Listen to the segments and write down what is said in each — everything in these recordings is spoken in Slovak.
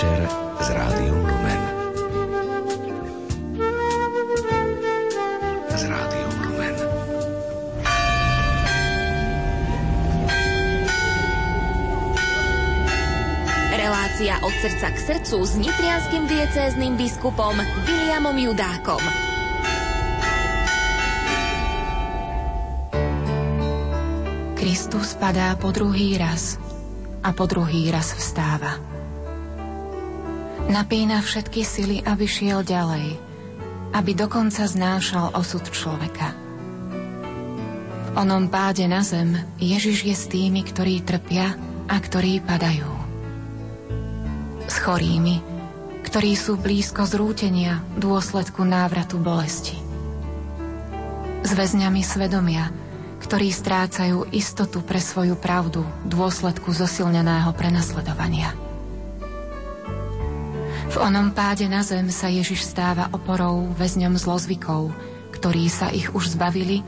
večer s Rádiom Lumen. S Rádiom Lumen. Relácia od srdca k srdcu s nitrianským diecézným biskupom Williamom Judákom. Kristus padá po druhý raz a po druhý raz vstáva. Napína všetky sily, aby šiel ďalej, aby dokonca znášal osud človeka. V onom páde na zem Ježiš je s tými, ktorí trpia a ktorí padajú. S chorými, ktorí sú blízko zrútenia dôsledku návratu bolesti. S väzňami svedomia, ktorí strácajú istotu pre svoju pravdu dôsledku zosilneného prenasledovania. Onom páde na zem sa Ježiš stáva oporou väzňom zlozvykov, ktorí sa ich už zbavili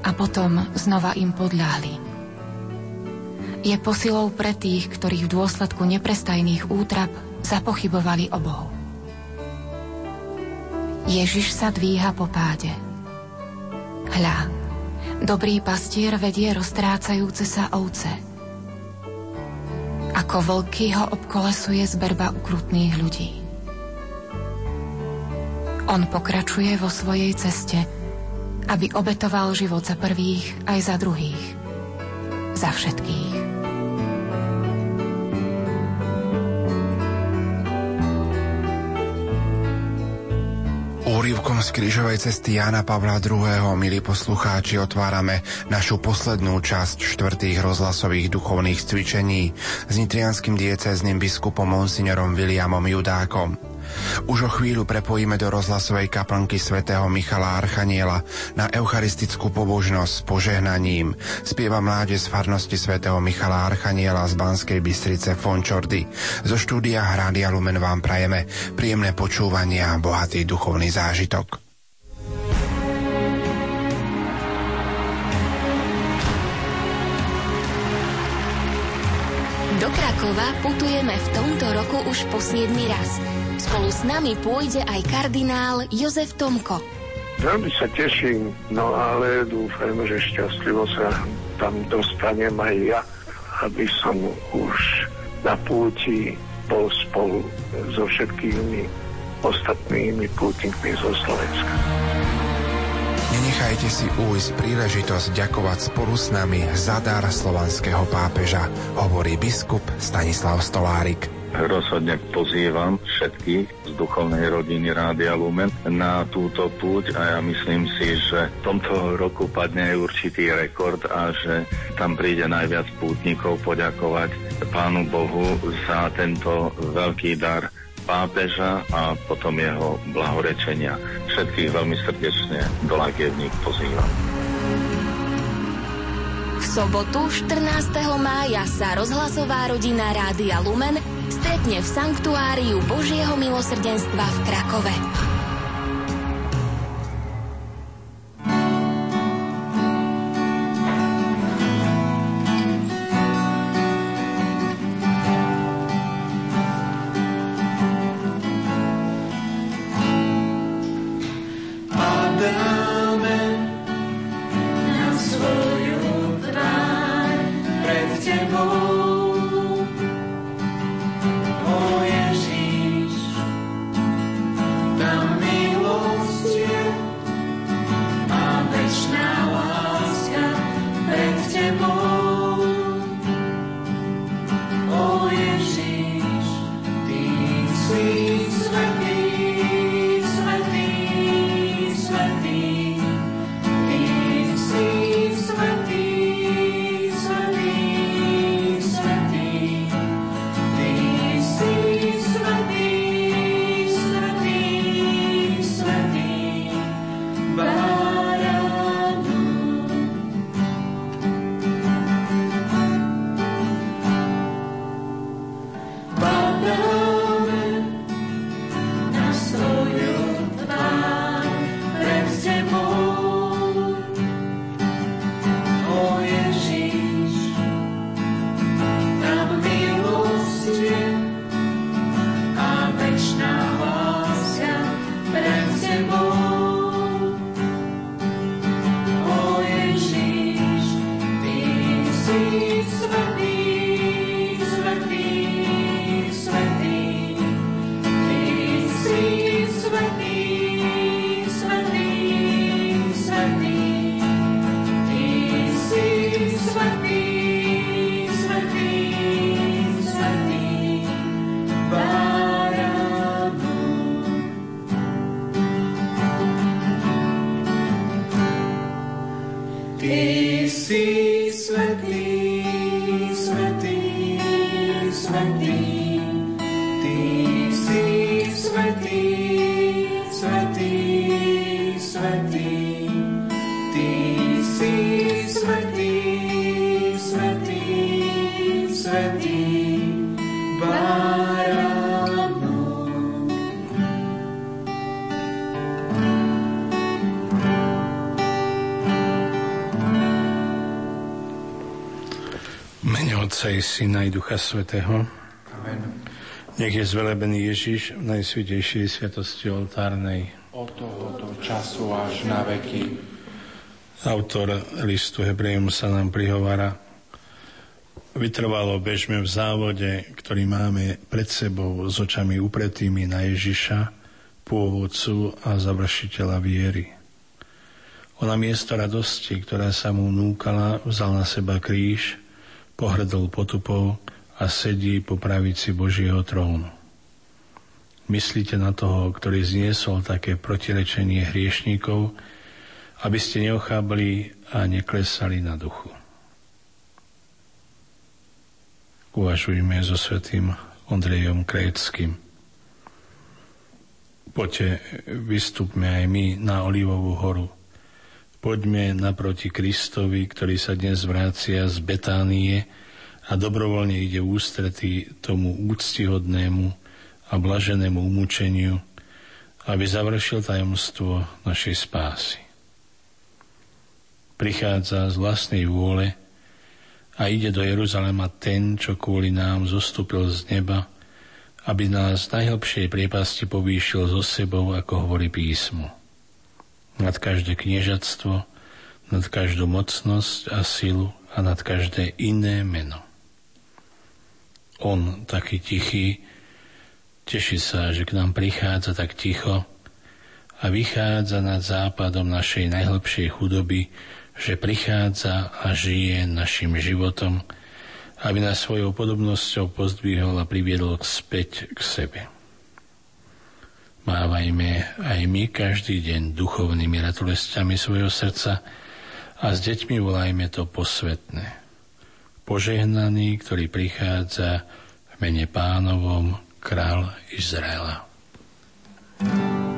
a potom znova im podľahli. Je posilou pre tých, ktorí v dôsledku neprestajných útrap zapochybovali o Bohu. Ježiš sa dvíha po páde. Hľa, Dobrý pastier vedie roztrácajúce sa ovce. Ako vlky ho obkolesuje zberba ukrutných ľudí. On pokračuje vo svojej ceste, aby obetoval život za prvých aj za druhých. Za všetkých. Úrivkom z krížovej cesty Jana Pavla II. milí poslucháči, otvárame našu poslednú časť štvrtých rozhlasových duchovných cvičení s nitrianským diecézným biskupom monsignorom Williamom Judákom. Už o chvíľu prepojíme do rozhlasovej kaplnky svätého Michala Archaniela na eucharistickú pobožnosť s požehnaním. Spieva mláde z farnosti svätého Michala Archaniela z Banskej Bystrice Fončordy. Zo štúdia Hrádia Lumen vám prajeme príjemné počúvanie a bohatý duchovný zážitok. Do Krakova putujeme v tomto roku už po 7 raz. Spolu s nami pôjde aj kardinál Jozef Tomko. Veľmi sa teším, no ale dúfam, že šťastlivo sa tam dostanem aj ja, aby som už na púti bol spolu so všetkými ostatnými pútnikmi zo Slovenska. Nenechajte si újsť príležitosť ďakovať spolu s nami za dar slovanského pápeža, hovorí biskup Stanislav Stolárik rozhodne pozývam všetkých z duchovnej rodiny Rádia Lumen na túto púť a ja myslím si, že v tomto roku padne aj určitý rekord a že tam príde najviac pútnikov poďakovať Pánu Bohu za tento veľký dar pápeža a potom jeho blahorečenia. Všetkých veľmi srdečne do Lagievník pozývam. V sobotu 14. mája sa rozhlasová rodina Rádia Lumen stretne v Sanktuáriu Božieho milosrdenstva v Krakove. Syna i Ducha Svetého. Amen. Nech je zvelebený Ježiš v najsvitejšej sviatosti oltárnej. Od tohoto času až na veky. Autor listu Hebrejom sa nám prihovára. Vytrvalo bežme v závode, ktorý máme pred sebou s očami upretými na Ježiša, pôvodcu a završiteľa viery. Ona miesto radosti, ktorá sa mu núkala, vzal na seba kríž pohrdol potupou a sedí po pravici Božieho trónu. Myslíte na toho, ktorý zniesol také protirečenie hriešníkov, aby ste neochábli a neklesali na duchu. Uvažujme so svetým Ondrejom Kréckým. Poďte, vystupme aj my na Olivovú horu – Poďme naproti Kristovi, ktorý sa dnes vrácia z Betánie a dobrovoľne ide v ústretí tomu úctihodnému a blaženému umúčeniu, aby završil tajomstvo našej spásy. Prichádza z vlastnej vôle a ide do Jeruzalema ten, čo kvôli nám zostúpil z neba, aby nás z najhlbšej priepasti povýšil so sebou, ako hovorí písmo nad každé kniežatstvo, nad každú mocnosť a silu a nad každé iné meno. On, taký tichý, teší sa, že k nám prichádza tak ticho a vychádza nad západom našej najhlbšej chudoby, že prichádza a žije našim životom, aby nás svojou podobnosťou pozdvihol a priviedol späť k sebe. Mávajme aj my každý deň duchovnými ratolestiami svojho srdca a s deťmi volajme to posvetné. Požehnaný, ktorý prichádza v mene pánovom, král Izraela. thank you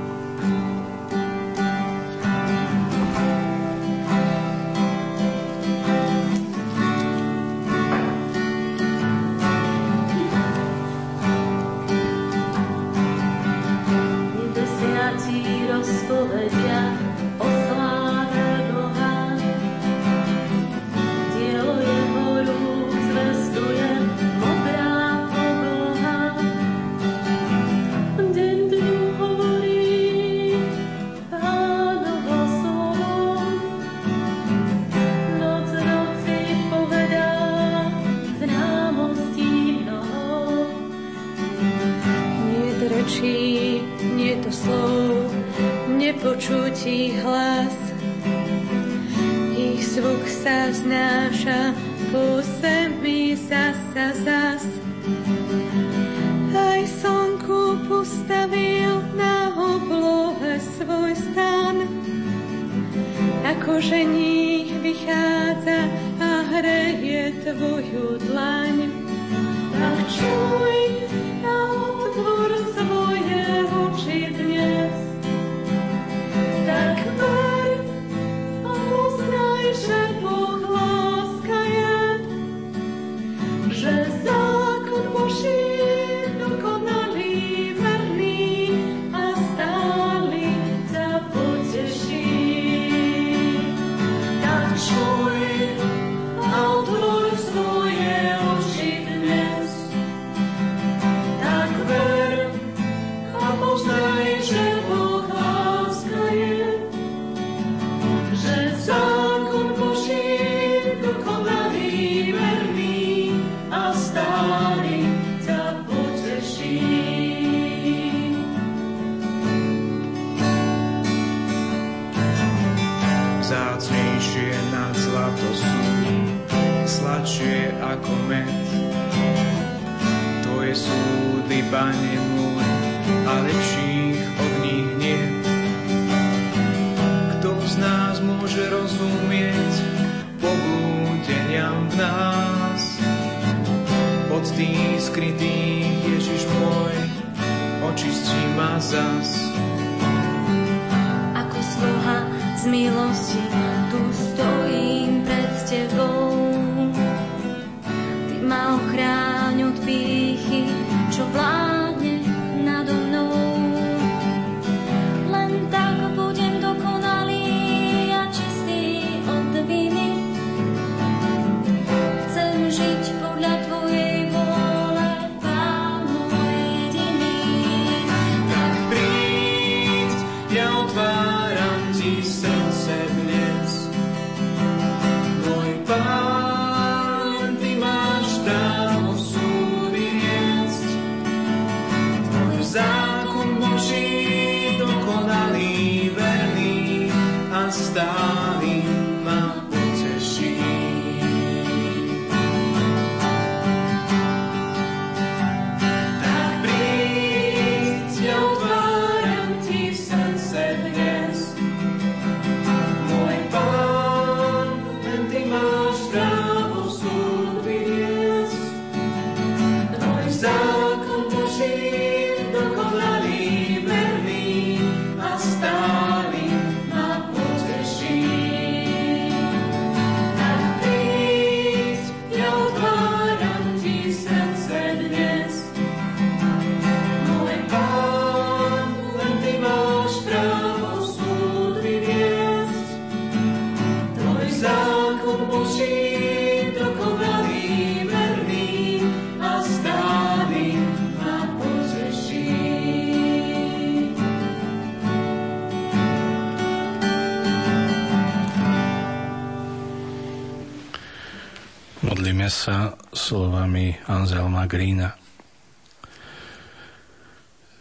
Grína.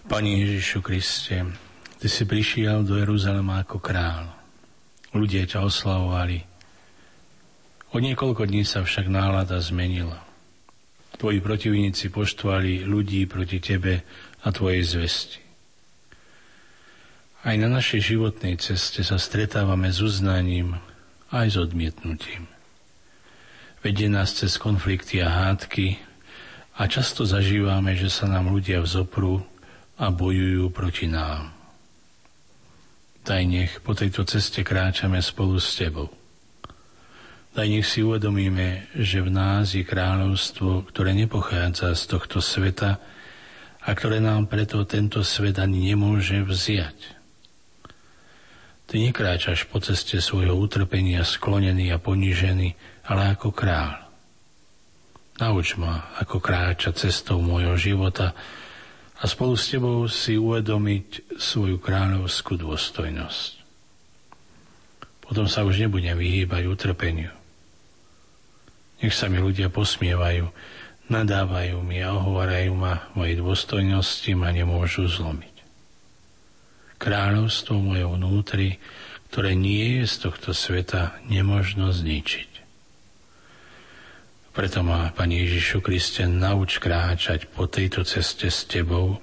Pani Ježišu Kriste, Ty si prišiel do Jeruzalema ako král. Ľudia ťa oslavovali. O niekoľko dní sa však nálada zmenila. Tvoji protivníci poštvali ľudí proti Tebe a Tvojej zvesti. Aj na našej životnej ceste sa stretávame s uznaním aj s odmietnutím. Vedie nás cez konflikty a hádky a často zažívame, že sa nám ľudia vzoprú a bojujú proti nám. Daj nech po tejto ceste kráčame spolu s Tebou. Daj nech si uvedomíme, že v nás je kráľovstvo, ktoré nepochádza z tohto sveta a ktoré nám preto tento svet ani nemôže vziať. Ty nekráčaš po ceste svojho utrpenia sklonený a ponížený, ale ako kráľ. Nauč ma, ako kráčať cestou môjho života a spolu s tebou si uvedomiť svoju kráľovskú dôstojnosť. Potom sa už nebudem vyhýbať utrpeniu. Nech sa mi ľudia posmievajú, nadávajú mi a ohovárajú ma mojej dôstojnosti ma nemôžu zlomiť. Kráľovstvo moje vnútri, ktoré nie je z tohto sveta, nemožno zničiť. Preto ma, Pani Ježišu Kriste, nauč kráčať po tejto ceste s Tebou,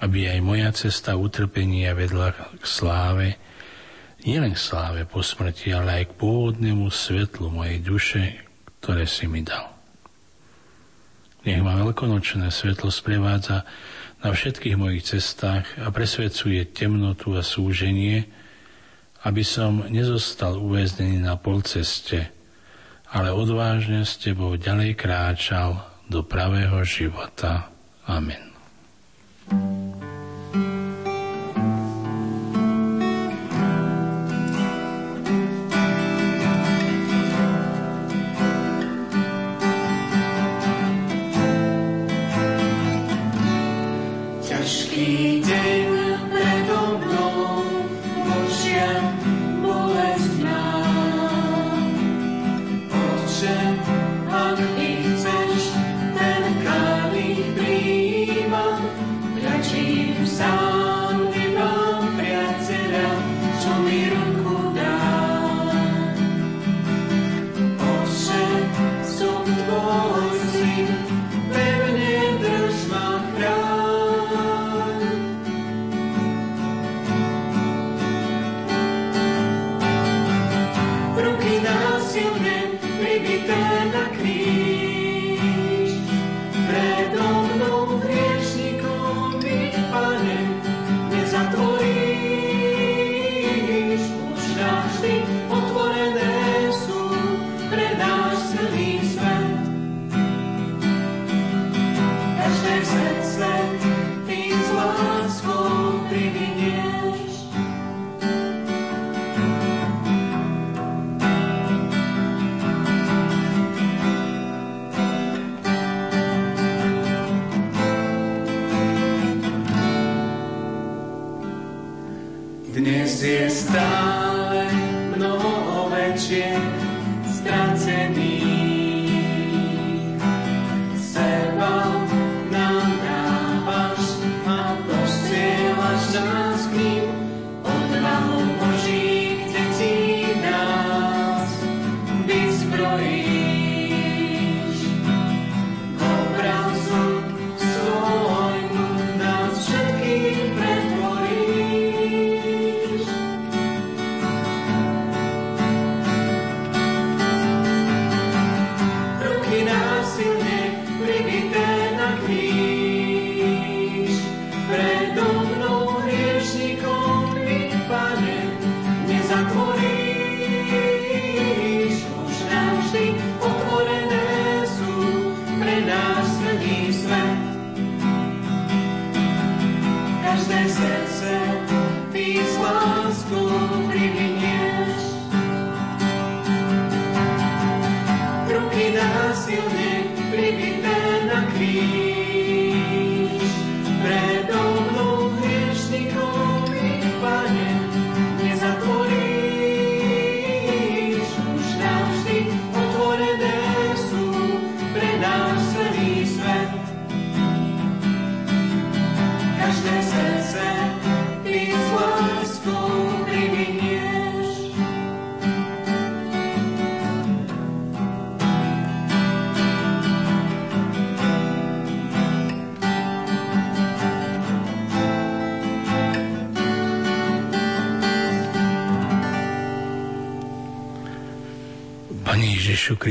aby aj moja cesta utrpenia vedla k sláve, nielen k sláve po smrti, ale aj k pôvodnému svetlu mojej duše, ktoré si mi dal. Nech ma veľkonočné svetlo sprevádza na všetkých mojich cestách a presvedcuje temnotu a súženie, aby som nezostal uväznený na polceste, ale odvážne s Tebou ďalej kráčal do pravého života. Amen. Ťažký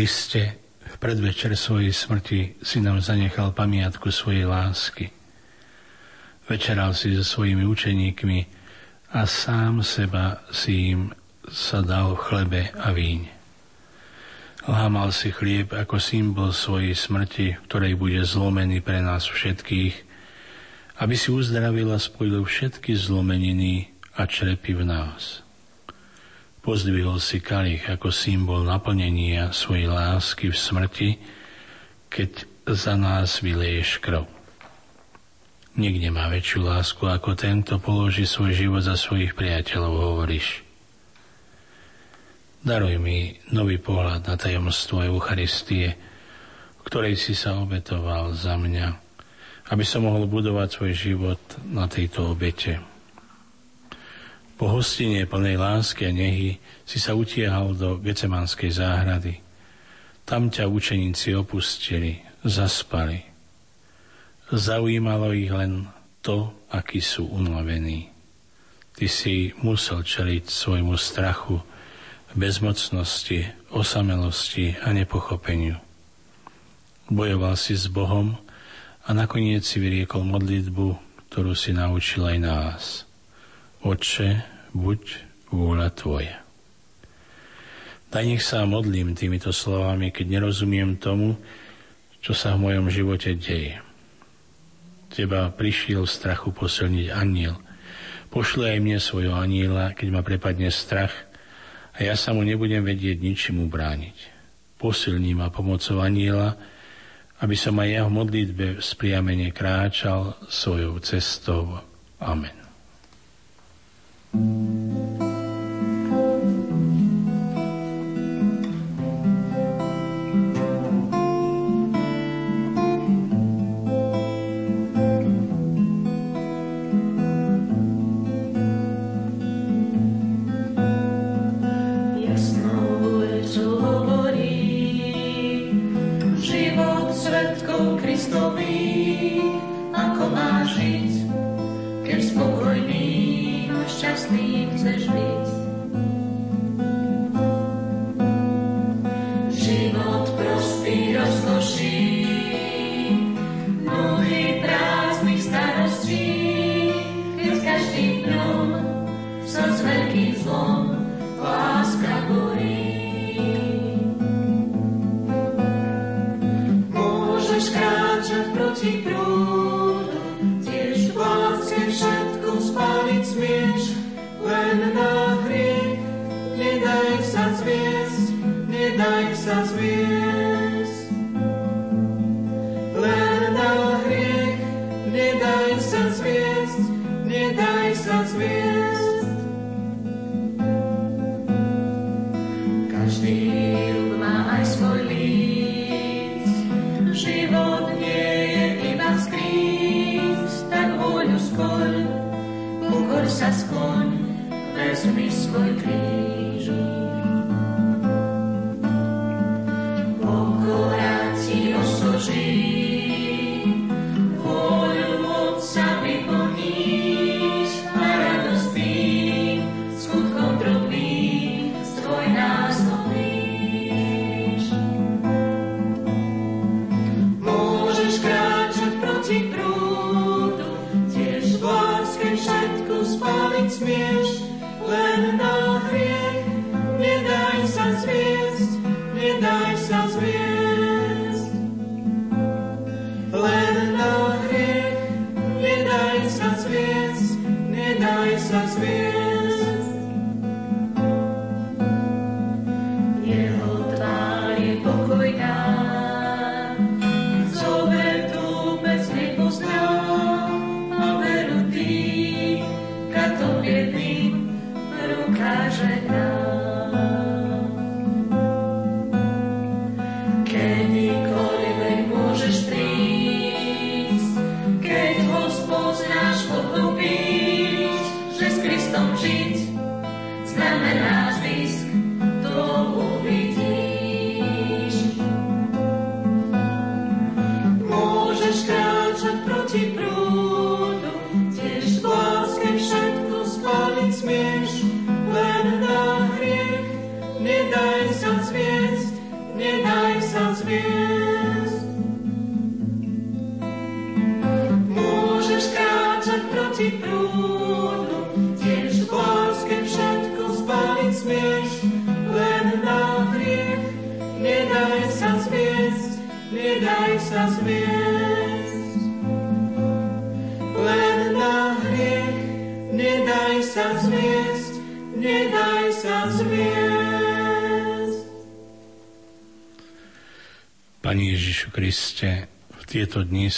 Kriste, v predvečer svojej smrti si nám zanechal pamiatku svojej lásky. Večeral si so svojimi učeníkmi a sám seba si im sa dal chlebe a víň. Lámal si chlieb ako symbol svojej smrti, ktorej bude zlomený pre nás všetkých, aby si uzdravil a spojil všetky zlomeniny a črepy v nás. Pozdvihol si kalich ako symbol naplnenia svojej lásky v smrti, keď za nás vyleješ krv. Nikde má väčšiu lásku ako tento položí svoj život za svojich priateľov, hovoríš. Daruj mi nový pohľad na tajomstvo Eucharistie, ktorej si sa obetoval za mňa, aby som mohol budovať svoj život na tejto obete. Po hostine plnej lásky a nehy si sa utiehal do Gecemanskej záhrady. Tam ťa učeníci opustili, zaspali. Zaujímalo ich len to, akí sú unavení. Ty si musel čeliť svojmu strachu, bezmocnosti, osamelosti a nepochopeniu. Bojoval si s Bohom a nakoniec si vyriekol modlitbu, ktorú si naučil aj nás. Otče, buď vôľa Tvoja. Daj nech sa modlím týmito slovami, keď nerozumiem tomu, čo sa v mojom živote deje. Teba prišiel strachu posilniť aniel. Pošle aj mne svojho aniela, keď ma prepadne strach a ja sa mu nebudem vedieť ničím ubrániť. Posilní ma pomocou aniela, aby som aj ja v modlitbe spriamene kráčal svojou cestou. Amen. Thank you.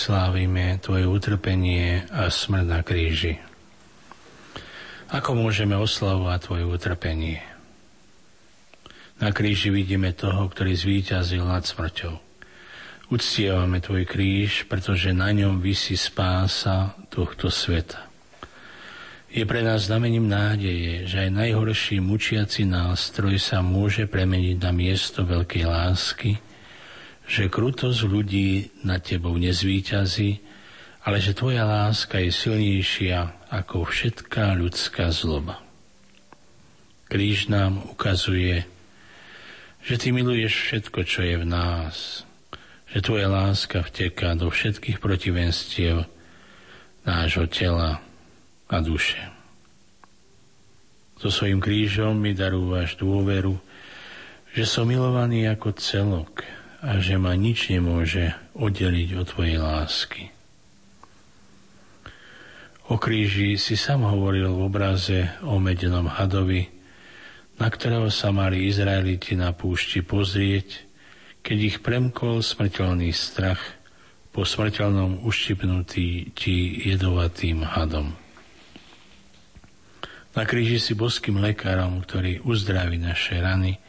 Slávime Tvoje utrpenie a smrť na kríži. Ako môžeme oslavovať Tvoje utrpenie? Na kríži vidíme toho, ktorý zvíťazil nad smrťou. Uctievame Tvoj kríž, pretože na ňom vysí spása tohto sveta. Je pre nás znamením nádeje, že aj najhorší mučiaci nástroj sa môže premeniť na miesto veľkej lásky, že krutosť ľudí nad tebou nezvíťazí, ale že tvoja láska je silnejšia ako všetká ľudská zloba. Kríž nám ukazuje, že ty miluješ všetko, čo je v nás, že tvoja láska vteká do všetkých protivenstiev nášho tela a duše. So svojím krížom mi darúvaš dôveru, že som milovaný ako celok, a že ma nič nemôže oddeliť od Tvojej lásky. O kríži si sám hovoril v obraze o medenom hadovi, na ktorého sa mali Izraeliti na púšti pozrieť, keď ich premkol smrteľný strach po smrteľnom uštipnutí ti jedovatým hadom. Na kríži si boským lekárom, ktorý uzdraví naše rany,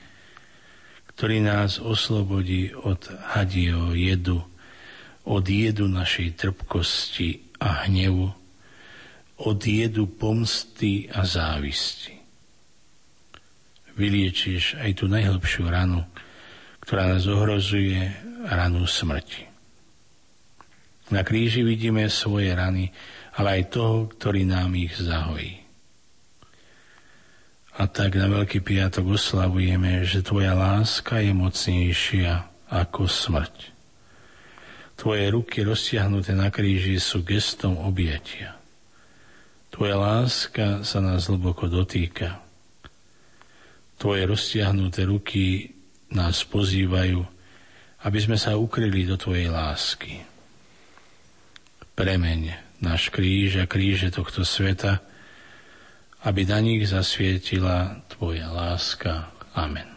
ktorý nás oslobodí od hadieho jedu, od jedu našej trpkosti a hnevu, od jedu pomsty a závisti. Vyliečiš aj tú najhlbšiu ranu, ktorá nás ohrozuje, ranu smrti. Na kríži vidíme svoje rany, ale aj toho, ktorý nám ich zahojí. A tak na Veľký piatok oslavujeme, že Tvoja láska je mocnejšia ako smrť. Tvoje ruky roztiahnuté na kríži sú gestom objatia. Tvoja láska sa nás hlboko dotýka. Tvoje roztiahnuté ruky nás pozývajú, aby sme sa ukryli do Tvojej lásky. Premeň náš kríž a kríže tohto sveta – aby na nich zasvietila Tvoja láska. Amen.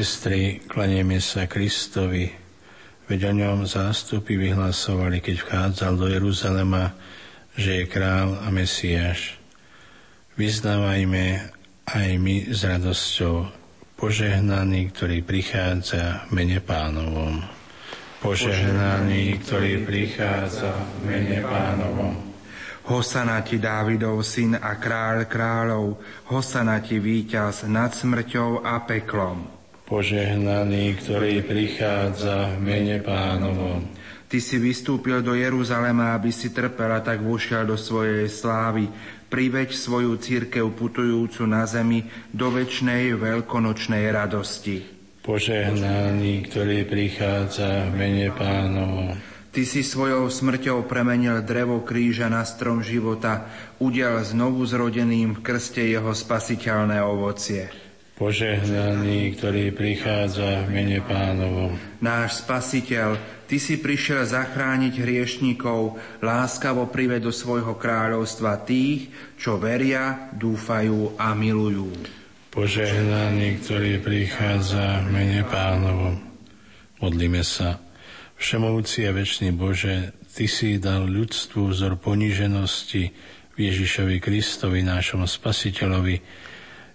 Sestry, klanieme sa Kristovi, veď o ňom zástupy vyhlasovali, keď vchádzal do Jeruzalema, že je král a Mesiáš. Vyznávajme aj my s radosťou požehnaný, ktorý prichádza v mene pánovom. Požehnaný, ktorý prichádza v mene pánovom. Hosana ti Dávidov syn a kráľ kráľov, hosana ti víťaz nad smrťou a peklom. Požehnaný, ktorý prichádza v mene pánovom. Ty si vystúpil do Jeruzalema, aby si trpel a tak vošiel do svojej slávy. Priveď svoju církev putujúcu na zemi do väčšnej veľkonočnej radosti. Požehnaný, ktorý prichádza v mene pánovom. Ty si svojou smrťou premenil drevo kríža na strom života, udial znovu zrodeným v krste jeho spasiteľné ovocie. Požehnaný, ktorý prichádza v mene pánovom. Náš spasiteľ, Ty si prišiel zachrániť hriešníkov, láskavo prived do svojho kráľovstva tých, čo veria, dúfajú a milujú. Požehnaný, ktorý prichádza v mene pánovom. Modlíme sa. Všemovúci a večný Bože, Ty si dal ľudstvu vzor poníženosti v Ježišovi Kristovi, nášom spasiteľovi,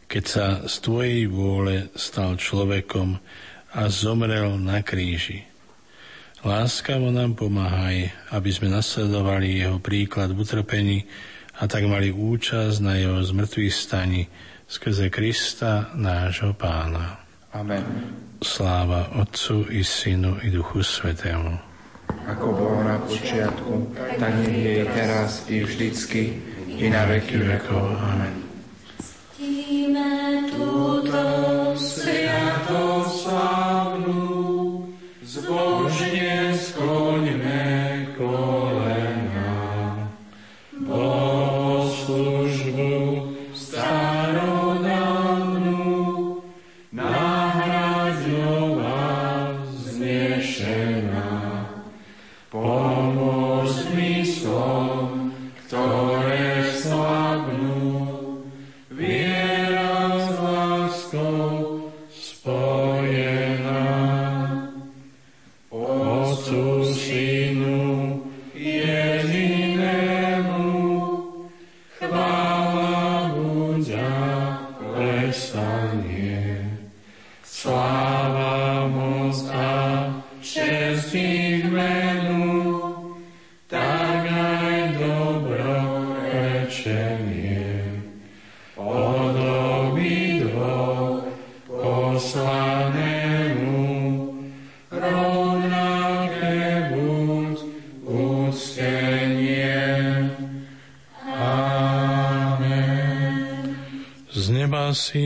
keď sa z Tvojej vôle stal človekom a zomrel na kríži. Láskavo nám pomáhaj, aby sme nasledovali jeho príklad v utrpení a tak mali účasť na jeho zmrtvých stani skrze Krista, nášho pána. Amen. Sláva Otcu i Synu i Duchu Svetému. Ako bolo na počiatku, tak nech je teraz i vždycky, i na veky vekov. Amen. Zbožne skloňme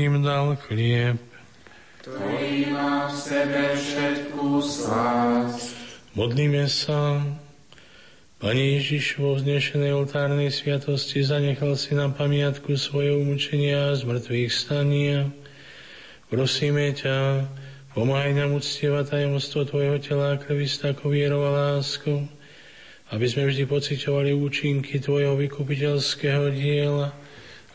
im dal chlieb. Ktorý má v sebe všetkú slásť. Modlíme sa. Pane Ježiš, vo vznešenej oltárnej sviatosti zanechal si na pamiatku svojho umúčenia a zmrtvých stania. Prosíme ťa, pomáhaj nám uctievať tajomstvo Tvojho tela a krvi s takou vierou a láskou, aby sme vždy pocitovali účinky Tvojho vykupiteľského diela –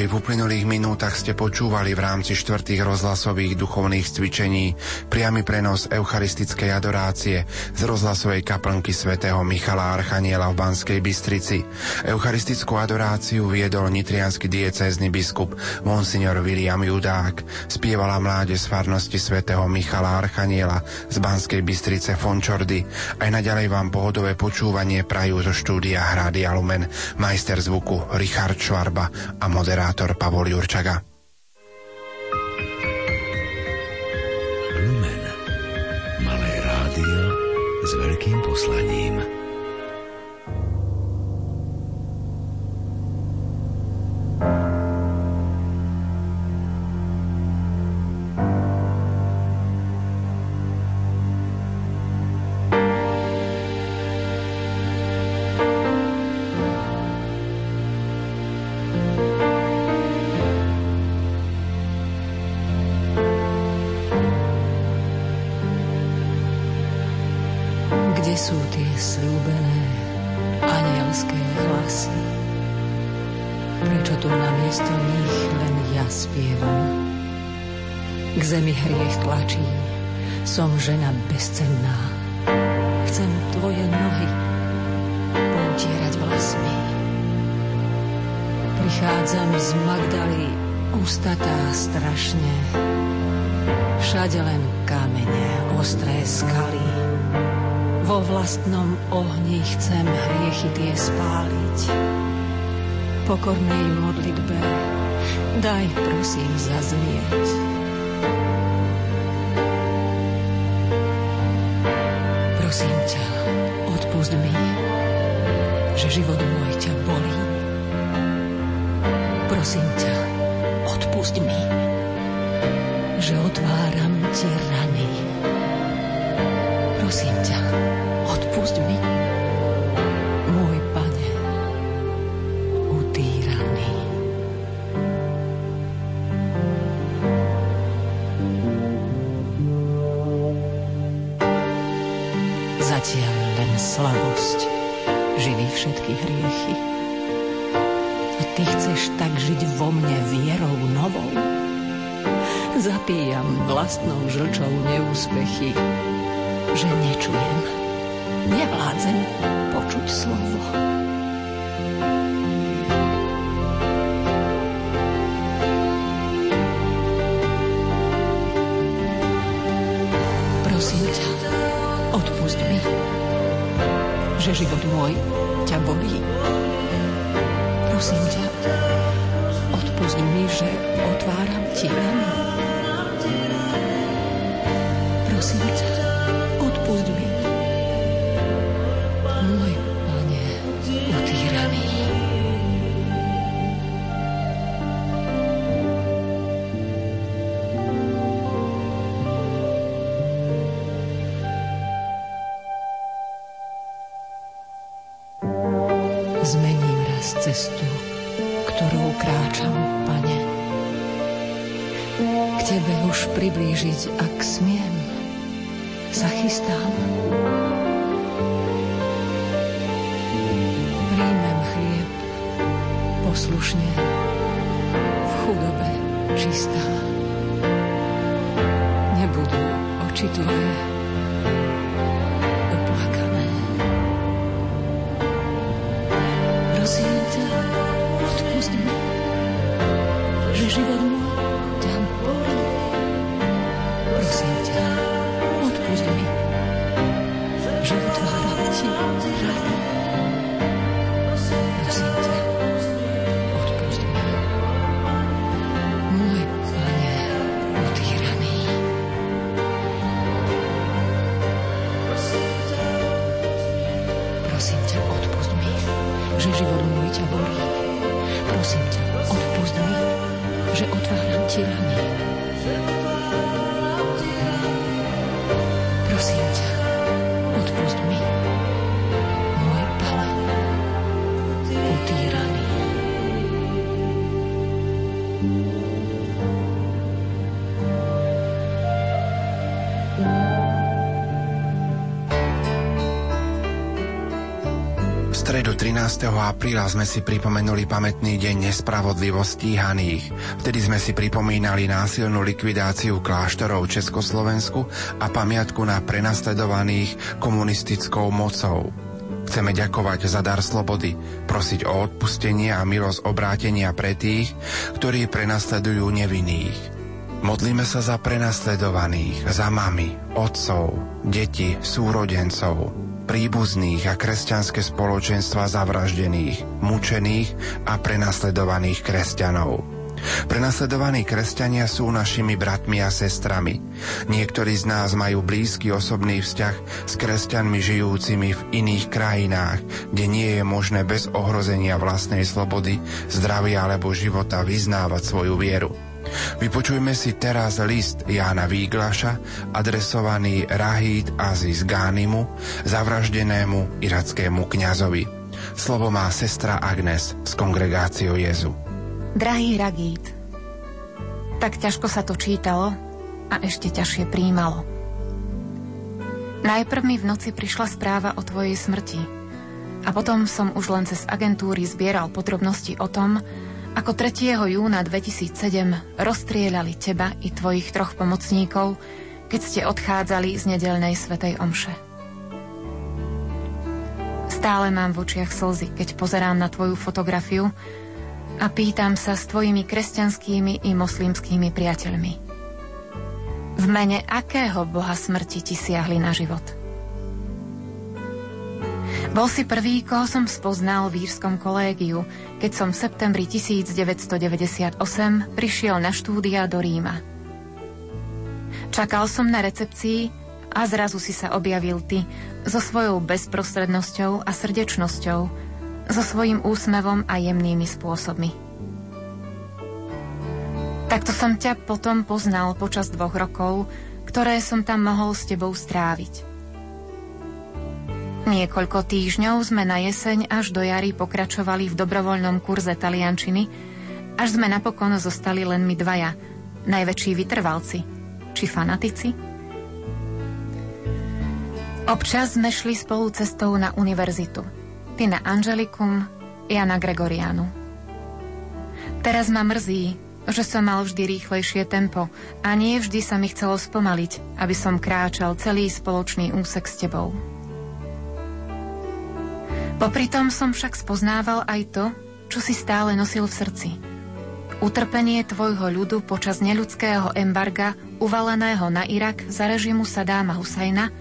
Či v uplynulých minútach ste počúvali v rámci štvrtých rozhlasových duchovných cvičení priamy prenos eucharistickej adorácie z rozhlasovej kaplnky svätého Michala Archaniela v Banskej Bystrici. Eucharistickú adoráciu viedol nitriansky diecézny biskup Monsignor William Judák. Spievala mláde z farnosti svätého Michala Archaniela z Banskej Bystrice Fončordy. Aj naďalej vám pohodové počúvanie prajú zo štúdia Hrádia Lumen majster zvuku Richard Švarba a moderátor primátor Pavol Jurčaga. Prichádzam z Magdaly, ustatá strašne. Všade len kamene, ostré skaly. Vo vlastnom ohni chcem hriechy tie spáliť. Pokornej modlitbe daj prosím zaznieť. 13. apríla sme si pripomenuli pamätný deň nespravodlivo stíhaných. Vtedy sme si pripomínali násilnú likvidáciu kláštorov v Československu a pamiatku na prenasledovaných komunistickou mocou. Chceme ďakovať za dar slobody, prosiť o odpustenie a milosť obrátenia pre tých, ktorí prenasledujú nevinných. Modlíme sa za prenasledovaných, za mami, otcov, deti, súrodencov, príbuzných a kresťanské spoločenstva zavraždených, mučených a prenasledovaných kresťanov. Prenasledovaní kresťania sú našimi bratmi a sestrami. Niektorí z nás majú blízky osobný vzťah s kresťanmi žijúcimi v iných krajinách, kde nie je možné bez ohrozenia vlastnej slobody, zdravia alebo života vyznávať svoju vieru. Vypočujme si teraz list Jána Výglaša, adresovaný Rahid Aziz Gánimu, zavraždenému irackému kňazovi. Slovo má sestra Agnes z kongregáciou Jezu. Drahý Ragít, tak ťažko sa to čítalo a ešte ťažšie príjmalo. Najprv mi v noci prišla správa o tvojej smrti a potom som už len cez agentúry zbieral podrobnosti o tom, ako 3. júna 2007 rozstrieľali teba i tvojich troch pomocníkov, keď ste odchádzali z nedelnej svetej omše. Stále mám v očiach slzy, keď pozerám na tvoju fotografiu a pýtam sa s tvojimi kresťanskými i moslimskými priateľmi. V mene akého boha smrti ti siahli na život? Bol si prvý, koho som spoznal v írskom kolégiu, keď som v septembri 1998 prišiel na štúdia do Ríma. Čakal som na recepcii a zrazu si sa objavil ty so svojou bezprostrednosťou a srdečnosťou, so svojím úsmevom a jemnými spôsobmi. Takto som ťa potom poznal počas dvoch rokov, ktoré som tam mohol s tebou stráviť. Niekoľko týždňov sme na jeseň až do jary pokračovali v dobrovoľnom kurze taliančiny, až sme napokon zostali len my dvaja, najväčší vytrvalci, či fanatici. Občas sme šli spolu cestou na univerzitu. Ty na Angelikum, ja na Gregorianu. Teraz ma mrzí, že som mal vždy rýchlejšie tempo a nie vždy sa mi chcelo spomaliť, aby som kráčal celý spoločný úsek s tebou. Popri tom som však spoznával aj to, čo si stále nosil v srdci. Utrpenie tvojho ľudu počas neľudského embarga uvaleného na Irak za režimu Sadáma Husajna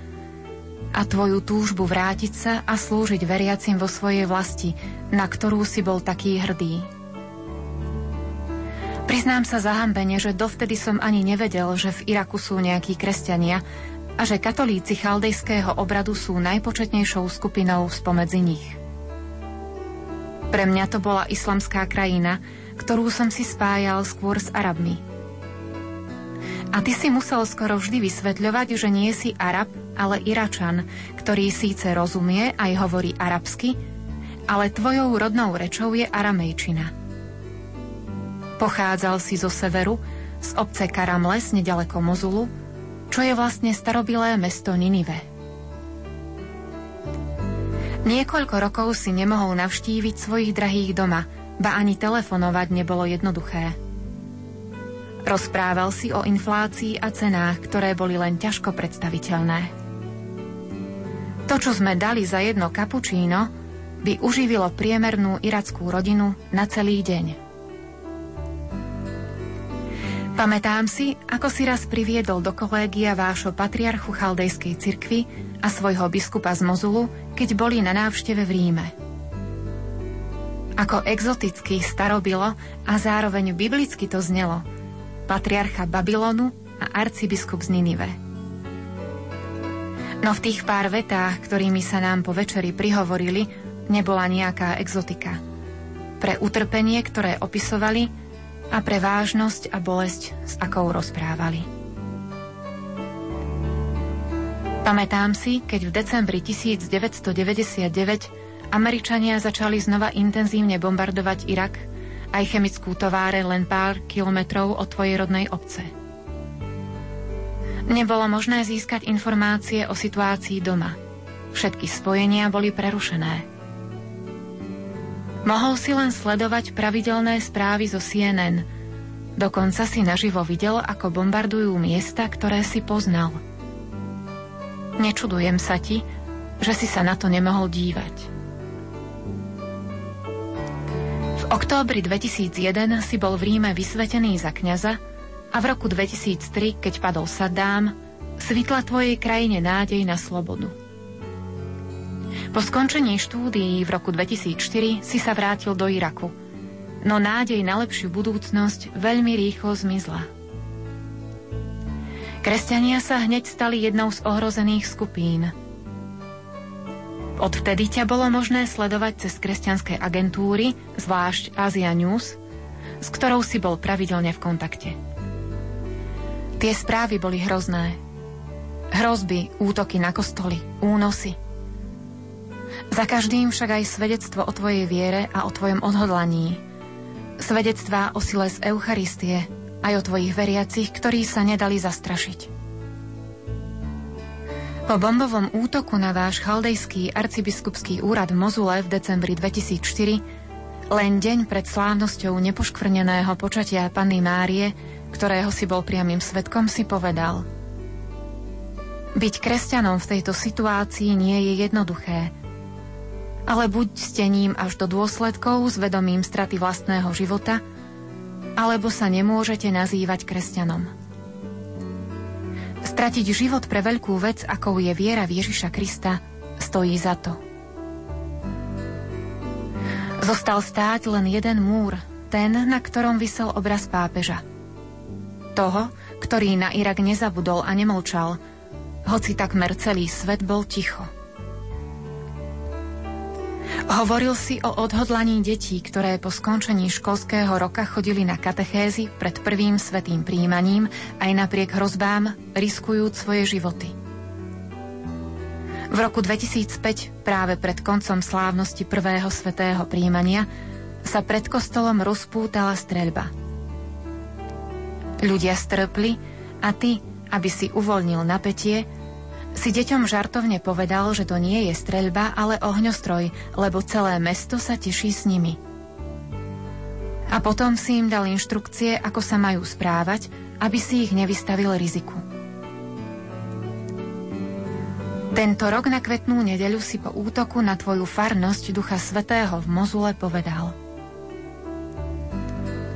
a tvoju túžbu vrátiť sa a slúžiť veriacim vo svojej vlasti, na ktorú si bol taký hrdý. Priznám sa zahambene, že dovtedy som ani nevedel, že v Iraku sú nejakí kresťania a že katolíci chaldejského obradu sú najpočetnejšou skupinou spomedzi nich. Pre mňa to bola islamská krajina, ktorú som si spájal skôr s Arabmi. A ty si musel skoro vždy vysvetľovať, že nie si Arab, ale Iračan, ktorý síce rozumie aj hovorí arabsky, ale tvojou rodnou rečou je aramejčina. Pochádzal si zo severu, z obce Karamles, nedaleko Mozulu, čo je vlastne starobilé mesto Ninive. Niekoľko rokov si nemohol navštíviť svojich drahých doma, ba ani telefonovať nebolo jednoduché. Rozprával si o inflácii a cenách, ktoré boli len ťažko predstaviteľné. To, čo sme dali za jedno kapučíno, by uživilo priemernú irackú rodinu na celý deň. Pamätám si, ako si raz priviedol do kolégia vášho patriarchu chaldejskej cirkvy a svojho biskupa z Mozulu, keď boli na návšteve v Ríme. Ako exoticky starobilo a zároveň biblicky to znelo. Patriarcha Babylonu a arcibiskup z Ninive. No v tých pár vetách, ktorými sa nám po večeri prihovorili, nebola nejaká exotika. Pre utrpenie, ktoré opisovali, a pre vážnosť a bolesť, s akou rozprávali. Pamätám si, keď v decembri 1999 Američania začali znova intenzívne bombardovať Irak aj chemickú továre len pár kilometrov od tvojej rodnej obce. Nebolo možné získať informácie o situácii doma. Všetky spojenia boli prerušené. Mohol si len sledovať pravidelné správy zo CNN. Dokonca si naživo videl, ako bombardujú miesta, ktoré si poznal. Nečudujem sa ti, že si sa na to nemohol dívať. V októbri 2001 si bol v Ríme vysvetený za kňaza a v roku 2003, keď padol Saddám, svitla tvojej krajine nádej na slobodu. Po skončení štúdií v roku 2004 si sa vrátil do Iraku, no nádej na lepšiu budúcnosť veľmi rýchlo zmizla. Kresťania sa hneď stali jednou z ohrozených skupín. Odvtedy ťa bolo možné sledovať cez kresťanské agentúry, zvlášť Asia News, s ktorou si bol pravidelne v kontakte. Tie správy boli hrozné. Hrozby, útoky na kostoly, únosy. Za každým však aj svedectvo o tvojej viere a o tvojom odhodlaní. Svedectvá o sile z Eucharistie, aj o tvojich veriacich, ktorí sa nedali zastrašiť. Po bombovom útoku na váš chaldejský arcibiskupský úrad v Mozule v decembri 2004, len deň pred slávnosťou nepoškvrneného počatia Panny Márie, ktorého si bol priamým svetkom, si povedal Byť kresťanom v tejto situácii nie je jednoduché, ale buď ste ním až do dôsledkov s vedomím straty vlastného života, alebo sa nemôžete nazývať kresťanom. Stratiť život pre veľkú vec, akou je viera v Ježiša Krista, stojí za to. Zostal stáť len jeden múr, ten, na ktorom vysel obraz pápeža. Toho, ktorý na Irak nezabudol a nemlčal, hoci takmer celý svet bol ticho. Hovoril si o odhodlaní detí, ktoré po skončení školského roka chodili na katechézy pred prvým svetým príjmaním aj napriek hrozbám, riskujúc svoje životy. V roku 2005, práve pred koncom slávnosti prvého svetého príjmania, sa pred kostolom rozpútala streľba. Ľudia strpli a ty, aby si uvoľnil napätie, si deťom žartovne povedal, že to nie je streľba, ale ohňostroj, lebo celé mesto sa teší s nimi. A potom si im dal inštrukcie, ako sa majú správať, aby si ich nevystavil riziku. Tento rok na kvetnú nedeľu si po útoku na tvoju farnosť Ducha Svetého v Mozule povedal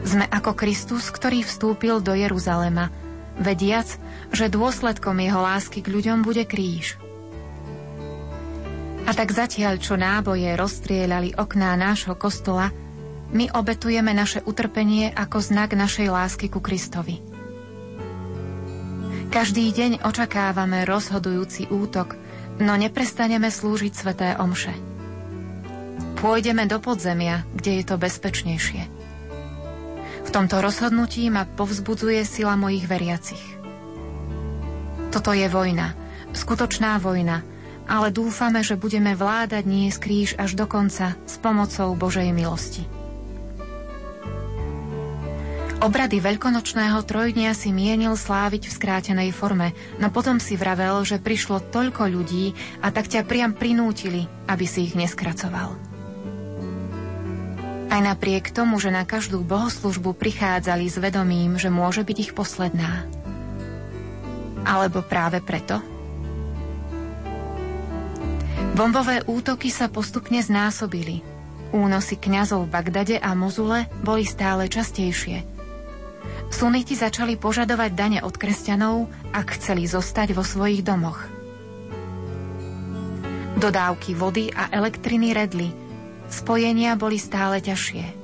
Sme ako Kristus, ktorý vstúpil do Jeruzalema, vediac, že dôsledkom jeho lásky k ľuďom bude kríž. A tak zatiaľ, čo náboje rozstrieľali okná nášho kostola, my obetujeme naše utrpenie ako znak našej lásky ku Kristovi. Každý deň očakávame rozhodujúci útok, no neprestaneme slúžiť sveté omše. Pôjdeme do podzemia, kde je to bezpečnejšie. V tomto rozhodnutí ma povzbudzuje sila mojich veriacich. Toto je vojna, skutočná vojna, ale dúfame, že budeme vládať nie kríž až do konca s pomocou Božej milosti. Obrady veľkonočného trojdnia si mienil sláviť v skrátenej forme, no potom si vravel, že prišlo toľko ľudí a tak ťa priam prinútili, aby si ich neskracoval. Aj napriek tomu, že na každú bohoslužbu prichádzali s vedomím, že môže byť ich posledná. Alebo práve preto? Bombové útoky sa postupne znásobili. Únosy kňazov v Bagdade a Mozule boli stále častejšie. Suniti začali požadovať dane od kresťanov, ak chceli zostať vo svojich domoch. Dodávky vody a elektriny redli. Spojenia boli stále ťažšie.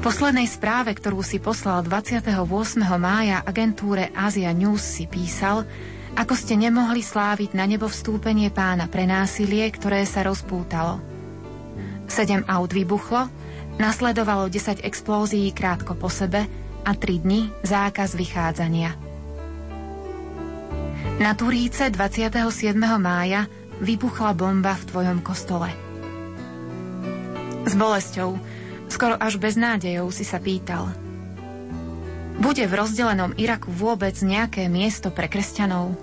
V poslednej správe, ktorú si poslal 28. mája agentúre Asia News si písal, ako ste nemohli sláviť na nebo vstúpenie pána pre násilie, ktoré sa rozpútalo. Sedem aut vybuchlo, nasledovalo 10 explózií krátko po sebe a 3 dni zákaz vychádzania. Na Turíce 27. mája vybuchla bomba v tvojom kostole. S bolesťou Skoro až bez nádejov si sa pýtal. Bude v rozdelenom Iraku vôbec nejaké miesto pre kresťanov?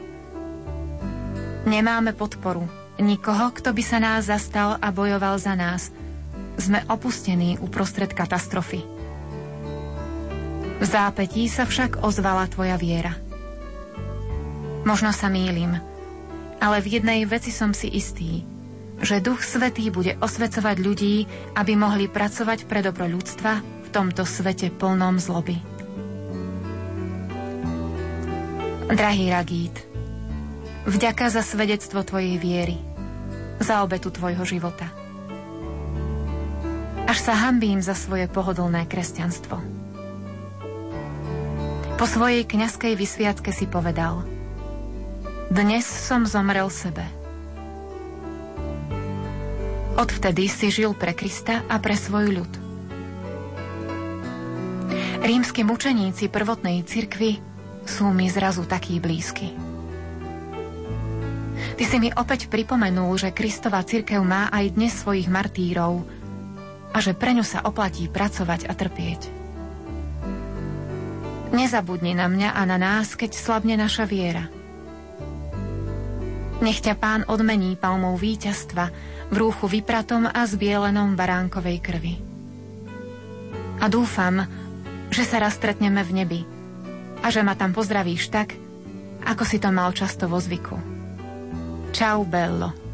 Nemáme podporu, nikoho, kto by sa nás zastal a bojoval za nás. sme opustení uprostred katastrofy. V zápetí sa však ozvala tvoja viera. Možno sa mýlim, ale v jednej veci som si istý, že Duch Svetý bude osvecovať ľudí, aby mohli pracovať pre dobro ľudstva v tomto svete plnom zloby. Drahý Ragít, vďaka za svedectvo Tvojej viery, za obetu Tvojho života. Až sa hambím za svoje pohodlné kresťanstvo. Po svojej kňazskej vysviacke si povedal Dnes som zomrel sebe. Odvtedy si žil pre Krista a pre svoj ľud. Rímsky mučeníci prvotnej cirkvy sú mi zrazu takí blízky. Ty si mi opäť pripomenul, že Kristova cirkev má aj dnes svojich martírov a že pre ňu sa oplatí pracovať a trpieť. Nezabudni na mňa a na nás, keď slabne naša viera. Nech ťa pán odmení palmou víťazstva v rúchu vypratom a zbielenom baránkovej krvi. A dúfam, že sa raz stretneme v nebi a že ma tam pozdravíš tak, ako si to mal často vo zvyku. Čau, Bello.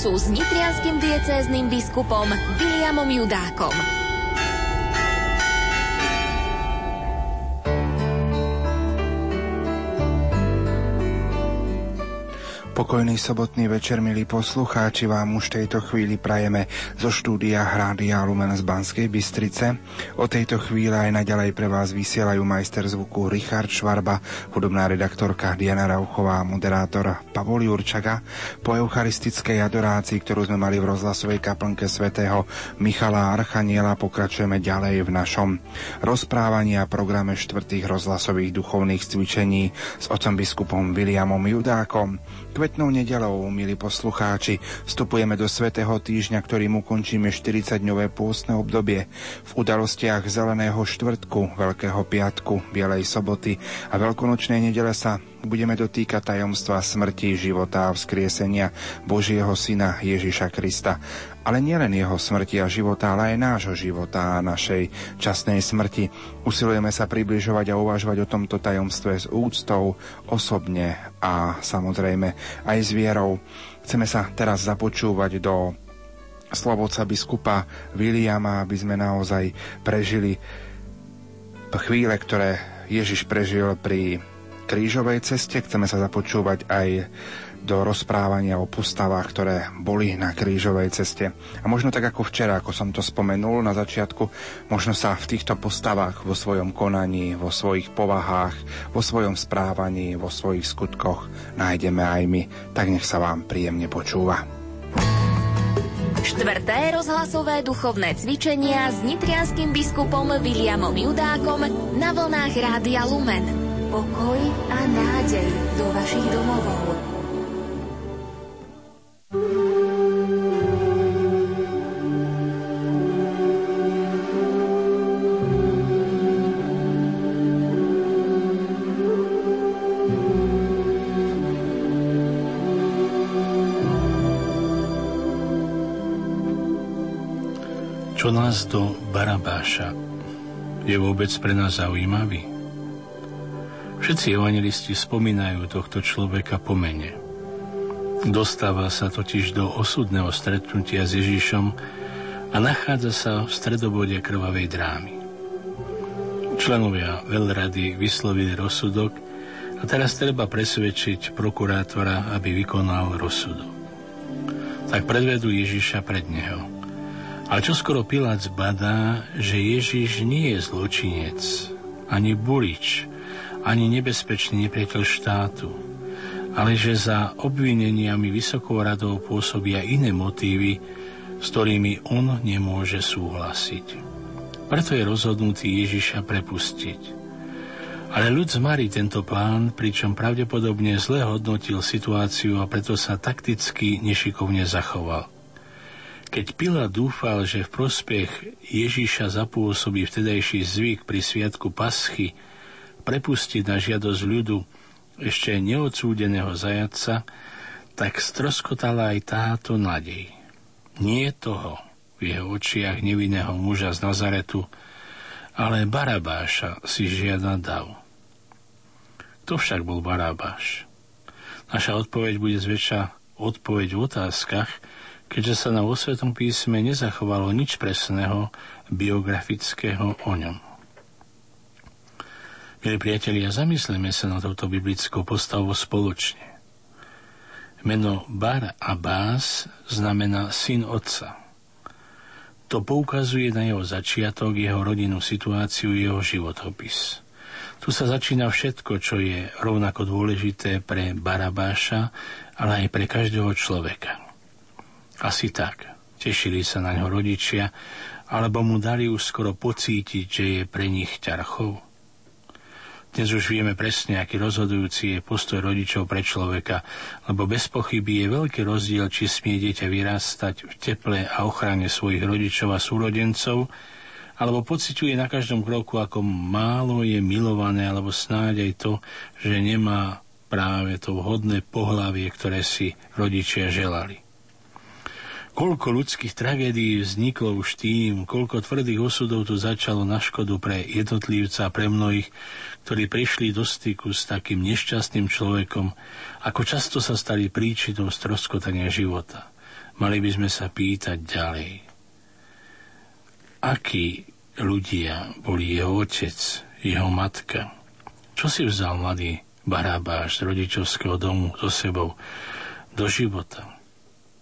Srdcu s nitrianským diecézným biskupom Williamom Judákom. Pokojný sobotný večer, milí poslucháči, vám už tejto chvíli prajeme zo štúdia Hrádia Lumen z Banskej Bystrice. O tejto chvíli aj naďalej pre vás vysielajú majster zvuku Richard Švarba, hudobná redaktorka Diana Rauchová, moderátor Pavol Jurčaga. Po eucharistickej adorácii, ktorú sme mali v rozhlasovej kaplnke svätého Michala Archaniela, pokračujeme ďalej v našom rozprávaní a programe štvrtých rozhlasových duchovných cvičení s otcom biskupom Williamom Judákom. Kvetnou nedelou, milí poslucháči, vstupujeme do svätého týždňa, ktorým ukončíme 40-dňové pôstne obdobie. V udalostiach Zeleného štvrtku, Veľkého piatku, Bielej soboty a Veľkonočnej nedele sa budeme dotýkať tajomstva smrti, života a vzkriesenia Božieho Syna Ježiša Krista. Ale nielen jeho smrti a života, ale aj nášho života a našej časnej smrti. Usilujeme sa približovať a uvažovať o tomto tajomstve s úctou, osobne a samozrejme aj s vierou. Chceme sa teraz započúvať do slovoca biskupa Viliama, aby sme naozaj prežili chvíle, ktoré Ježiš prežil pri krížovej ceste. Chceme sa započúvať aj do rozprávania o postavách, ktoré boli na krížovej ceste. A možno tak ako včera, ako som to spomenul na začiatku, možno sa v týchto postavách vo svojom konaní, vo svojich povahách, vo svojom správaní, vo svojich skutkoch nájdeme aj my. Tak nech sa vám príjemne počúva. Štvrté rozhlasové duchovné cvičenia s nitrianským biskupom Williamom Judákom na vlnách Rádia Lumen pokoj a nádej do vašich domovov. Čo nás do Barabáša je vôbec pre nás zaujímavý? Všetci evangelisti spomínajú tohto človeka po mene. Dostáva sa totiž do osudného stretnutia s Ježišom a nachádza sa v stredobode krvavej drámy. Členovia veľrady vyslovili rozsudok a teraz treba presvedčiť prokurátora, aby vykonal rozsudok. Tak predvedú Ježiša pred neho. A čo skoro Pilát zbadá, že Ježiš nie je zločinec, ani bulič, ani nebezpečný nepriateľ štátu, ale že za obvineniami vysokou radou pôsobia iné motívy, s ktorými on nemôže súhlasiť. Preto je rozhodnutý Ježiša prepustiť. Ale ľud zmarí tento plán, pričom pravdepodobne zle hodnotil situáciu a preto sa takticky nešikovne zachoval. Keď Pila dúfal, že v prospech Ježiša zapôsobí vtedajší zvyk pri sviatku Paschy, prepustiť na žiadosť ľudu ešte neodsúdeného zajaca, tak stroskotala aj táto nádej. Nie toho v jeho očiach nevinného muža z Nazaretu, ale Barabáša si žiada dav. Kto však bol Barabáš? Naša odpoveď bude zväčša odpoveď v otázkach, keďže sa na vo Svetom písme nezachovalo nič presného biografického o ňom. Milí priatelia, zamyslíme sa na touto biblickou postavou spoločne. Meno Bar Bás znamená syn otca. To poukazuje na jeho začiatok, jeho rodinnú situáciu, jeho životopis. Tu sa začína všetko, čo je rovnako dôležité pre Barabáša, ale aj pre každého človeka. Asi tak. Tešili sa na ňo rodičia, alebo mu dali už skoro pocítiť, že je pre nich ťarchou. Dnes už vieme presne, aký rozhodujúci je postoj rodičov pre človeka, lebo bez pochyby je veľký rozdiel, či smie dieťa vyrastať v teple a ochrane svojich rodičov a súrodencov, alebo pociťuje na každom kroku, ako málo je milované, alebo snáď aj to, že nemá práve to vhodné pohlavie, ktoré si rodičia želali. Koľko ľudských tragédií vzniklo už tým, koľko tvrdých osudov tu začalo na škodu pre jednotlivca a pre mnohých, ktorí prišli do styku s takým nešťastným človekom, ako často sa stali príčinou stroskotania života. Mali by sme sa pýtať ďalej. Akí ľudia boli jeho otec, jeho matka? Čo si vzal mladý Barabáš z rodičovského domu so sebou? do života.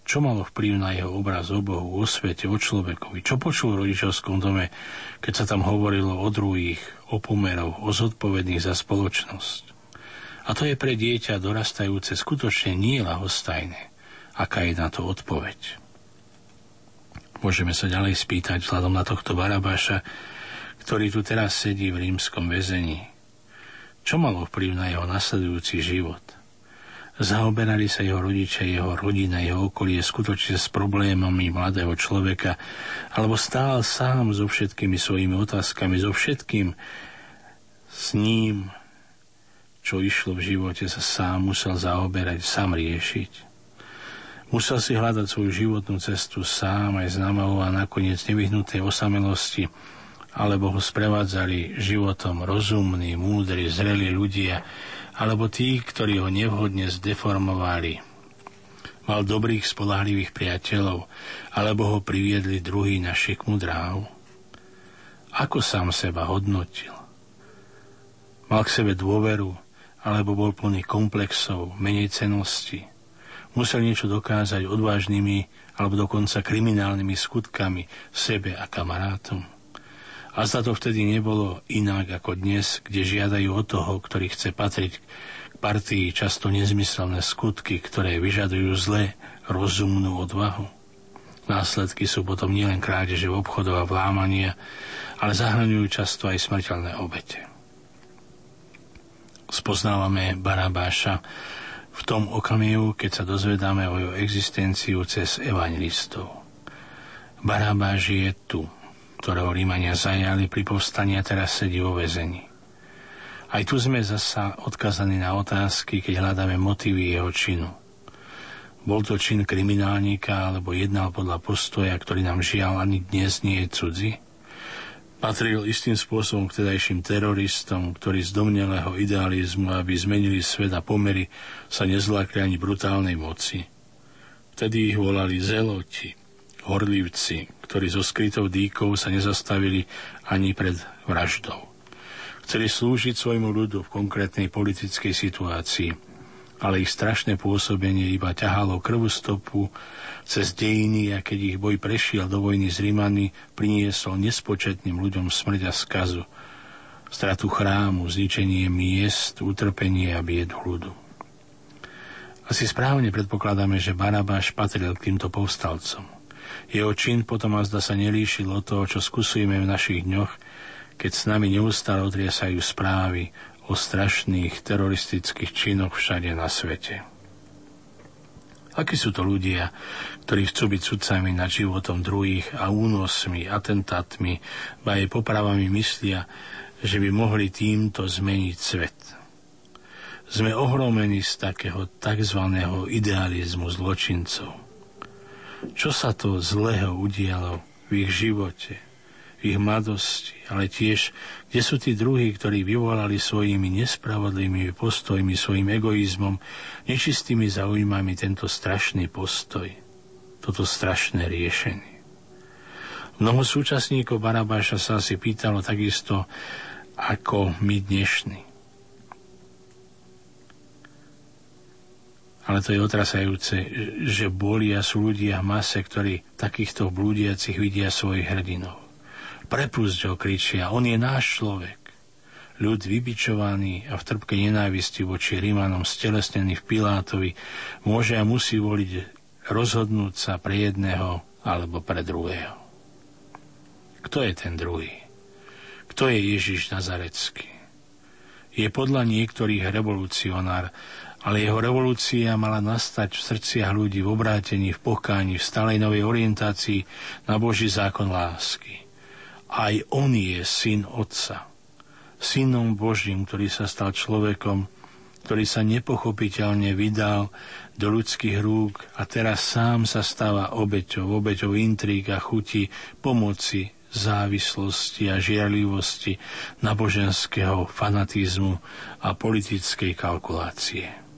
Čo malo vplyv na jeho obraz o Bohu, o svete, o človekovi? Čo počul v rodičovskom dome, keď sa tam hovorilo o druhých, o pomerov, o zodpovedných za spoločnosť? A to je pre dieťa dorastajúce skutočne nie lahostajné. Aká je na to odpoveď? Môžeme sa ďalej spýtať vzhľadom na tohto Barabáša, ktorý tu teraz sedí v rímskom väzení. Čo malo vplyv na jeho nasledujúci život? Zaoberali sa jeho rodičia, jeho rodina, jeho okolie skutočne s problémami mladého človeka, alebo stál sám so všetkými svojimi otázkami, so všetkým s ním, čo išlo v živote, sa sám musel zaoberať, sám riešiť. Musel si hľadať svoju životnú cestu sám aj znamou a nakoniec nevyhnutej osamelosti, alebo ho sprevádzali životom rozumní, múdri, zrelí ľudia, alebo tí, ktorí ho nevhodne zdeformovali. Mal dobrých, spolahlivých priateľov, alebo ho priviedli druhý na šikmu dráhu. Ako sám seba hodnotil? Mal k sebe dôveru, alebo bol plný komplexov, menej cenosti. Musel niečo dokázať odvážnymi alebo dokonca kriminálnymi skutkami sebe a kamarátom. A za to vtedy nebolo inak ako dnes, kde žiadajú od toho, ktorý chce patriť k partii často nezmyselné skutky, ktoré vyžadujú zlé, rozumnú odvahu. Následky sú potom nielen krádeže v obchodov a vlámania, ale zahraňujú často aj smrteľné obete. Spoznávame Barabáša v tom okamihu, keď sa dozvedáme o jeho existenciu cez evangelistov. Barabáš je tu, ktorého Rímania zajali pri povstania, teraz sedí vo väzení. Aj tu sme zasa odkazaní na otázky, keď hľadáme motívy jeho činu. Bol to čin kriminálnika, alebo jednal podľa postoja, ktorý nám žiaľ ani dnes nie je cudzí? Patril istým spôsobom k tedajším teroristom, ktorí z domnelého idealizmu, aby zmenili svet a pomery, sa nezlákli ani brutálnej moci. Vtedy ich volali zeloti, horlivci, ktorí so skrytou dýkou sa nezastavili ani pred vraždou. Chceli slúžiť svojmu ľudu v konkrétnej politickej situácii, ale ich strašné pôsobenie iba ťahalo krvú stopu cez dejiny a keď ich boj prešiel do vojny s Rímany, priniesol nespočetným ľuďom smrť a skazu, stratu chrámu, zničenie miest, utrpenie a biedu ľudu. Asi správne predpokladáme, že Barabáš patril k týmto povstalcom. Jeho čin potom a zda sa nelíšil od toho, čo skúsujeme v našich dňoch, keď s nami neustále otriesajú správy o strašných teroristických činoch všade na svete. Akí sú to ľudia, ktorí chcú byť sudcami nad životom druhých a únosmi, atentátmi, ba aj popravami myslia, že by mohli týmto zmeniť svet. Sme ohromení z takého tzv. idealizmu zločincov – čo sa to zlého udialo v ich živote, v ich mladosti, ale tiež, kde sú tí druhí, ktorí vyvolali svojimi nespravodlivými postojmi, svojim egoizmom, nečistými zaujímami tento strašný postoj, toto strašné riešenie. Mnoho súčasníkov Barabáša sa si pýtalo takisto, ako my dnešní. Ale to je otrasajúce, že bolia sú ľudia v mase, ktorí takýchto blúdiacich vidia svojich hrdinov. Prepusť ho, kričia, on je náš človek. Ľud vybičovaný a v trpke nenávisti voči Rímanom stelesnený v Pilátovi môže a musí voliť rozhodnúť sa pre jedného alebo pre druhého. Kto je ten druhý? Kto je Ježiš Nazarecký? Je podľa niektorých revolucionár ale jeho revolúcia mala nastať v srdciach ľudí v obrátení, v pokáni, v stalej novej orientácii na Boží zákon lásky. Aj on je syn Otca. Synom Božím, ktorý sa stal človekom, ktorý sa nepochopiteľne vydal do ľudských rúk a teraz sám sa stáva obeťou, obeťou intrík a chuti, pomoci, závislosti a žiarlivosti, naboženského fanatizmu a politickej kalkulácie.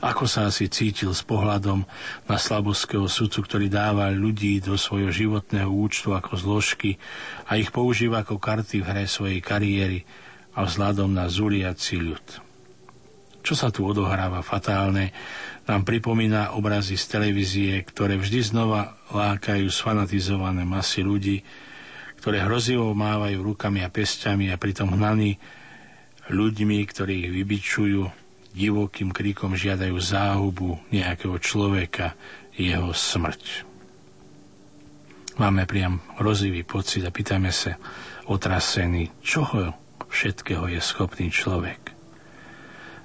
Ako sa asi cítil s pohľadom na slabostského sudcu, ktorý dáva ľudí do svojho životného účtu ako zložky a ich používa ako karty v hre svojej kariéry a vzhľadom na zuliaci ľud. Čo sa tu odohráva fatálne, nám pripomína obrazy z televízie, ktoré vždy znova lákajú sfanatizované masy ľudí, ktoré hrozivo mávajú rukami a pestiami a pritom hnaní ľuďmi, ktorí ich vybičujú, divokým krikom žiadajú záhubu nejakého človeka, jeho smrť. Máme priam hrozivý pocit a pýtame sa otrasený, čoho všetkého je schopný človek.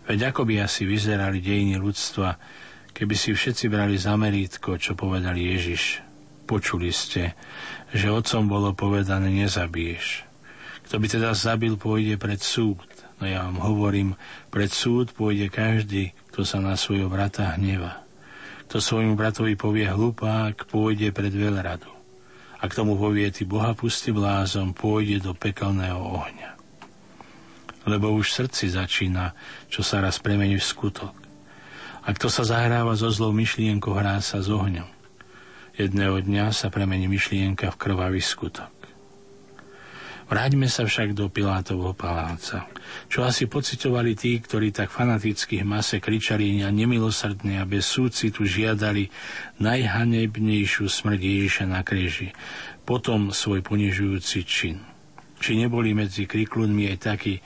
Veď ako by asi vyzerali dejiny ľudstva, keby si všetci brali za merítko, čo povedal Ježiš. Počuli ste, že otcom bolo povedané nezabiješ. Kto by teda zabil, pôjde pred súd. No ja vám hovorím, pred súd pôjde každý, kto sa na svojho brata hneva. Kto svojmu bratovi povie hlupák, pôjde pred veľradu. A k tomu povie, ty Boha pusti blázom, pôjde do pekelného ohňa lebo už srdci začína, čo sa raz premení v skutok. A kto sa zahráva so zlou myšlienkou, hrá sa s ohňom. Jedného dňa sa premení myšlienka v krvavý skutok. Vráťme sa však do Pilátovho paláca. Čo asi pocitovali tí, ktorí tak fanaticky v mase kričali a nemilosrdne a bez súcitu žiadali najhanebnejšiu smrť Ježiša na kríži, potom svoj ponižujúci čin. Či neboli medzi kriklunmi aj takí,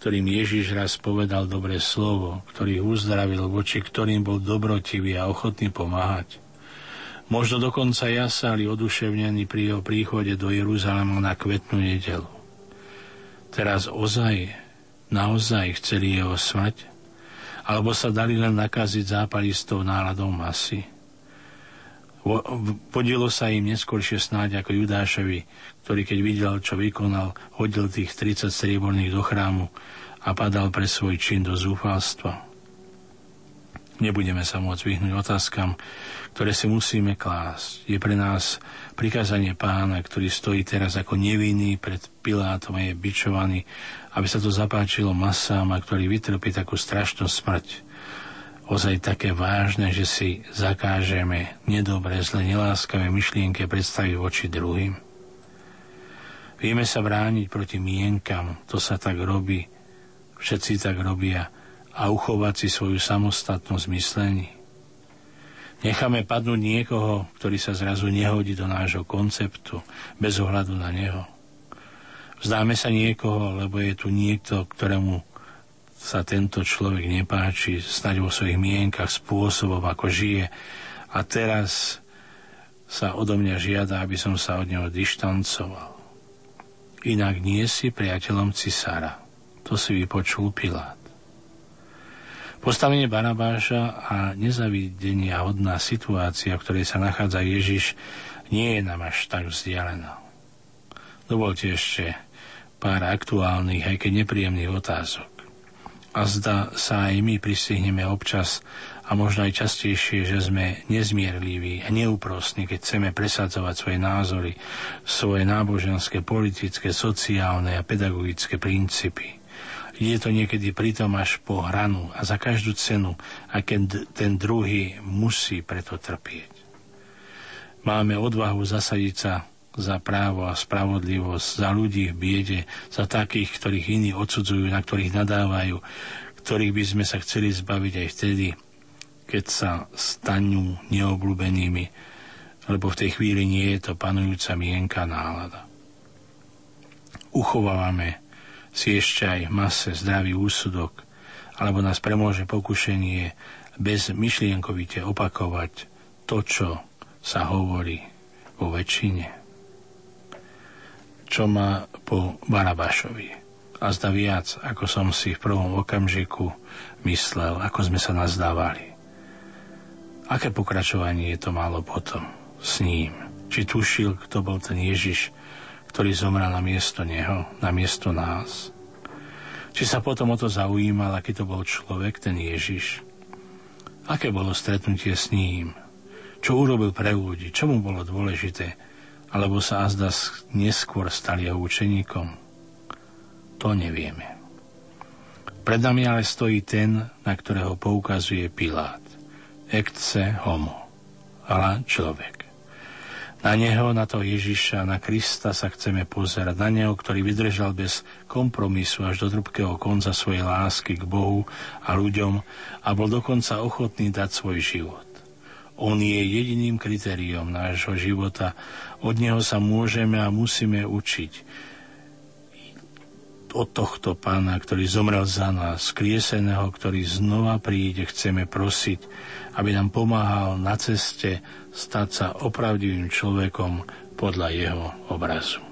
ktorým Ježiš raz povedal dobré slovo, ktorý uzdravil, voči ktorým bol dobrotivý a ochotný pomáhať. Možno dokonca jasali oduševnení pri jeho príchode do Jeruzalema na kvetnú nedelu. Teraz ozaj, naozaj chceli jeho smrť? Alebo sa dali len nakaziť zápalistou náladou masy? Podielo sa im neskôršie snáď ako Judášovi, ktorý keď videl, čo vykonal, hodil tých 30 strieborných do chrámu a padal pre svoj čin do zúfalstva. Nebudeme sa môcť vyhnúť otázkam, ktoré si musíme klásť. Je pre nás prikázanie pána, ktorý stojí teraz ako nevinný pred Pilátom a je bičovaný, aby sa to zapáčilo masám a ktorý vytrpí takú strašnú smrť. Ozaj také vážne, že si zakážeme nedobre, zle, neláskavé myšlienke predstaviť voči druhým. Vieme sa brániť proti mienkam, to sa tak robí, všetci tak robia a uchovať si svoju samostatnosť myslení. Necháme padnúť niekoho, ktorý sa zrazu nehodí do nášho konceptu, bez ohľadu na neho. Vzdáme sa niekoho, lebo je tu niekto, ktorému sa tento človek nepáči, snáď vo svojich mienkach, spôsobom, ako žije. A teraz sa odo mňa žiada, aby som sa od neho dištancoval. Inak nie si priateľom cisára. To si vypočul Pilát. Postavenie Barabáša a nezavidenia hodná situácia, v ktorej sa nachádza Ježiš, nie je nám až tak vzdialená. Dovolte ešte pár aktuálnych, aj keď nepríjemných otázok. A zda sa aj my pristihneme občas a možno aj častejšie, že sme nezmierliví a neúprostní, keď chceme presadzovať svoje názory, svoje náboženské, politické, sociálne a pedagogické princípy. Je to niekedy pritom až po hranu a za každú cenu, a keď ten druhý musí preto trpieť. Máme odvahu zasadiť sa za právo a spravodlivosť, za ľudí v biede, za takých, ktorých iní odsudzujú, na ktorých nadávajú, ktorých by sme sa chceli zbaviť aj vtedy, keď sa stanú neobľúbenými, lebo v tej chvíli nie je to panujúca mienka nálada. Uchovávame si ešte aj mase zdravý úsudok, alebo nás premôže pokušenie bez myšlienkovite opakovať to, čo sa hovorí vo väčšine. Čo má po Barabašovi. A zda viac, ako som si v prvom okamžiku myslel, ako sme sa nazdávali. Aké pokračovanie to malo potom s ním? Či tušil, kto bol ten Ježiš, ktorý zomrel na miesto neho, na miesto nás. Či sa potom o to zaujímal, aký to bol človek, ten Ježiš. Aké bolo stretnutie s ním? Čo urobil pre ľudí? Čo mu bolo dôležité? Alebo sa azda neskôr stal jeho učeníkom? To nevieme. Pred nami ale stojí ten, na ktorého poukazuje Pilát. Ekce homo. Ale človek. Na Neho, na to Ježiša, na Krista sa chceme pozerať. Na Neho, ktorý vydržal bez kompromisu až do trpkého konca svojej lásky k Bohu a ľuďom a bol dokonca ochotný dať svoj život. On je jediným kritériom nášho života. Od Neho sa môžeme a musíme učiť od tohto pána, ktorý zomrel za nás, krieseného, ktorý znova príde, chceme prosiť, aby nám pomáhal na ceste stať sa opravdivým človekom podľa jeho obrazu.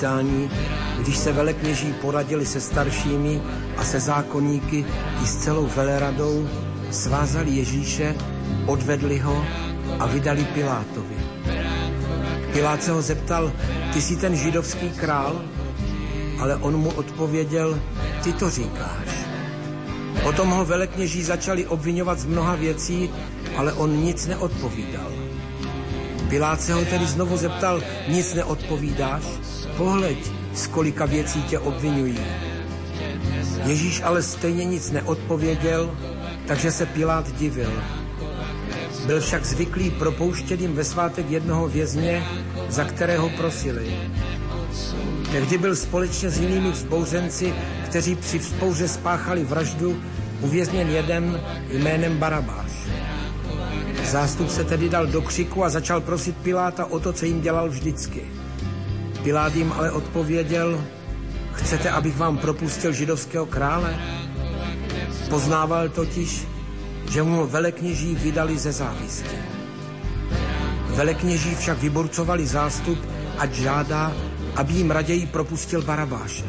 Svítání, když se velekněží poradili se staršími a se zákonníky i s celou veleradou, svázali Ježíše, odvedli ho a vydali Pilátovi. Pilát se ho zeptal, ty jsi ten židovský král? Ale on mu odpověděl, ty to říkáš. Potom ho velekněží začali obvinovat z mnoha věcí, ale on nic neodpovídal. Pilát se ho tedy znovu zeptal, nic neodpovídáš? Pohleď, z kolika věcí tě obvinují. Ježíš ale stejně nic neodpověděl, takže se Pilát divil. Byl však zvyklý propouštět ve svátek jednoho vězně, za kterého prosili. Tehdy byl společně s jinými vzbouřenci, kteří při vzpouře spáchali vraždu, uvězněn jeden jménem Barabáš. Zástup se tedy dal do křiku a začal prosit Piláta o to, co jim dělal vždycky. Pilát jim ale odpověděl, chcete, abych vám propustil židovského krále? Poznával totiž, že mu velekněží vydali ze závisti. Velekněží však vyburcovali zástup, ať žádá, aby jim raději propustil Barabáše.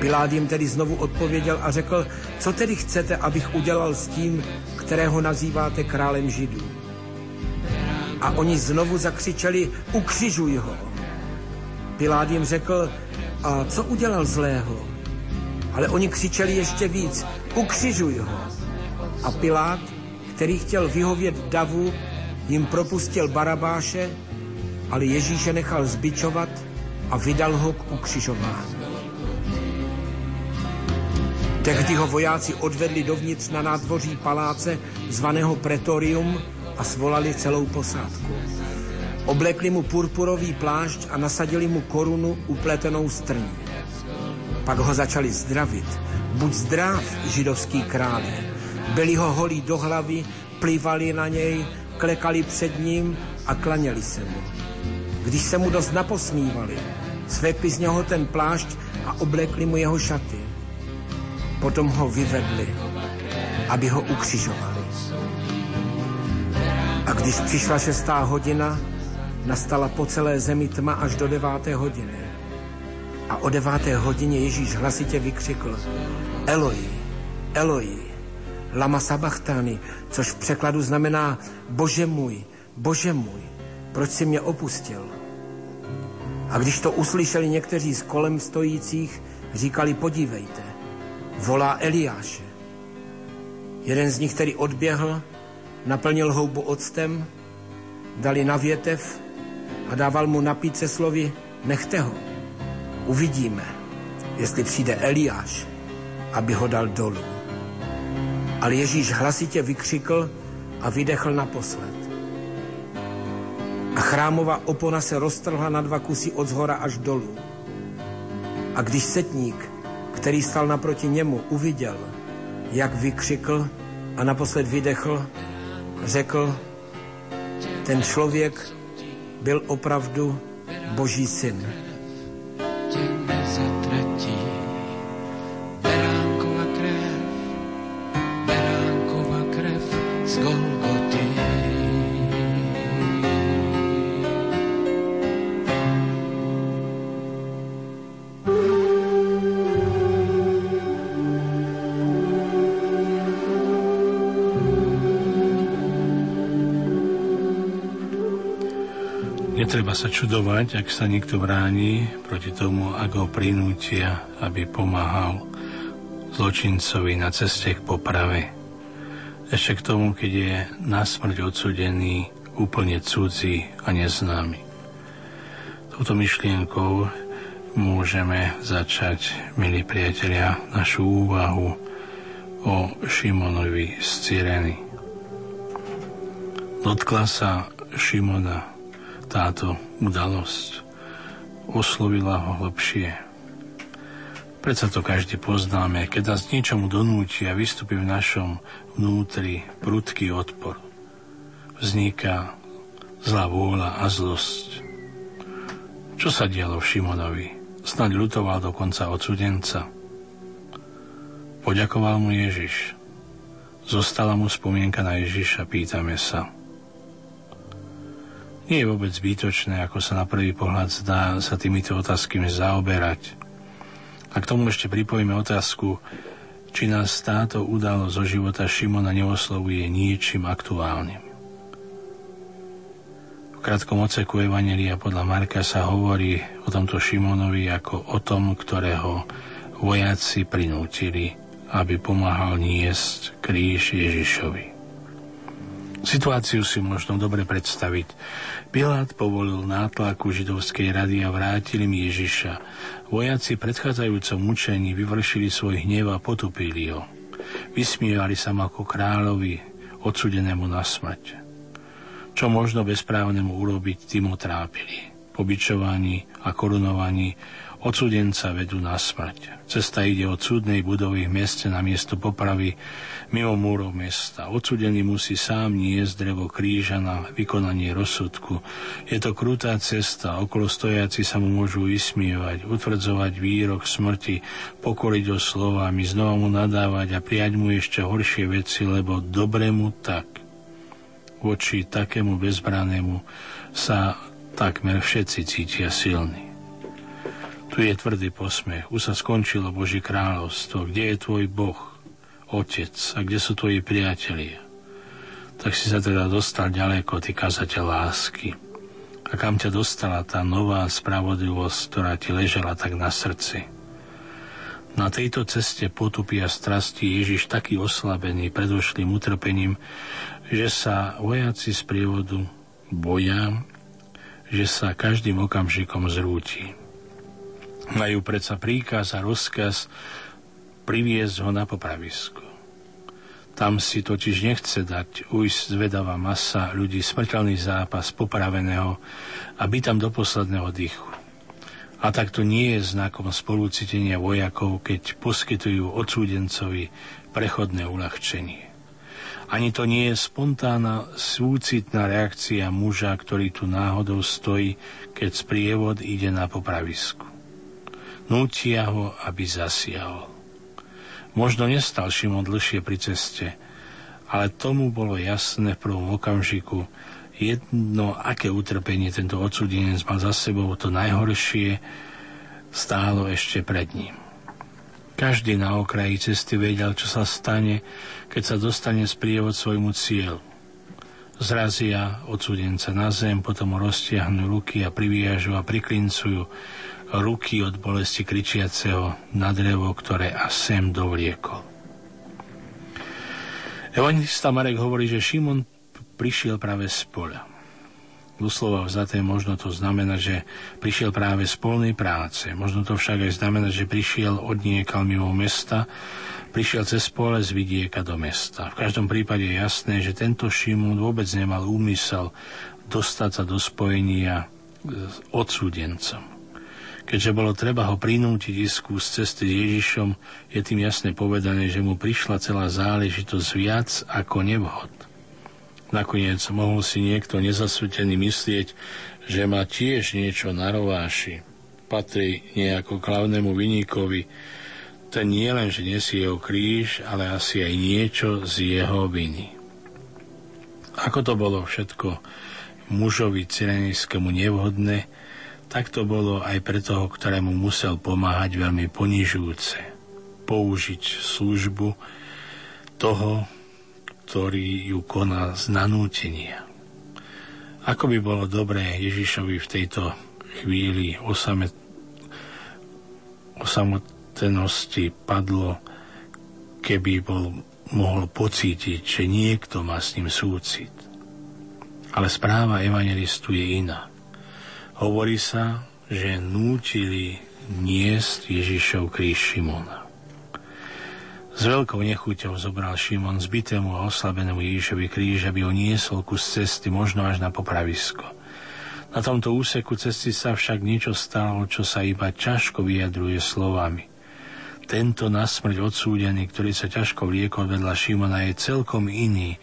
Pilát jim tedy znovu odpověděl a řekl, co tedy chcete, abych udělal s tím, kterého nazýváte králem židů. A oni znovu zakřičeli, ukřižuj ho. Pilát jim řekl, a co udělal zlého? Ale oni křičeli ještě víc, ukřižuj ho. A Pilát, který chtěl vyhovět davu, jim propustil Barabáše, ale Ježíše nechal zbičovat a vydal ho k ukřižování. Tehdy ho vojáci odvedli dovnitř na nádvoří paláce zvaného Pretorium a svolali celou posádku. Oblekli mu purpurový plášť a nasadili mu korunu upletenou strní. Pak ho začali zdravit. Buď zdrav, židovský králi. Byli ho holí do hlavy, plývali na něj, klekali před ním a klaněli se mu. Když se mu dost naposmívali, svekli z něho ten plášť a oblekli mu jeho šaty. Potom ho vyvedli, aby ho ukřižovali. A když přišla šestá hodina, nastala po celé zemi tma až do deváté hodiny. A o deváté hodině Ježíš hlasitě vykřikl Eloi, Eloi, lama sabachtány, což v překladu znamená Bože můj, Bože můj, proč si mě opustil? A když to uslyšeli někteří z kolem stojících, říkali, podívejte, volá Eliáše. Jeden z nich tedy odběhl, naplnil houbu octem, dali na větev a dával mu napít se slovy, nechte ho. Uvidíme, jestli přijde Eliáš, aby ho dal dolů. Ale Ježíš hlasitě vykřikl a vydechl naposled. A chrámová opona se roztrhla na dva kusy od zhora až dolů. A když setník, který stal naproti němu, uviděl, jak vykřikl a naposled vydechl, řekl, ten člověk byl opravdu Boží syn. Netreba sa čudovať, ak sa niekto bráni proti tomu, ak ho prinútia, aby pomáhal zločincovi na ceste k poprave. Ešte k tomu, keď je na smrť odsudený úplne cudzí a neznámy. Touto myšlienkou môžeme začať, milí priatelia, našu úvahu o Šimonovi z Cyreny. Dotkla sa Šimona táto udalosť. Oslovila ho hlbšie. Predsa to každý poznáme, keď nás niečomu donúti a vystupí v našom vnútri prudký odpor. Vzniká zlá vôľa a zlosť. Čo sa dialo v Šimonovi? Snaď ľutoval dokonca odsudenca. Poďakoval mu Ježiš. Zostala mu spomienka na Ježiša, pýtame sa – nie je vôbec zbytočné, ako sa na prvý pohľad zdá, sa týmito otázkami zaoberať. A k tomu ešte pripojíme otázku, či nás táto udalosť zo života Šimona neoslovuje niečím aktuálnym. V krátkom oceku Evanelia podľa Marka sa hovorí o tomto Šimonovi ako o tom, ktorého vojaci prinútili, aby pomáhal niesť kríž Ježišovi. Situáciu si možno dobre predstaviť. Pilát povolil nátlaku židovskej rady a vrátili mi Ježiša. Vojaci predchádzajúcom mučení vyvršili svoj hnev a potupili ho. Vysmievali sa mu ako kráľovi, odsudenému na smrť. Čo možno bezprávnemu urobiť, tým trápili. Po a korunovaní Odsudenca vedú na smrť. Cesta ide od súdnej budovy v meste na miesto popravy mimo múrov mesta. Odsudený musí sám niesť drevo kríža na vykonanie rozsudku. Je to krutá cesta, okolo stojaci sa mu môžu vysmievať, utvrdzovať výrok smrti, pokoriť ho slovami, znova mu nadávať a prijať mu ešte horšie veci, lebo dobrému tak. Voči takému bezbranému sa takmer všetci cítia silní. Tu je tvrdý posmech, už sa skončilo Boží kráľovstvo, kde je tvoj Boh, Otec a kde sú tvoji priatelia. Tak si sa teda dostal ďaleko, ty kazateľ lásky. A kam ťa dostala tá nová spravodlivosť, ktorá ti ležela tak na srdci? Na tejto ceste potupy a strasti Ježiš taký oslabený predošlým utrpením, že sa vojaci z prievodu boja, že sa každým okamžikom zrúti. Majú predsa príkaz a rozkaz priviesť ho na popravisko. Tam si totiž nechce dať ujsť zvedavá masa ľudí smrteľný zápas popraveného a byť tam do posledného dychu. A tak to nie je znakom spolucitenia vojakov, keď poskytujú odsúdencovi prechodné uľahčenie. Ani to nie je spontánna súcitná reakcia muža, ktorý tu náhodou stojí, keď sprievod ide na popravisku. Nútia ho, aby zasiahol. Možno nestal Šimon dlhšie pri ceste, ale tomu bolo jasné v prvom okamžiku, jedno, aké utrpenie tento odsúdenec mal za sebou, to najhoršie stálo ešte pred ním. Každý na okraji cesty vedel, čo sa stane, keď sa dostane z prievod svojmu cieľu. Zrazia odsúdenca na zem, potom roztiahnu ruky a priviažu a priklincujú ruky od bolesti kričiaceho na drevo, ktoré a sem dovliekol. Evangelista Marek hovorí, že Šimon prišiel práve z poľa. Doslova vzaté možno to znamená, že prišiel práve z polnej práce. Možno to však aj znamená, že prišiel od niekal mimo mesta, prišiel cez pole z vidieka do mesta. V každom prípade je jasné, že tento Šimón vôbec nemal úmysel dostať sa do spojenia s odsúdencom. Keďže bolo treba ho prinútiť ísť z cesty s Ježišom, je tým jasne povedané, že mu prišla celá záležitosť viac ako nevhod. Nakoniec mohol si niekto nezasvetený myslieť, že má tiež niečo na rováši. Patrí nejako k hlavnému vyníkovi. Ten nie len, že nesie jeho kríž, ale asi aj niečo z jeho viny. Ako to bolo všetko mužovi cyrenejskému nevhodné, tak to bolo aj pre toho, ktorému musel pomáhať veľmi ponižujúce. Použiť službu toho, ktorý ju koná z nanútenia. Ako by bolo dobré Ježišovi v tejto chvíli osamet, osamotenosti padlo, keby bol mohol pocítiť, že niekto má s ním súcit. Ale správa evangelistu je iná. Hovorí sa, že nútili niesť Ježišov kríž Šimona. S veľkou nechuťou zobral Šimon zbitému a oslabenému Ježišovi kríž, aby ho niesol kus cesty, možno až na popravisko. Na tomto úseku cesty sa však niečo stalo, čo sa iba ťažko vyjadruje slovami. Tento nasmrť odsúdený, ktorý sa ťažko vliekol vedľa Šimona, je celkom iný,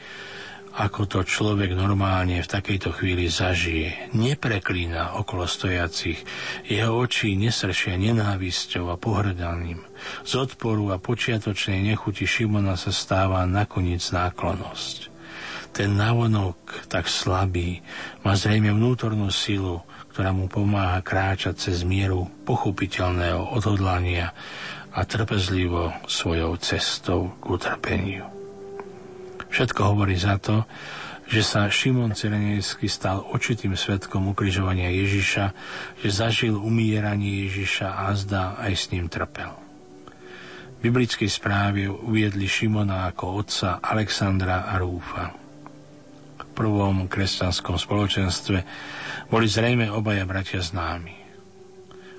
ako to človek normálne v takejto chvíli zažije. Nepreklína okolo stojacich, jeho oči nesršia nenávisťou a pohrdaním. Z odporu a počiatočnej nechuti Šimona sa stáva nakoniec náklonosť. Ten návonok, tak slabý, má zrejme vnútornú silu, ktorá mu pomáha kráčať cez mieru pochopiteľného odhodlania a trpezlivo svojou cestou k utrpeniu. Všetko hovorí za to, že sa Šimon Cyrenejský stal očitým svetkom ukrižovania Ježiša, že zažil umieranie Ježiša a zdá aj s ním trpel. V biblickej správe uviedli Šimona ako otca Alexandra a Rúfa. V prvom kresťanskom spoločenstve boli zrejme obaja bratia známi.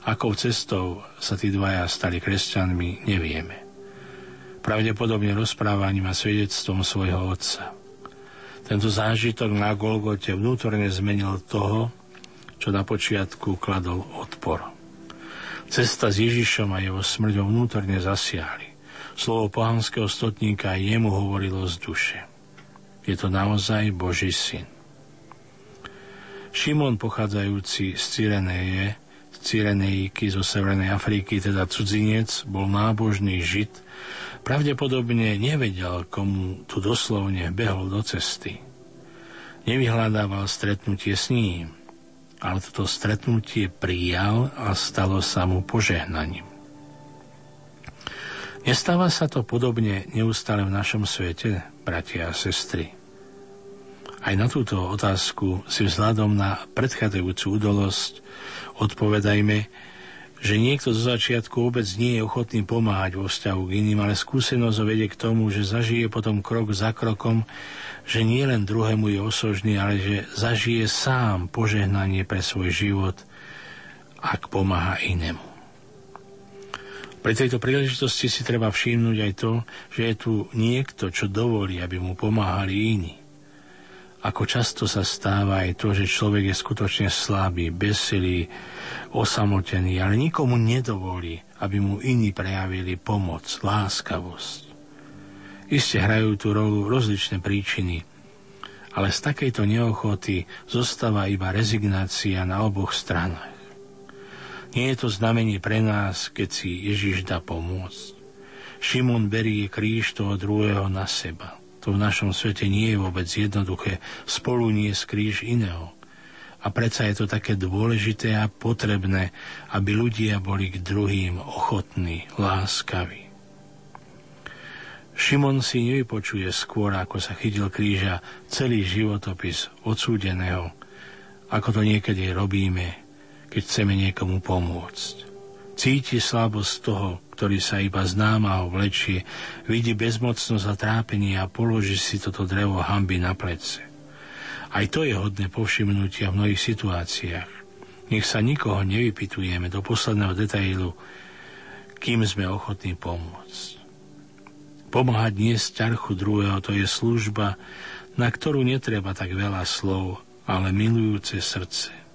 Akou cestou sa tí dvaja stali kresťanmi, nevieme pravdepodobne rozprávaním a svedectvom svojho otca. Tento zážitok na Golgote vnútorne zmenil toho, čo na počiatku kladol odpor. Cesta s Ježišom a jeho smrťou vnútorne zasiahli. Slovo pohanského stotníka jemu hovorilo z duše. Je to naozaj Boží syn. Šimon pochádzajúci z Cyreneje, z Cyrenejky zo Severnej Afriky, teda cudzinec, bol nábožný žid, Pravdepodobne nevedel, komu tu doslovne behol do cesty. Nevyhľadával stretnutie s ním. ale toto stretnutie prijal a stalo sa mu požehnaním. Nestáva sa to podobne neustále v našom svete, bratia a sestry. Aj na túto otázku si vzhľadom na predchádzajúcu udolosť odpovedajme, že niekto zo začiatku vôbec nie je ochotný pomáhať vo vzťahu k iným, ale skúsenosť vedie k tomu, že zažije potom krok za krokom, že nie len druhému je osožný, ale že zažije sám požehnanie pre svoj život, ak pomáha inému. Pri tejto príležitosti si treba všimnúť aj to, že je tu niekto, čo dovolí, aby mu pomáhali iní. Ako často sa stáva aj to, že človek je skutočne slabý, besilý, osamotený, ale nikomu nedovolí, aby mu iní prejavili pomoc, láskavosť. Iste hrajú tú rolu rozličné príčiny, ale z takejto neochoty zostáva iba rezignácia na oboch stranách. Nie je to znamenie pre nás, keď si Ježiš dá pomôcť. Šimon berie kríž toho druhého na seba. To v našom svete nie je vôbec jednoduché spolu nie kríž iného. A predsa je to také dôležité a potrebné, aby ľudia boli k druhým ochotní, láskaví. Šimon si nevypočuje skôr, ako sa chytil kríža, celý životopis odsúdeného, ako to niekedy robíme, keď chceme niekomu pomôcť. Cíti slabosť toho, ktorý sa iba známa ho vlečie, vidí bezmocnosť a trápenie a položí si toto drevo hamby na plece. Aj to je hodné povšimnutia v mnohých situáciách. Nech sa nikoho nevypitujeme do posledného detailu, kým sme ochotní pomôcť. Pomáhať nie z ťarchu druhého, to je služba, na ktorú netreba tak veľa slov, ale milujúce srdce.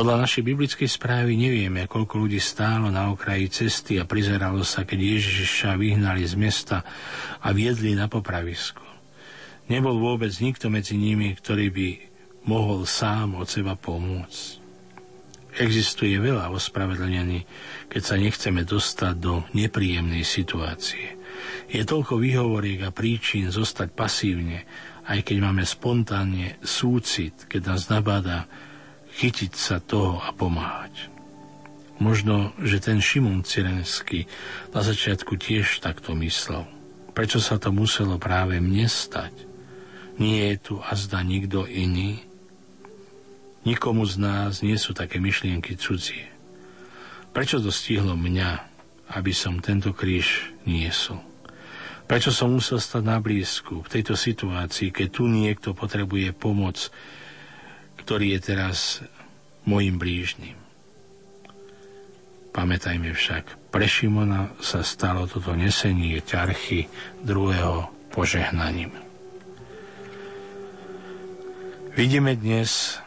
Podľa našej biblickej správy nevieme, koľko ľudí stálo na okraji cesty a prizeralo sa, keď Ježiša vyhnali z mesta a viedli na popravisko. Nebol vôbec nikto medzi nimi, ktorý by mohol sám od seba pomôcť. Existuje veľa ospravedlnení, keď sa nechceme dostať do nepríjemnej situácie. Je toľko výhovoriek a príčin zostať pasívne, aj keď máme spontánne súcit, keď nás nabáda chytiť sa toho a pomáhať. Možno, že ten Šimon Cyrenský na začiatku tiež takto myslel. Prečo sa to muselo práve mne stať? Nie je tu azda nikto iný? Nikomu z nás nie sú také myšlienky cudzie. Prečo to stihlo mňa, aby som tento kríž niesol? Prečo som musel stať na blízku v tejto situácii, keď tu niekto potrebuje pomoc, ktorý je teraz mojim blížnym. Pamätajme však, pre Šimona sa stalo toto nesenie ťarchy druhého požehnaním. Vidíme dnes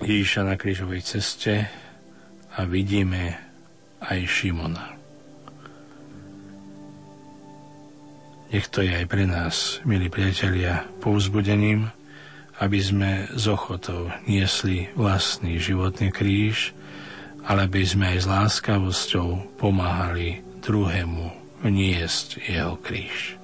Ježiša na krížovej ceste a vidíme aj Šimona. Nech to je aj pre nás, milí priatelia, povzbudením, aby sme z ochotou niesli vlastný životný kríž, ale aby sme aj s láskavosťou pomáhali druhému niesť jeho kríž.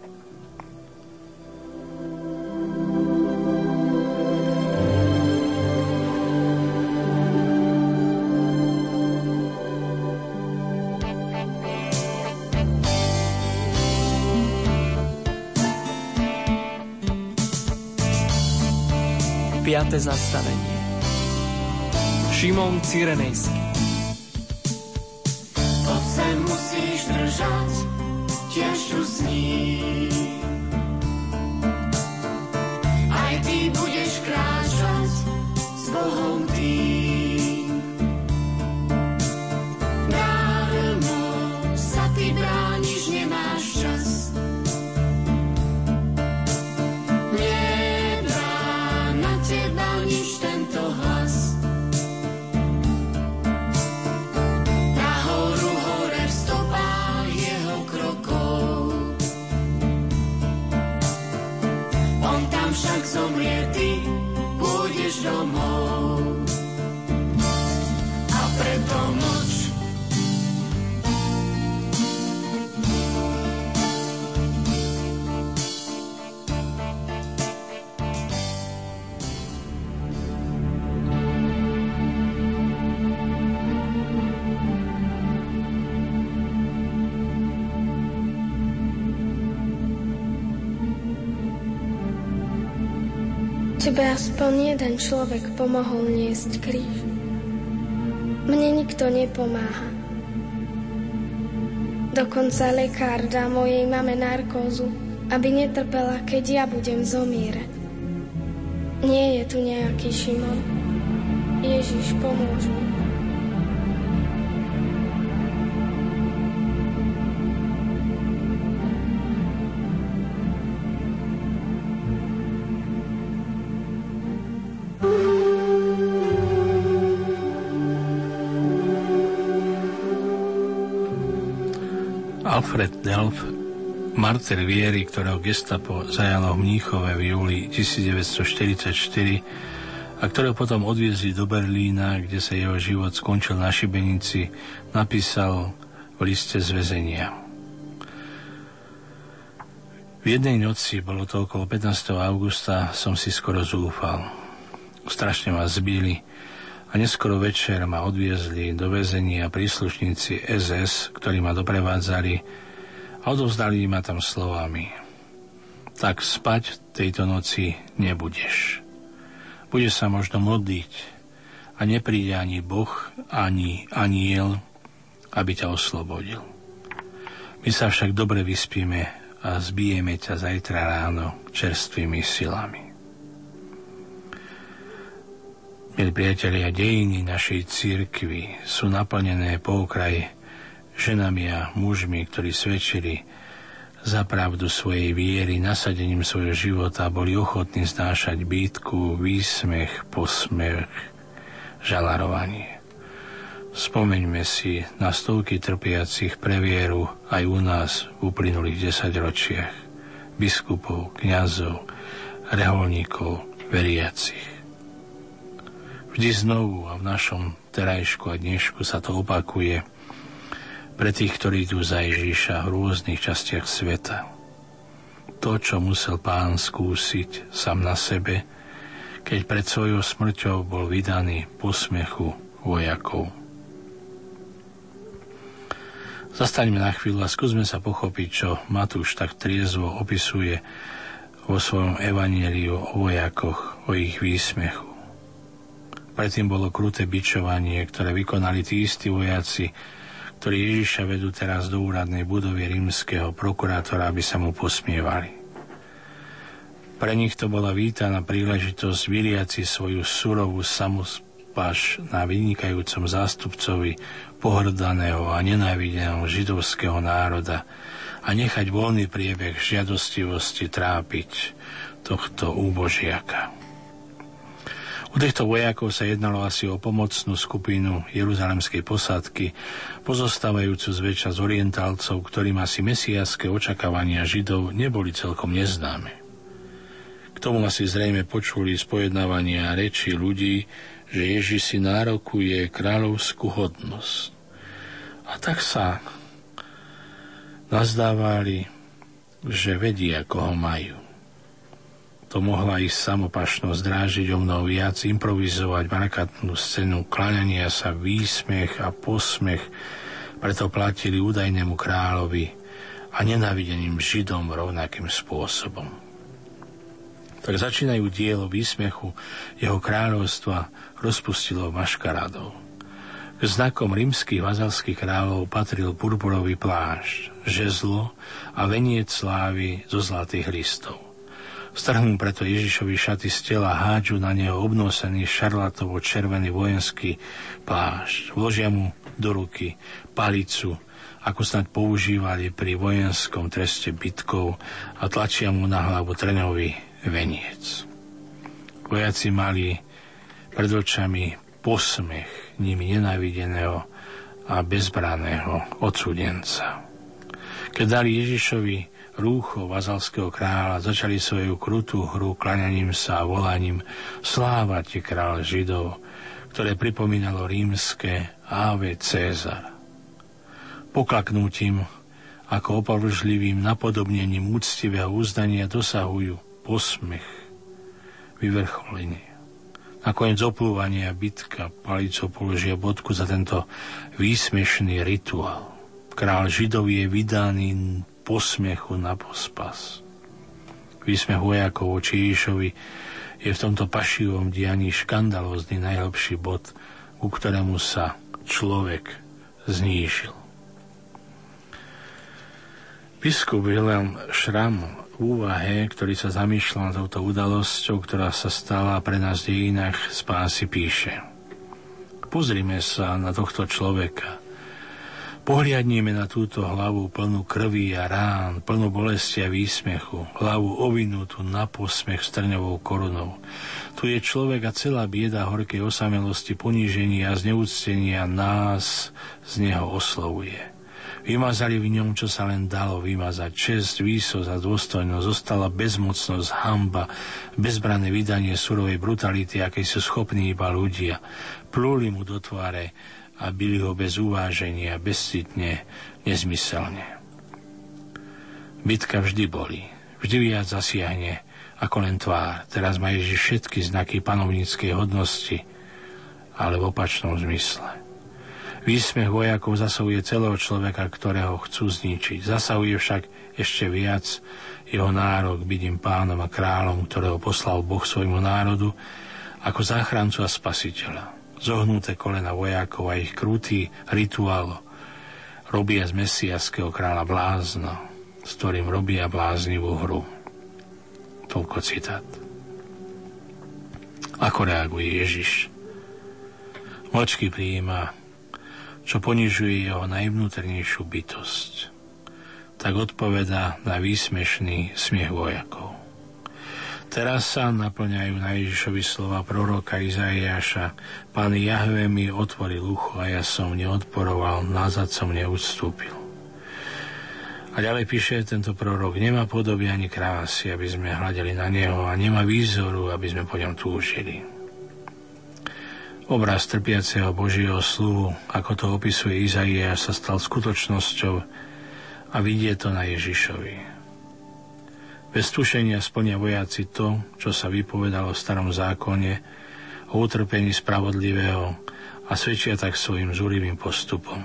5. zastavenie Šimon Cyrenejský To se musíš držať, tiež tu zní. Aj ty budeš kráčať s Bohom tým. Aspoň jeden človek pomohol niesť kríž. Mne nikto nepomáha. Dokonca lekár dá mojej mame narkózu, aby netrpela, keď ja budem zomierať. Nie je tu nejaký Šimon. Ježiš, pomôž mi. Delf, martyr viery, ktorého gestapo zajalo v Mníchove v júli 1944 a ktorého potom odviezli do Berlína, kde sa jeho život skončil na šibenici, napísal v liste z väzenia. V jednej noci, bolo to okolo 15. augusta, som si skoro zúfal. Strašne ma zbili, a neskoro večer ma odviezli do väzenia príslušníci SS, ktorí ma doprevádzali a odovzdali ma tam slovami. Tak spať tejto noci nebudeš. Budeš sa možno modliť a nepríde ani Boh, ani aniel, aby ťa oslobodil. My sa však dobre vyspíme a zbijeme ťa zajtra ráno čerstvými silami. Milí priatelia, dejiny našej církvy sú naplnené po okraji ženami a mužmi, ktorí svedčili za pravdu svojej viery, nasadením svojho života boli ochotní znášať bytku, výsmech, posmech, žalarovanie. Spomeňme si na stovky trpiacich pre vieru aj u nás v uplynulých desaťročiach, biskupov, kňazov, reholníkov, veriacich. Vždy znovu a v našom terajšku a dnešku sa to opakuje pre tých, ktorí idú za Ježíša v rôznych častiach sveta. To, čo musel pán skúsiť sám na sebe, keď pred svojou smrťou bol vydaný posmechu vojakov. Zastaňme na chvíľu a skúsme sa pochopiť, čo Matúš tak triezvo opisuje vo svojom evaníliu o vojakoch, o ich výsmechu. Predtým bolo kruté bičovanie, ktoré vykonali tí istí vojaci, ktorí Ježiša vedú teraz do úradnej budovy rímskeho prokurátora, aby sa mu posmievali. Pre nich to bola vítaná príležitosť vyliaci svoju surovú samospáš na vynikajúcom zástupcovi pohrdaného a nenávideného židovského národa a nechať voľný priebeh žiadostivosti trápiť tohto úbožiaka. U týchto vojakov sa jednalo asi o pomocnú skupinu jeruzalemskej posádky, pozostávajúcu zväčša z orientálcov, ktorým asi mesiaské očakávania Židov neboli celkom neznáme. K tomu asi zrejme počuli spojednávania reči ľudí, že Ježiš si nárokuje kráľovskú hodnosť. A tak sa nazdávali, že vedia, koho majú to mohla ísť samopašnosť drážiť o mnoho viac, improvizovať markantnú scénu, kláňania sa, výsmech a posmech, preto platili údajnému kráľovi a nenávideným Židom rovnakým spôsobom. Tak začínajú dielo výsmechu jeho kráľovstva rozpustilo maškaradov. K znakom rímskych vazalských kráľov patril purpurový plášť, žezlo a veniec slávy zo zlatých listov. Strhnú preto Ježišovi šaty z tela, hádžu na neho obnosený šarlatovo červený vojenský plášť. Vložia mu do ruky palicu, ako snad používali pri vojenskom treste bytkov a tlačia mu na hlavu trenový veniec. Vojaci mali pred očami posmech nimi nenávideného a bezbraného odsudenca. Keď dali Ježišovi rúcho vazalského kráľa začali svoju krutú hru klaňaním sa a volaním Sláva ti kráľ Židov, ktoré pripomínalo rímske Ave Cezar. Poklaknutím ako opavržlivým napodobnením úctivého uzdania dosahujú posmech, vyvrcholenie. Nakoniec oplúvanie a bitka palicou položia bodku za tento výsmešný rituál. Král Židov je vydaný posmiechu na pospas. Výsmech vojakov voči Ježišovi je v tomto pašivom dianí škandalózny najlepší bod, ku ktorému sa človek znížil. Biskup Wilhelm Schramm v úvahe, ktorý sa zamýšľal touto udalosťou, ktorá sa stala pre nás v dejinách spásy, píše Pozrime sa na tohto človeka, Pohliadnime na túto hlavu plnú krví a rán, plnú bolesti a výsmechu, hlavu ovinutú na posmech strňovou korunou. Tu je človek a celá bieda horkej osamelosti, poníženia a zneúctenia nás z neho oslovuje. Vymazali v ňom, čo sa len dalo vymazať. Čest, výsosť a dôstojnosť zostala bezmocnosť, hamba, bezbrané vydanie surovej brutality, akej sú schopní iba ľudia. Plúli mu do tváre, a byli ho bez uváženia, bezcitne, nezmyselne. Bitka vždy boli, vždy viac zasiahne ako len tvár. Teraz má Ježiš všetky znaky panovníckej hodnosti, ale v opačnom zmysle. Výsmech vojakov zasahuje celého človeka, ktorého chcú zničiť. Zasahuje však ešte viac jeho nárok byť im pánom a kráľom, ktorého poslal Boh svojmu národu, ako záchrancu a spasiteľa zohnuté kolena vojakov a ich krutý rituál robia z mesiaského kráľa blázno, s ktorým robia bláznivú hru. Toľko citát. Ako reaguje Ježiš? Mlčky prijíma, čo ponižuje jeho najvnúternejšiu bytosť. Tak odpoveda na výsmešný smiech vojakov. Teraz sa naplňajú na Ježišovi slova proroka Izaiáša. Pán Jahve mi otvoril ucho a ja som neodporoval, nazad som neustúpil. A ďalej píše tento prorok, nemá podoby ani krásy, aby sme hľadeli na neho a nemá výzoru, aby sme po ňom túžili. Obraz trpiaceho Božieho sluhu, ako to opisuje Izaiáš, sa stal skutočnosťou a vidie to na Ježišovi. Bez tušenia splnia vojaci to, čo sa vypovedalo v starom zákone o utrpení spravodlivého a svedčia tak svojim zúrivým postupom.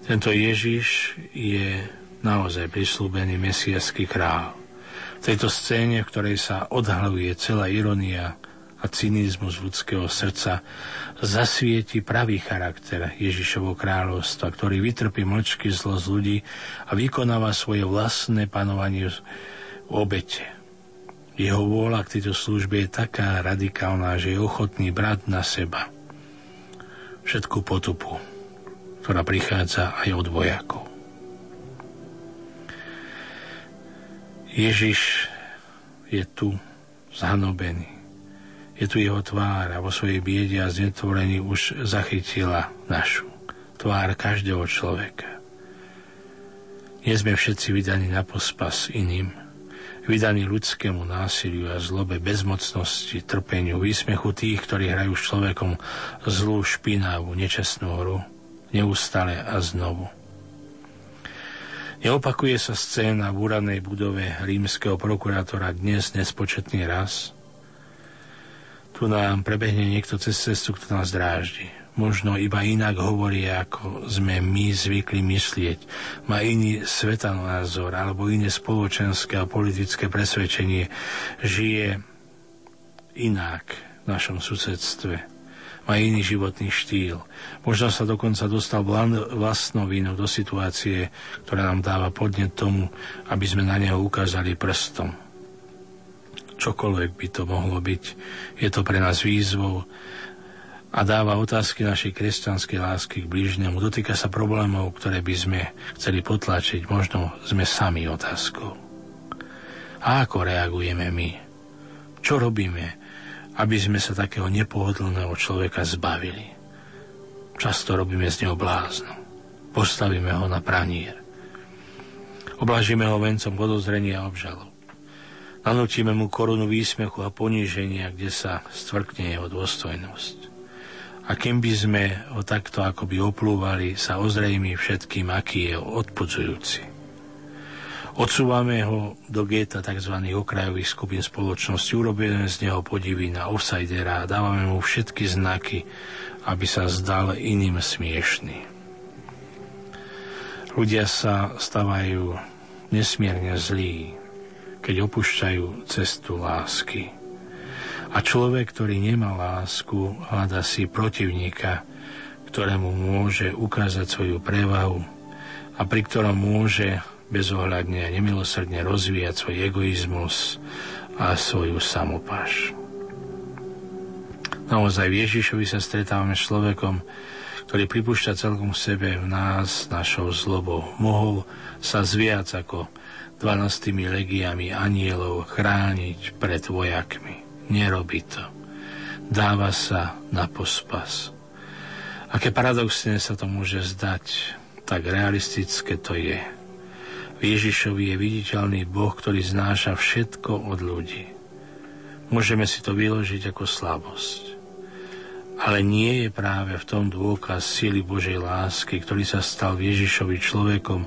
Tento Ježiš je naozaj prislúbený mesiaský král. V tejto scéne, v ktorej sa odhaluje celá ironia a cynizmus ľudského srdca, zasvieti pravý charakter Ježišovho kráľovstva, ktorý vytrpí mlčky zlo z ľudí a vykonáva svoje vlastné panovanie obete. Jeho vôľa k tejto službe je taká radikálna, že je ochotný brať na seba všetku potupu, ktorá prichádza aj od vojakov. Ježiš je tu zhanobený. Je tu jeho tvár a vo svojej biede a znetvorení už zachytila našu tvár každého človeka. Nie sme všetci vydaní na pospas iným, vydaný ľudskému násiliu a zlobe, bezmocnosti, trpeniu, výsmechu tých, ktorí hrajú s človekom zlú, špinavú, nečestnú hru, neustále a znovu. Neopakuje sa scéna v úradnej budove rímskeho prokurátora dnes nespočetný raz. Tu nám prebehne niekto cez cestu, kto nás dráždi možno iba inak hovorí, ako sme my zvykli myslieť. Má iný svetanázor alebo iné spoločenské a politické presvedčenie. Žije inak v našom susedstve. Má iný životný štýl. Možno sa dokonca dostal vlastnou vínou do situácie, ktorá nám dáva podnet tomu, aby sme na neho ukázali prstom. Čokoľvek by to mohlo byť, je to pre nás výzvou, a dáva otázky našej kresťanskej lásky k blížnemu. Dotýka sa problémov, ktoré by sme chceli potlačiť. Možno sme sami otázkou. A ako reagujeme my? Čo robíme, aby sme sa takého nepohodlného človeka zbavili? Často robíme z neho blázno. Postavíme ho na pranier. Oblažíme ho vencom podozrenia a obžalov. Nanúčime mu korunu výsmechu a poníženia, kde sa stvrkne jeho dôstojnosť. A kým by sme ho takto akoby oplúvali, sa ozrejmi všetkým, aký je odpudzujúci. Odsúvame ho do geta tzv. okrajových skupín spoločnosti, urobíme z neho podivy na offsidera dávame mu všetky znaky, aby sa zdal iným smiešný. Ľudia sa stávajú nesmierne zlí, keď opúšťajú cestu lásky A človek, ktorý nemá lásku, hľada si protivníka, ktorému môže ukázať svoju prevahu a pri ktorom môže bezohľadne a nemilosrdne rozvíjať svoj egoizmus a svoju samopáš. Naozaj v Ježišovi sa stretávame s človekom, ktorý pripúšťa celkom sebe v nás našou zlobou. Mohol sa zviac ako 12 legiami anielov chrániť pred vojakmi. Nerobí to. Dáva sa na pospas. Aké paradoxne sa to môže zdať, tak realistické to je. V Ježišovi je viditeľný Boh, ktorý znáša všetko od ľudí. Môžeme si to vyložiť ako slabosť. Ale nie je práve v tom dôkaz síly Božej lásky, ktorý sa stal Ježišovi človekom,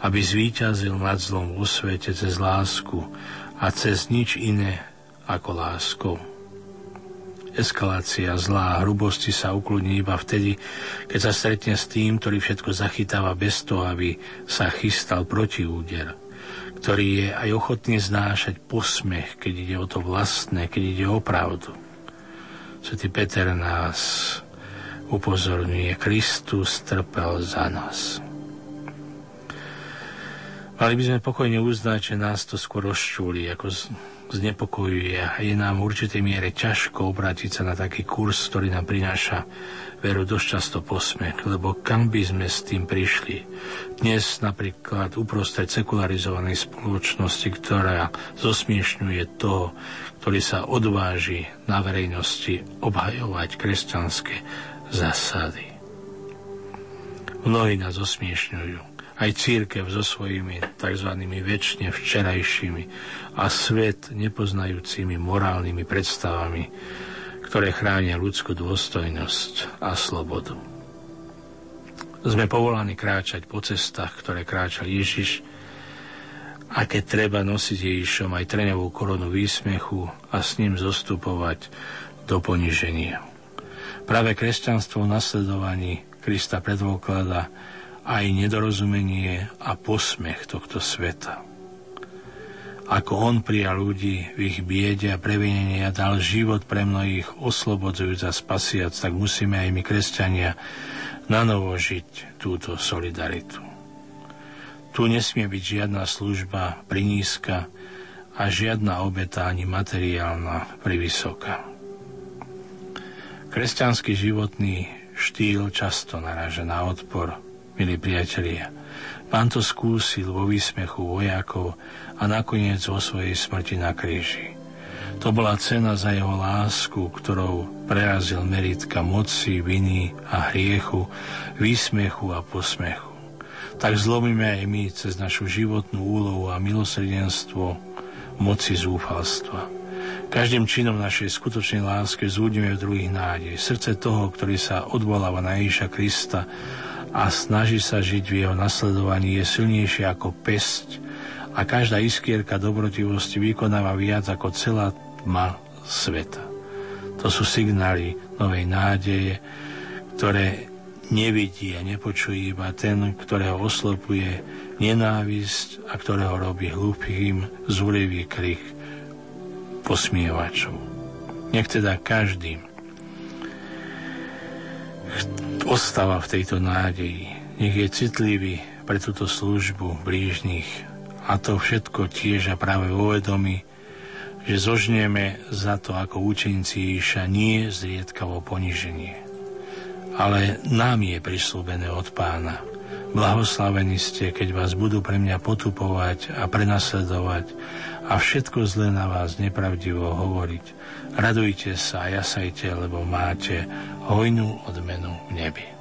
aby zvíťazil nad zlom vo svete cez lásku a cez nič iné ako láskou. Eskalácia zlá a hrubosti sa ukludní iba vtedy, keď sa stretne s tým, ktorý všetko zachytáva bez toho, aby sa chystal proti úder, ktorý je aj ochotný znášať posmech, keď ide o to vlastné, keď ide o pravdu. Svetý Peter nás upozorňuje, Kristus trpel za nás. Mali by sme pokojne uznať, že nás to skôr rozčúli, ako znepokojuje a je nám v určitej miere ťažko obrátiť sa na taký kurz, ktorý nám prináša veru dosť často posmech, lebo kam by sme s tým prišli? Dnes napríklad uprostred sekularizovanej spoločnosti, ktorá zosmiešňuje toho, ktorý sa odváži na verejnosti obhajovať kresťanské zásady. Mnohí nás osmiešňujú. Aj církev so svojimi tzv. väčšine včerajšími a svet nepoznajúcimi morálnymi predstavami, ktoré chránia ľudskú dôstojnosť a slobodu. Sme povolaní kráčať po cestách, ktoré kráčal Ježiš, a keď treba nosiť Ježišom aj treňovú koronu výsmechu a s ním zostupovať do poniženia. Práve kresťanstvo v nasledovaní Krista predvoklada aj nedorozumenie a posmech tohto sveta. Ako on prijal ľudí v ich biede a previnenie a dal život pre mnohých oslobodzujúc a spasiac, tak musíme aj my, kresťania, nanovo žiť túto solidaritu. Tu nesmie byť žiadna služba prinízka a žiadna obeta ani materiálna privysoká. Kresťanský životný štýl často naráža na odpor, milí priatelia. Pán to skúsil vo výsmechu vojakov a nakoniec vo svojej smrti na kríži. To bola cena za jeho lásku, ktorou prerazil meritka moci, viny a hriechu, výsmechu a posmechu tak zlomíme aj my cez našu životnú úlohu a milosrdenstvo moci zúfalstva. Každým činom našej skutočnej láske zúdime v druhých nádej. Srdce toho, ktorý sa odvoláva na Ježiša Krista a snaží sa žiť v jeho nasledovaní, je silnejšie ako pesť a každá iskierka dobrotivosti vykonáva viac ako celá tma sveta. To sú signály novej nádeje, ktoré nevidí a nepočuje iba ten, ktorého oslopuje nenávisť a ktorého robí hlúpým zúrivý krik posmievačov. Nech teda každý ostáva v tejto nádeji. Nech je citlivý pre túto službu blížnych a to všetko tiež a práve vo vedomi, že zožneme za to ako učeníci Iša nie zriedkavo poniženie ale nám je prislúbené od pána. Blahoslavení ste, keď vás budú pre mňa potupovať a prenasledovať a všetko zlé na vás nepravdivo hovoriť. Radujte sa a jasajte, lebo máte hojnú odmenu v nebi.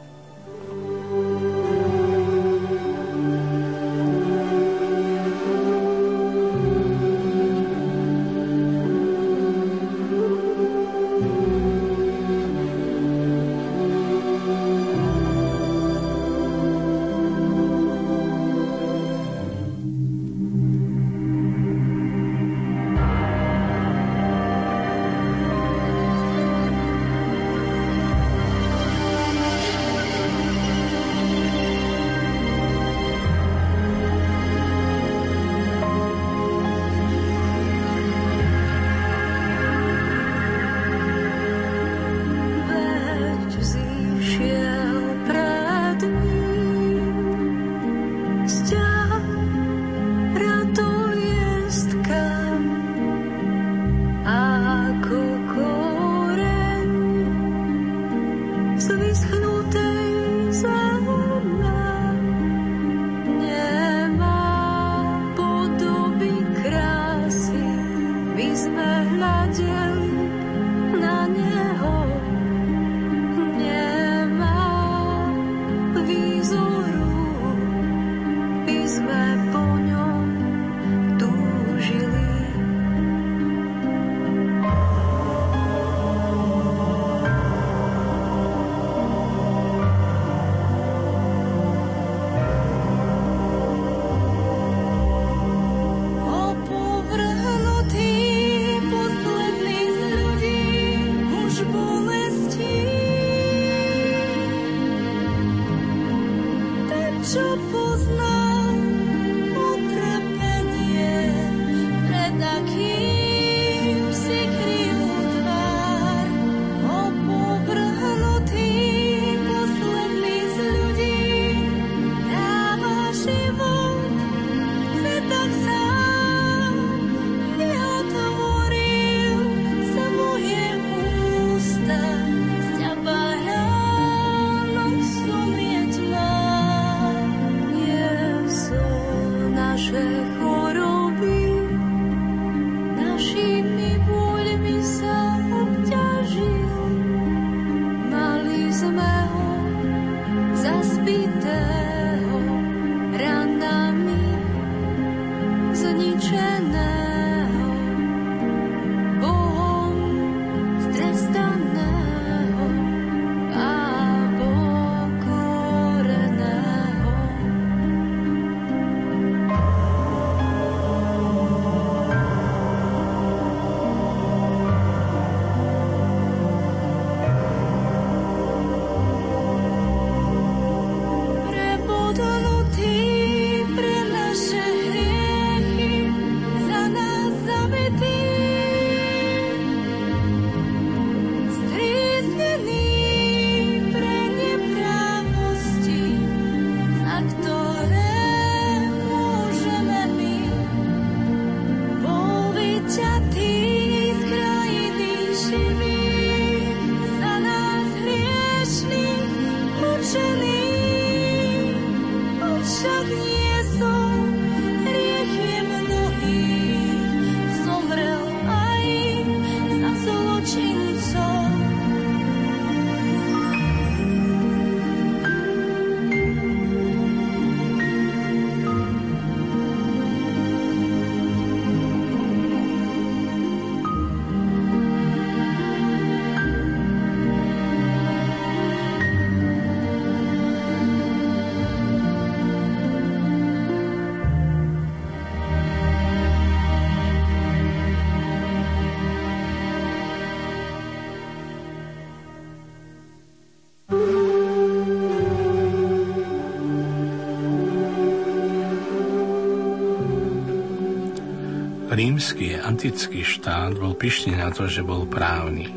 Rímsky antický štát bol pyšný na to, že bol právny.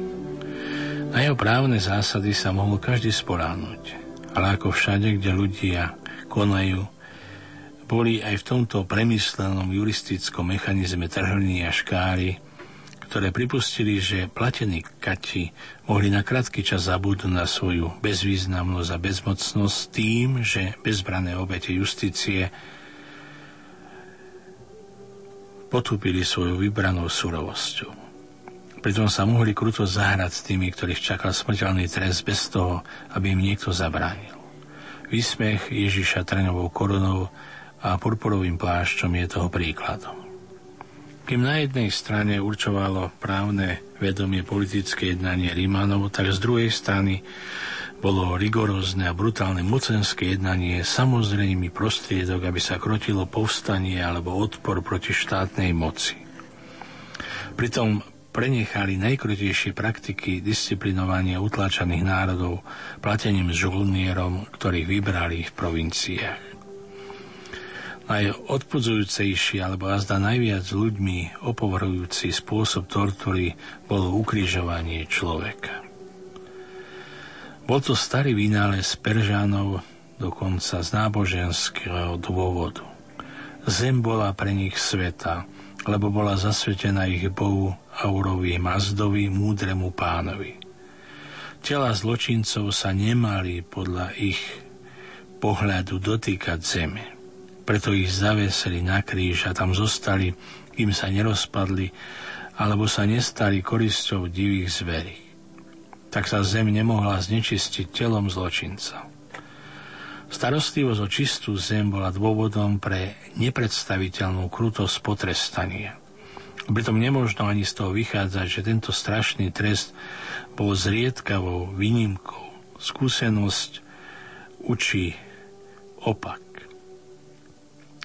Na jeho právne zásady sa mohol každý sporánuť. Ale ako všade, kde ľudia konajú, boli aj v tomto premyslenom juristickom mechanizme trhlní a škáry, ktoré pripustili, že platení kati mohli na krátky čas zabudnúť na svoju bezvýznamnosť a bezmocnosť tým, že bezbrané obete justície potúpili svoju vybranou surovosťou. Pritom sa mohli kruto zahrať s tými, ktorých čakal smrteľný trest bez toho, aby im niekto zabránil. Výsmech Ježiša trňovou korunou a purpurovým plášťom je toho príkladom. Kým na jednej strane určovalo právne vedomie politické jednanie Rímanov, tak z druhej strany bolo rigorózne a brutálne mocenské jednanie samozrejmý prostriedok, aby sa krotilo povstanie alebo odpor proti štátnej moci. Pritom prenechali najkrutejšie praktiky disciplinovania utláčaných národov platením žolnierom, ktorých vybrali v provinciách. Najodpudzujúcejší alebo azda najviac ľuďmi opovrhujúci spôsob tortury bolo ukrižovanie človeka. Bol to starý vynález Peržánov, dokonca z náboženského dôvodu. Zem bola pre nich sveta, lebo bola zasvetená ich bohu Aurovi Mazdovi, múdremu pánovi. Tela zločincov sa nemali podľa ich pohľadu dotýkať zeme. Preto ich zavesili na kríž a tam zostali, kým sa nerozpadli, alebo sa nestali korisťou divých zverí tak sa zem nemohla znečistiť telom zločinca. Starostlivosť o čistú zem bola dôvodom pre nepredstaviteľnú krutosť potrestania. Pritom nemožno ani z toho vychádzať, že tento strašný trest bol zriedkavou výnimkou. Skúsenosť učí opak.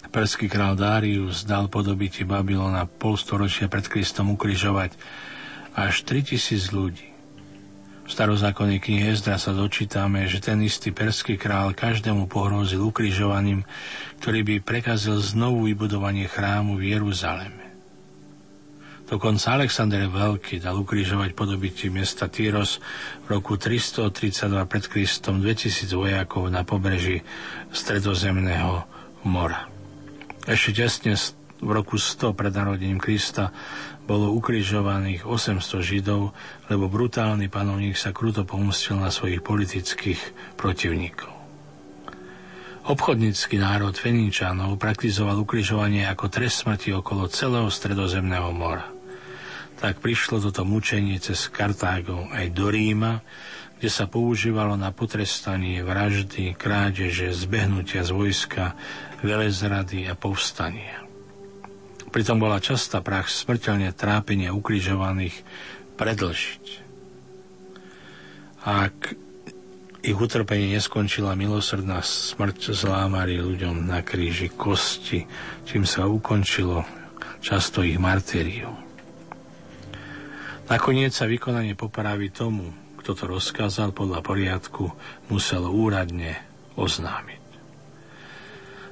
Perský král Darius dal podobiti Babylona polstoročia pred Kristom ukrižovať až 3000 ľudí. V starozákonnej knihe Ezdra sa dočítame, že ten istý perský král každému pohrozil ukrižovaním, ktorý by prekazil znovu vybudovanie chrámu v Jeruzaleme. Dokonca Alexander Veľký dal ukrižovať podobití mesta Tyros v roku 332 pred Kristom 2000 vojakov na pobreží Stredozemného mora. Ešte tesne v roku 100 pred narodením Krista bolo ukrižovaných 800 Židov, lebo brutálny panovník sa kruto pomstil na svojich politických protivníkov. Obchodnícky národ Feníčanov praktizoval ukrižovanie ako trest smrti okolo celého stredozemného mora. Tak prišlo toto mučenie cez Kartágo aj do Ríma, kde sa používalo na potrestanie vraždy, krádeže, zbehnutia z vojska, velezrady a povstania. Pritom bola častá prach smrteľne trápenia ukrižovaných predlžiť. Ak ich utrpenie neskončila milosrdná smrť, zlámali ľuďom na kríži kosti, čím sa ukončilo často ich martériu. Nakoniec sa vykonanie popravy tomu, kto to rozkázal podľa poriadku, muselo úradne oznámiť.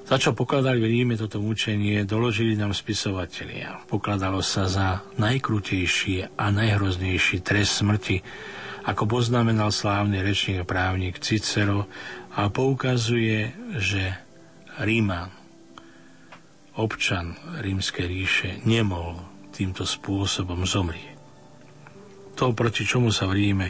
Za čo pokladali v Ríme toto mučenie, doložili nám spisovatelia. Pokladalo sa za najkrutejší a najhroznejší trest smrti, ako poznamenal slávny rečník právnik Cicero a poukazuje, že Ríman, občan rímskej ríše, nemohol týmto spôsobom zomrieť. To, proti čomu sa v Ríme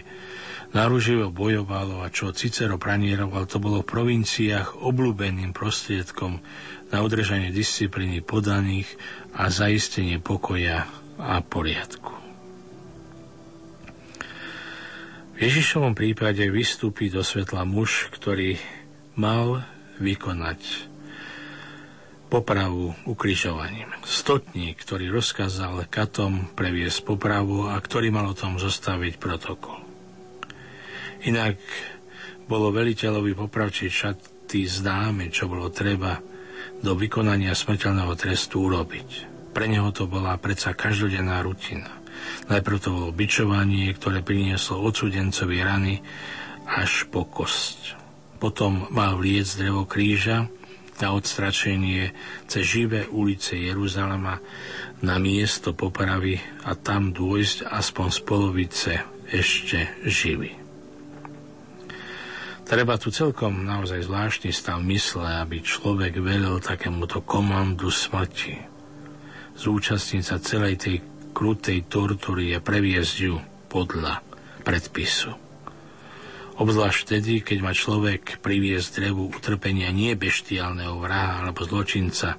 Naruživo bojovalo a čo Cicero pranieroval, to bolo v provinciách obľúbeným prostriedkom na udržanie disciplíny podaných a zaistenie pokoja a poriadku. V Ježišovom prípade vystúpi do svetla muž, ktorý mal vykonať popravu ukrižovaním. Stotník, ktorý rozkázal katom previesť popravu a ktorý mal o tom zostaviť protokol. Inak bolo veliteľovi popravčiť šaty známe, čo bolo treba do vykonania smrteľného trestu urobiť. Pre neho to bola predsa každodenná rutina. Najprv to bolo bičovanie, ktoré prinieslo odsudencovi rany až po kosť. Potom mal vliec drevo kríža na odstračenie cez živé ulice Jeruzalema na miesto popravy a tam dôjsť aspoň z polovice ešte živý. Treba tu celkom naozaj zvláštny stav mysle, aby človek velil takémuto komandu smrti. Zúčastniť sa celej tej krutej tortury a previesť ju podľa predpisu. Obzvlášť vtedy, keď má človek priviesť drevu utrpenia nie beštiálneho vraha alebo zločinca,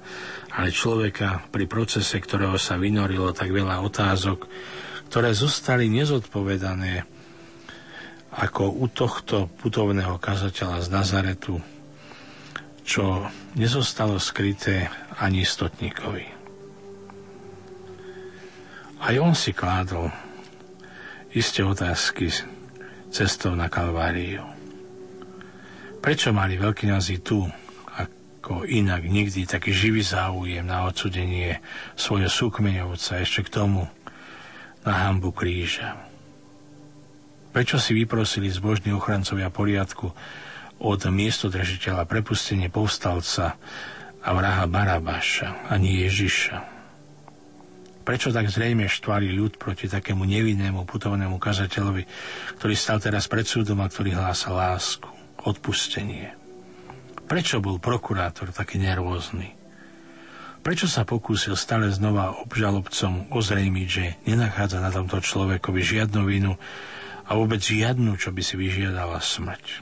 ale človeka, pri procese ktorého sa vynorilo tak veľa otázok, ktoré zostali nezodpovedané ako u tohto putovného kazateľa z Nazaretu, čo nezostalo skryté ani stotníkovi. Aj on si kládol isté otázky cestou na Kalváriu. Prečo mali veľkňazi tu, ako inak nikdy, taký živý záujem na odsudenie svojho súkmeňovca ešte k tomu na hambu kríža? Prečo si vyprosili zbožní ochrancovia poriadku od miestodržiteľa prepustenie povstalca a vraha Barabáša, ani Ježiša? Prečo tak zrejme štvali ľud proti takému nevinnému putovnému kazateľovi, ktorý stal teraz pred súdom a ktorý hlása lásku, odpustenie? Prečo bol prokurátor taký nervózny? Prečo sa pokúsil stále znova obžalobcom ozrejmiť, že nenachádza na tomto človekovi žiadnu vinu a vôbec žiadnu, čo by si vyžiadala smrť.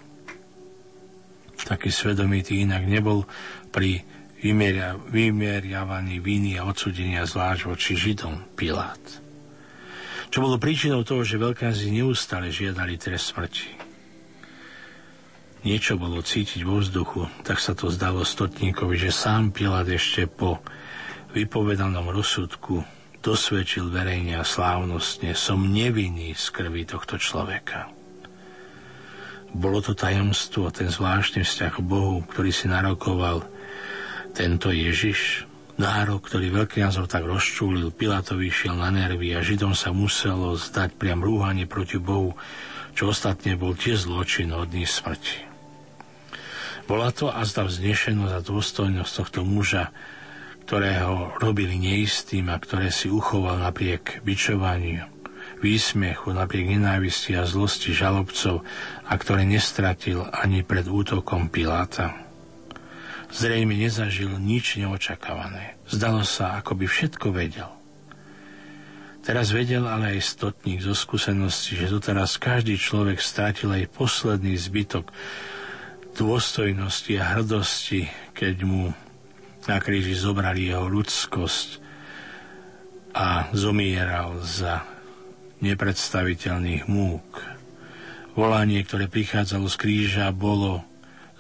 Taký svedomitý inak nebol pri vymeria, vymeriavaní viny a odsudenia zvlášť voči Židom Pilát. Čo bolo príčinou toho, že veľkázi neustále žiadali trest smrti. Niečo bolo cítiť vo vzduchu, tak sa to zdalo stotníkovi, že sám Pilát ešte po vypovedanom rozsudku dosvedčil verejne a slávnostne, som nevinný z krvi tohto človeka. Bolo to tajomstvo, ten zvláštny vzťah k Bohu, ktorý si narokoval tento Ježiš, nárok, ktorý veľkňazov tak rozčúlil, Pilatovi šiel na nervy a Židom sa muselo zdať priam rúhanie proti Bohu, čo ostatne bol tiež zločin hodný smrti. Bola to azda vznešenosť a dôstojnosť tohto muža, ktorého robili neistým a ktoré si uchoval napriek bičovaniu, výsmiechu, napriek nenávisti a zlosti žalobcov a ktoré nestratil ani pred útokom Piláta. Zrejme nezažil nič neočakávané. Zdalo sa, ako by všetko vedel. Teraz vedel ale aj stotník zo skúsenosti, že doteraz každý človek strátil aj posledný zbytok dôstojnosti a hrdosti, keď mu na kríži zobrali jeho ľudskosť a zomieral za nepredstaviteľných múk. Volanie, ktoré prichádzalo z kríža, bolo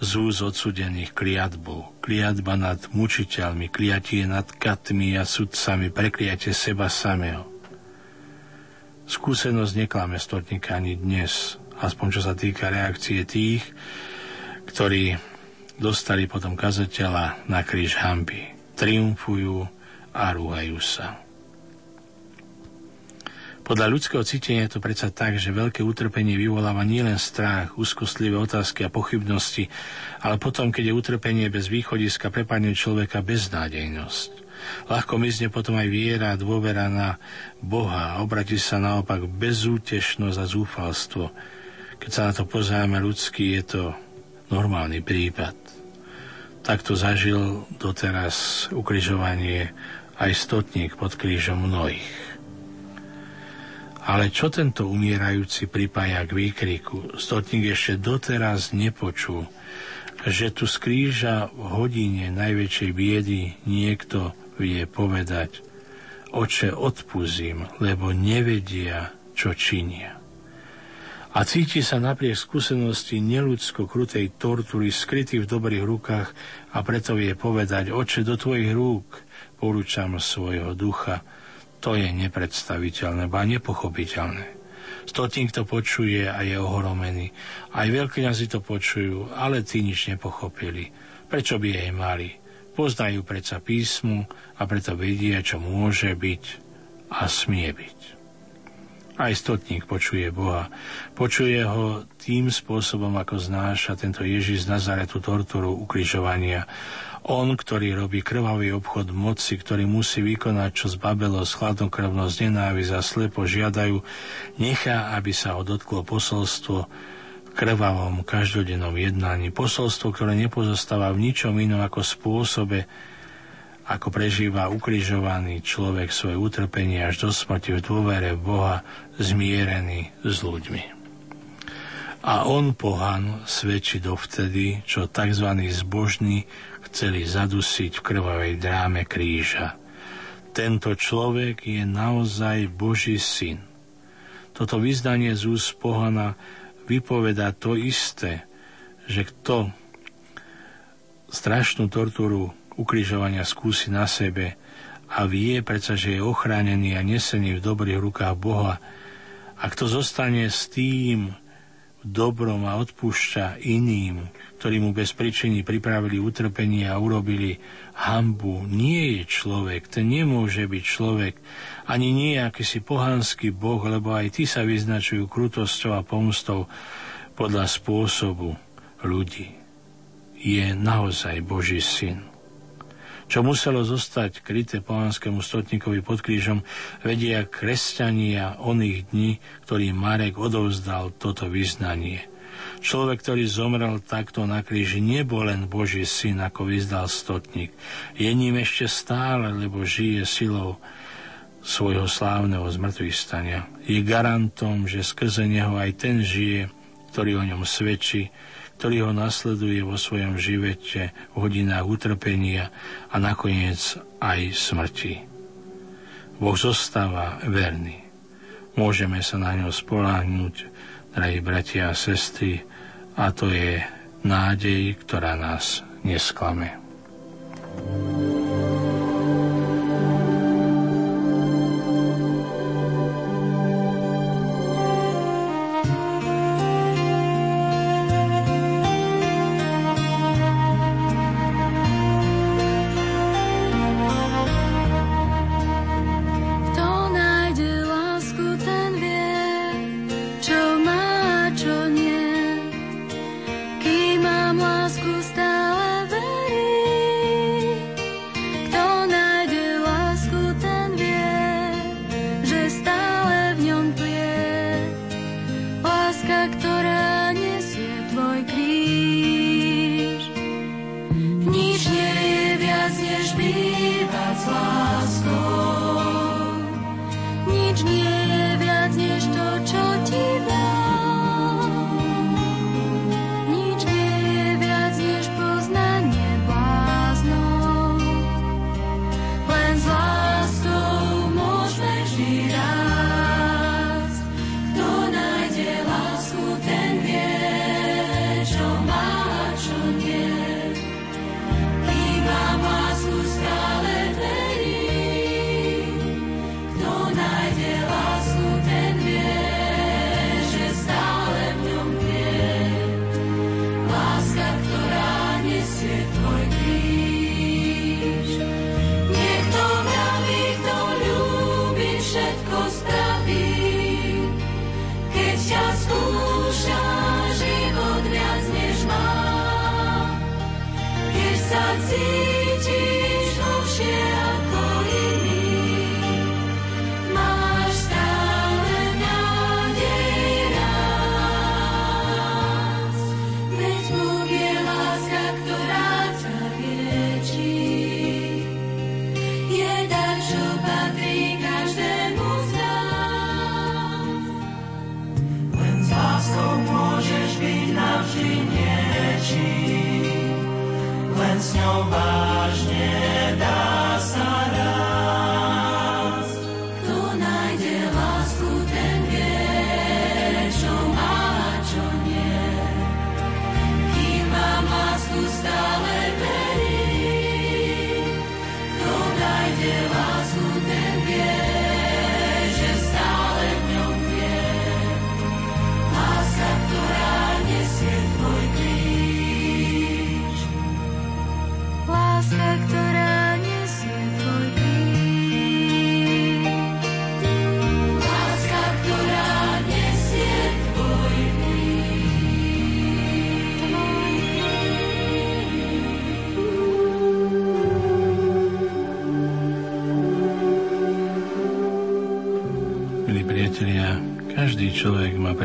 z úz odsudených kliatbou. Kliatba nad mučiteľmi, kliatie nad katmi a sudcami, prekliate seba samého. Skúsenosť neklame stotníka ani dnes, aspoň čo sa týka reakcie tých, ktorí dostali potom kazateľa na kríž hamby. Triumfujú a rúhajú sa. Podľa ľudského cítenia je to predsa tak, že veľké utrpenie vyvoláva nielen strach, úzkostlivé otázky a pochybnosti, ale potom, keď je utrpenie bez východiska, prepadne človeka beznádejnosť. Ľahko mizne potom aj viera a dôvera na Boha a obratí sa naopak bezútešnosť a zúfalstvo. Keď sa na to pozeráme ľudský, je to normálny prípad. Takto zažil doteraz ukrižovanie aj stotník pod krížom mnohých. Ale čo tento umierajúci pripája k výkriku? Stotník ešte doteraz nepočul, že tu z kríža v hodine najväčšej biedy niekto vie povedať Oče, odpúzim, lebo nevedia, čo činia. A cíti sa napriek skúsenosti neludsko krutej tortury skrytý v dobrých rukách a preto vie povedať Oče, do tvojich rúk porúčam svojho ducha. To je nepredstaviteľné, ba nepochopiteľné. Stotník to počuje a je ohromený. Aj veľkňazi to počujú, ale tí nič nepochopili. Prečo by jej mali? Poznajú predsa písmu a preto vedia, čo môže byť a smie byť. Aj stotník počuje Boha. Počuje ho tým spôsobom, ako znáša tento Ježiš z Nazaretu torturu ukrižovania. On, ktorý robí krvavý obchod moci, ktorý musí vykonať, čo zbabelo, chladnokrvnosť, nenávisť a slepo žiadajú, nechá, aby sa ho dotklo posolstvo krvavom každodennom jednaní. Posolstvo, ktoré nepozostáva v ničom inom ako spôsobe, ako prežíva ukrižovaný človek svoje utrpenie až do smrti v dôvere v Boha, zmierený s ľuďmi. A on, pohan, svedčí dovtedy, čo tzv. zbožní chceli zadusiť v krvavej dráme kríža. Tento človek je naozaj Boží syn. Toto vyznanie z úst pohana vypoveda to isté, že kto strašnú tortúru ukrižovania skúsi na sebe a vie predsa, že je ochránený a nesený v dobrých rukách Boha a kto zostane s tým dobrom a odpúšťa iným, ktorí mu bez príčiny pripravili utrpenie a urobili hambu, nie je človek, ten nemôže byť človek, ani nie akýsi pohanský boh, lebo aj tí sa vyznačujú krutosťou a pomstou podľa spôsobu ľudí. Je naozaj Boží syn. Čo muselo zostať kryté pohanskému stotníkovi pod krížom, vedia kresťania oných dní, ktorý Marek odovzdal toto vyznanie. Človek, ktorý zomrel takto na kríži, nebol len Boží syn, ako vyzdal stotník. Je ním ešte stále, lebo žije silou svojho slávneho zmrtvých stania. Je garantom, že skrze neho aj ten žije, ktorý o ňom svedčí, ktorý ho nasleduje vo svojom živote v hodinách utrpenia a nakoniec aj smrti. Boh zostáva verný. Môžeme sa na ňo spoláhnuť, drahí bratia a sestry, a to je nádej, ktorá nás nesklame. thank you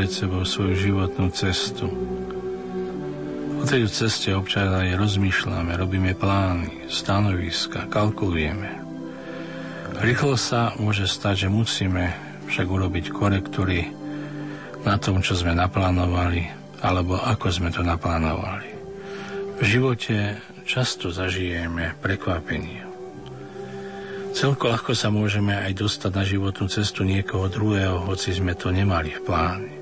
pred sebou svoju životnú cestu. O tej ceste občas aj rozmýšľame, robíme plány, stanoviska, kalkulujeme. Rýchlo sa môže stať, že musíme však urobiť korektúry na tom, čo sme naplánovali, alebo ako sme to naplánovali. V živote často zažijeme prekvapenie. Celko ľahko sa môžeme aj dostať na životnú cestu niekoho druhého, hoci sme to nemali v pláne.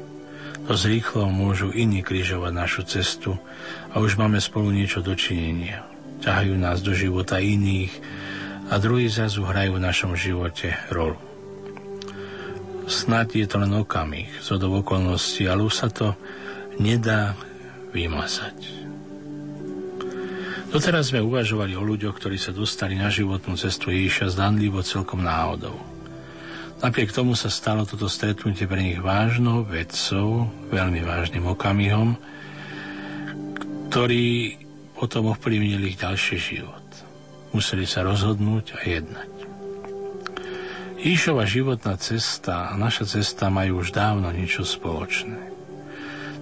Dosť rýchlo môžu iní križovať našu cestu a už máme spolu niečo dočinenia. Ťahajú nás do života iných a druhí zrazu hrajú v našom živote rolu. Snad je to len okamih, zo do okolností, ale už sa to nedá vymazať. Doteraz sme uvažovali o ľuďoch, ktorí sa dostali na životnú cestu Ježiša zdanlivo celkom náhodou. Napriek tomu sa stalo toto stretnutie pre nich vážnou vedcov, veľmi vážnym okamihom, ktorý potom ovplyvnil ich ďalší život. Museli sa rozhodnúť a jednať. Ježišova životná cesta a naša cesta majú už dávno niečo spoločné.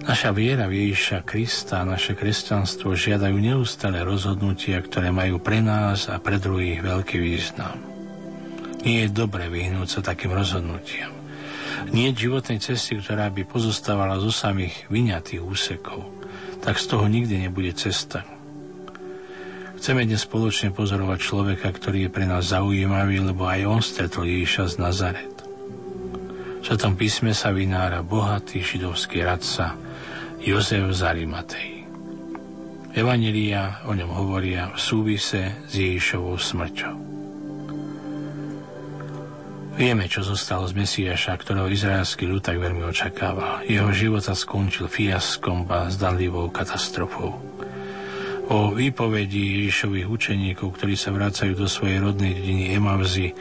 Naša viera v Ježiša Krista a naše kresťanstvo žiadajú neustále rozhodnutia, ktoré majú pre nás a pre druhých veľký význam. Nie je dobre vyhnúť sa takým rozhodnutiam. Nie je životnej cesty, ktorá by pozostávala zo samých vyňatých úsekov, tak z toho nikdy nebude cesta. Chceme dnes spoločne pozorovať človeka, ktorý je pre nás zaujímavý, lebo aj on stretol Ježiša z Nazaret. V Svetom písme sa vynára bohatý židovský radca, Jozef z Arimatej. Evangelia o ňom hovoria v súvise s Ježišovou smrťou. Vieme, čo zostalo z Mesiaša, ktorého izraelský ľud tak veľmi očakával. Jeho život sa skončil fiaskom a zdanlivou katastrofou. O výpovedi Ježišových učeníkov, ktorí sa vracajú do svojej rodnej dediny Emavzy,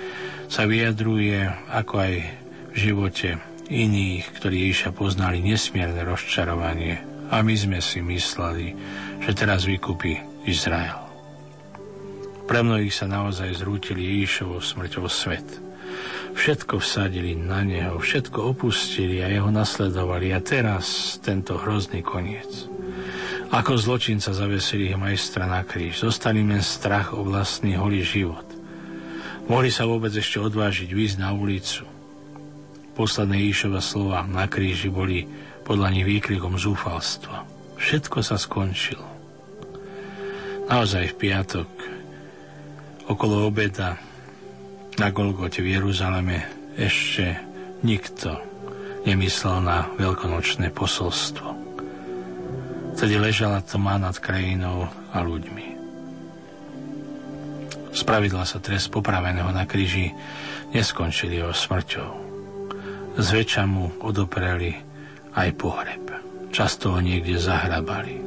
sa vyjadruje, ako aj v živote iných, ktorí Ježiša poznali nesmierne rozčarovanie a my sme si mysleli, že teraz vykúpi Izrael. Pre mnohých sa naozaj zrútili Ježišovou smrťou svet. Všetko vsadili na neho, všetko opustili a jeho nasledovali a teraz tento hrozný koniec. Ako zločinca zavesili ich majstra na kríž, zostali len strach o vlastný holý život. Mohli sa vôbec ešte odvážiť výjsť na ulicu, Posledné Ježišova slova na kríži boli podľa nich výkrikom zúfalstva. Všetko sa skončilo. Naozaj v piatok okolo obeda na Golgote v Jeruzaleme ešte nikto nemyslel na veľkonočné posolstvo. Vtedy ležala tma nad krajinou a ľuďmi. Spravidla sa trest popraveného na kríži neskončil jeho smrťou zväčša mu odopreli aj pohreb. Často ho niekde zahrabali.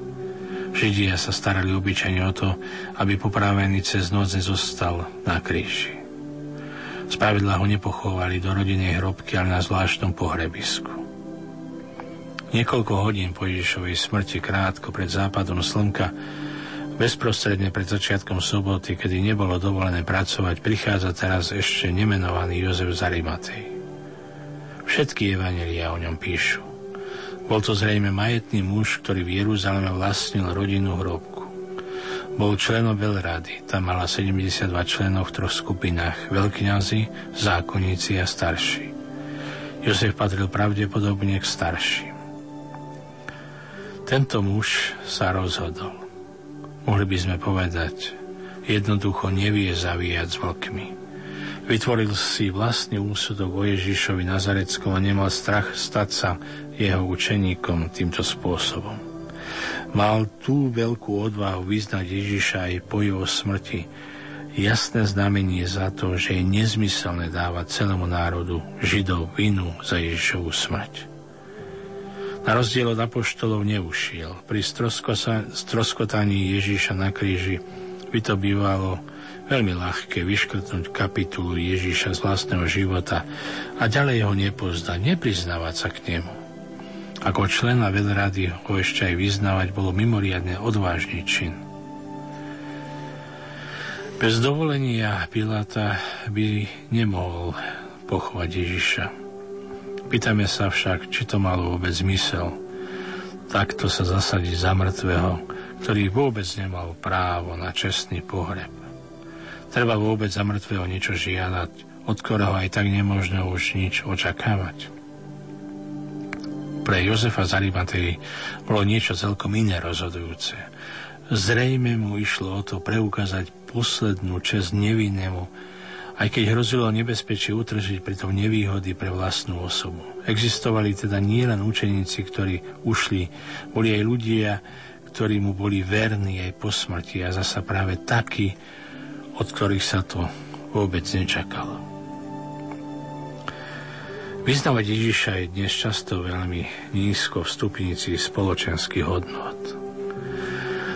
Židia sa starali obyčajne o to, aby popravený cez noc nezostal na kríži. Spravidla ho nepochovali do rodinej hrobky, ale na zvláštnom pohrebisku. Niekoľko hodín po Ježišovej smrti, krátko pred západom slnka, bezprostredne pred začiatkom soboty, kedy nebolo dovolené pracovať, prichádza teraz ešte nemenovaný Jozef z Arimatej. Všetky evanelia o ňom píšu. Bol to zrejme majetný muž, ktorý v Jeruzaleme vlastnil rodinnú hrobku. Bol členom veľrady, tam mala 72 členov v troch skupinách, veľkňazi, zákonníci a starší. Jozef patril pravdepodobne k starším. Tento muž sa rozhodol. Mohli by sme povedať, jednoducho nevie zavíjať s vlkmi. Vytvoril si vlastný úsudok o Ježišovi Nazareckom a nemal strach stať sa jeho učeníkom týmto spôsobom. Mal tú veľkú odvahu vyznať Ježiša aj po jeho smrti, jasné znamenie za to, že je nezmyselné dávať celému národu Židov vinu za Ježišovu smrť. Na rozdiel od apoštolov neušiel. Pri stroskotaní Ježíša na kríži by to bývalo veľmi ľahké vyškrtnúť kapitulu Ježíša z vlastného života a ďalej ho nepoznať, nepriznávať sa k nemu. Ako člena veľrady ho ešte aj vyznávať bolo mimoriadne odvážny čin. Bez dovolenia Piláta by nemohol pochovať Ježiša. Pýtame sa však, či to malo vôbec zmysel. Takto sa zasadiť za mŕtvého, ktorý vôbec nemal právo na čestný pohreb. Treba vôbec za mŕtvého niečo žiadať, od ktorého aj tak nemožno už nič očakávať. Pre Jozefa z Arimatej bolo niečo celkom iné rozhodujúce. Zrejme mu išlo o to preukázať poslednú čest nevinnému, aj keď hrozilo nebezpečie utržiť pritom nevýhody pre vlastnú osobu. Existovali teda nielen učeníci, ktorí ušli, boli aj ľudia, ktorí mu boli verní aj po smrti a zasa práve takí, od ktorých sa to vôbec nečakalo. Vyznávať Ježiša je dnes často veľmi nízko v stupnici spoločenských hodnot.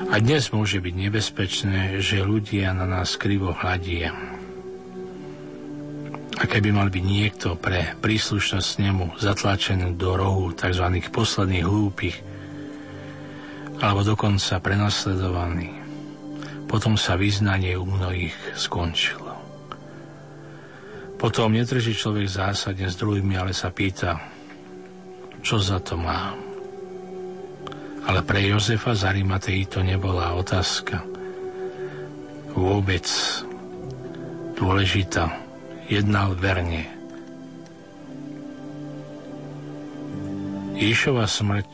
A dnes môže byť nebezpečné, že ľudia na nás krivo hľadia, a keby mal byť niekto pre príslušnosť nemu zatlačený do rohu tzv. posledných hlúpych, alebo dokonca prenasledovaný, potom sa vyznanie u mnohých skončilo. Potom netrží človek zásadne s druhými, ale sa pýta, čo za to má. Ale pre Jozefa z Arimatei to nebola otázka vôbec dôležitá jednal verne. Ježišova smrť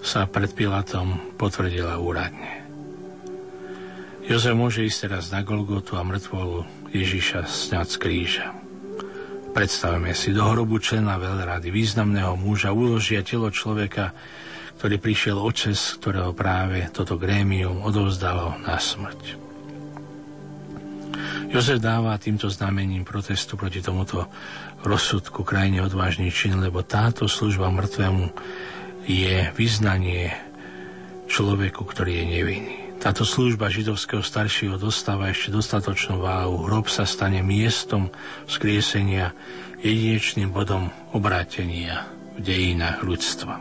sa pred Pilatom potvrdila úradne. Jozef môže ísť teraz na Golgotu a mŕtvolu Ježiša sňať z kríža. Predstavme si, do hrobu člena veľrady, významného muža, uložia telo človeka, ktorý prišiel očes, ktorého práve toto grémium odovzdalo na smrť. Jozef dáva týmto znamením protestu proti tomuto rozsudku krajine odvážny čin, lebo táto služba mŕtvemu je vyznanie človeku, ktorý je nevinný. Táto služba židovského staršieho dostáva ešte dostatočnú váhu. Hrob sa stane miestom skriesenia, jedinečným bodom obrátenia v dejinách ľudstva.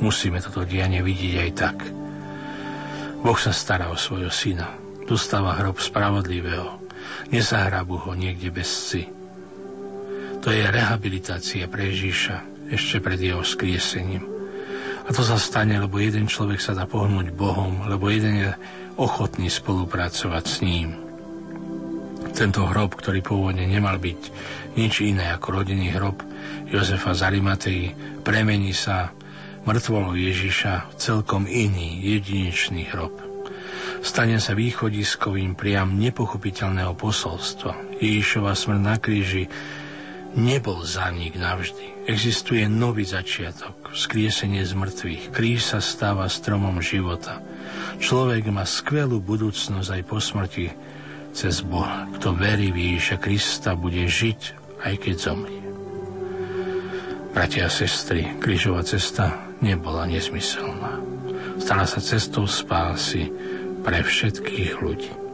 Musíme toto dianie vidieť aj tak. Boh sa stará o svojho syna, dostáva hrob spravodlivého. Nezahrabu ho niekde bez si. To je rehabilitácia pre Ježíša ešte pred jeho skriesením. A to sa stane, lebo jeden človek sa dá pohnúť Bohom, lebo jeden je ochotný spolupracovať s ním. Tento hrob, ktorý pôvodne nemal byť nič iné ako rodinný hrob Jozefa z Arimatei, premení sa mŕtvolu Ježiša v celkom iný, jedinečný hrob stane sa východiskovým priam nepochopiteľného posolstva. Ježišova smrť na kríži nebol zánik navždy. Existuje nový začiatok, skriesenie z mŕtvych. Kríž sa stáva stromom života. Človek má skvelú budúcnosť aj po smrti cez Boha. Kto verí v Ježiša Krista, bude žiť, aj keď zomrie. Bratia a sestry, krížová cesta nebola nezmyselná. Stala sa cestou spásy, pre všetkých ľudí.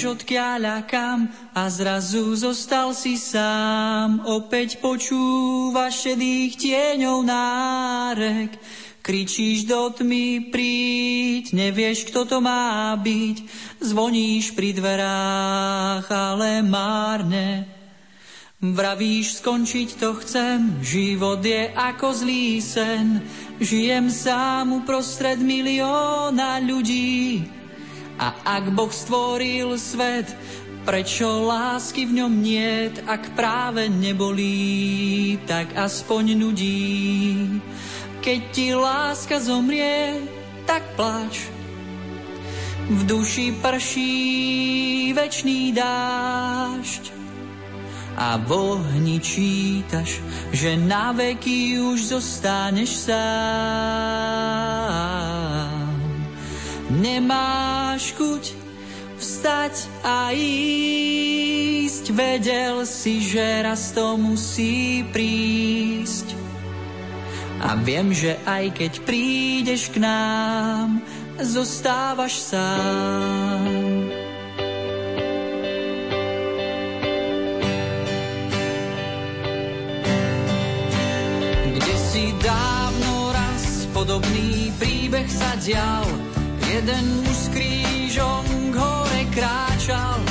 Nevieš odkiaľ a kam a zrazu zostal si sám. Opäť počúvaš šedých tieňov nárek Kričíš do tmy, príď, nevieš, kto to má byť. Zvoníš pri dverách, ale márne. Vravíš, skončiť to chcem, život je ako zlý sen. Žijem sám uprostred milióna ľudí. A ak Boh stvoril svet, prečo lásky v ňom niet, ak práve nebolí, tak aspoň nudí. Keď ti láska zomrie, tak plač. V duši prší večný dážď a v ohni čítaš, že na veky už zostaneš sám. Nemáš chuť vstať a ísť, vedel si, že raz to musí prísť. A viem, že aj keď prídeš k nám, zostávaš sám. podobný príbeh sa dial. Jeden muž s krížom k hore kráčal,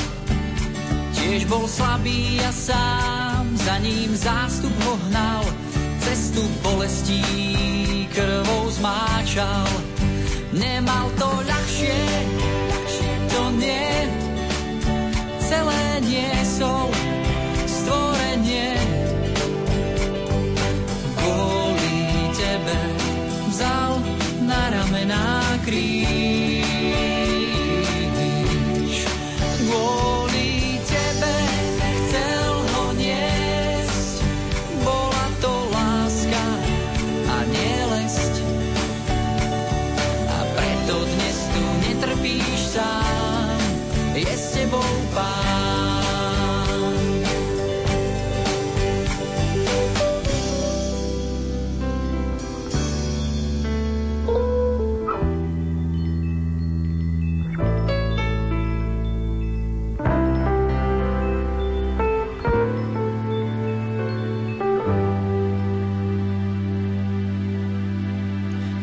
tiež bol slabý a sám, za ním zástup ho hnal, cestu bolestí krvou zmáčal. Nemal to ľahšie, to nie, celé niesol stvorenie. Kvôli tebe vzal na ramená kríž. Tebou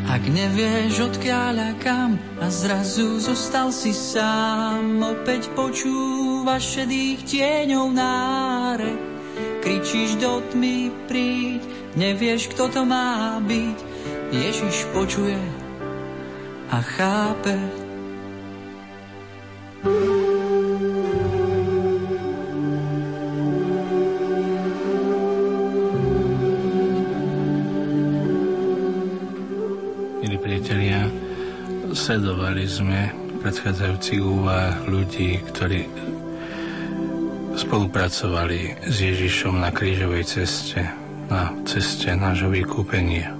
pán. nevieš odkiaľ a kam a zrazu zostal si sám. Opäť počúvaš šedých tieňov náre, kričíš do tmy príď, nevieš kto to má byť. Ježiš počuje a chápe. Sledovali sme predchádzajúcich úvah ľudí, ktorí spolupracovali s Ježišom na krížovej ceste, na ceste nášho vykúpenia.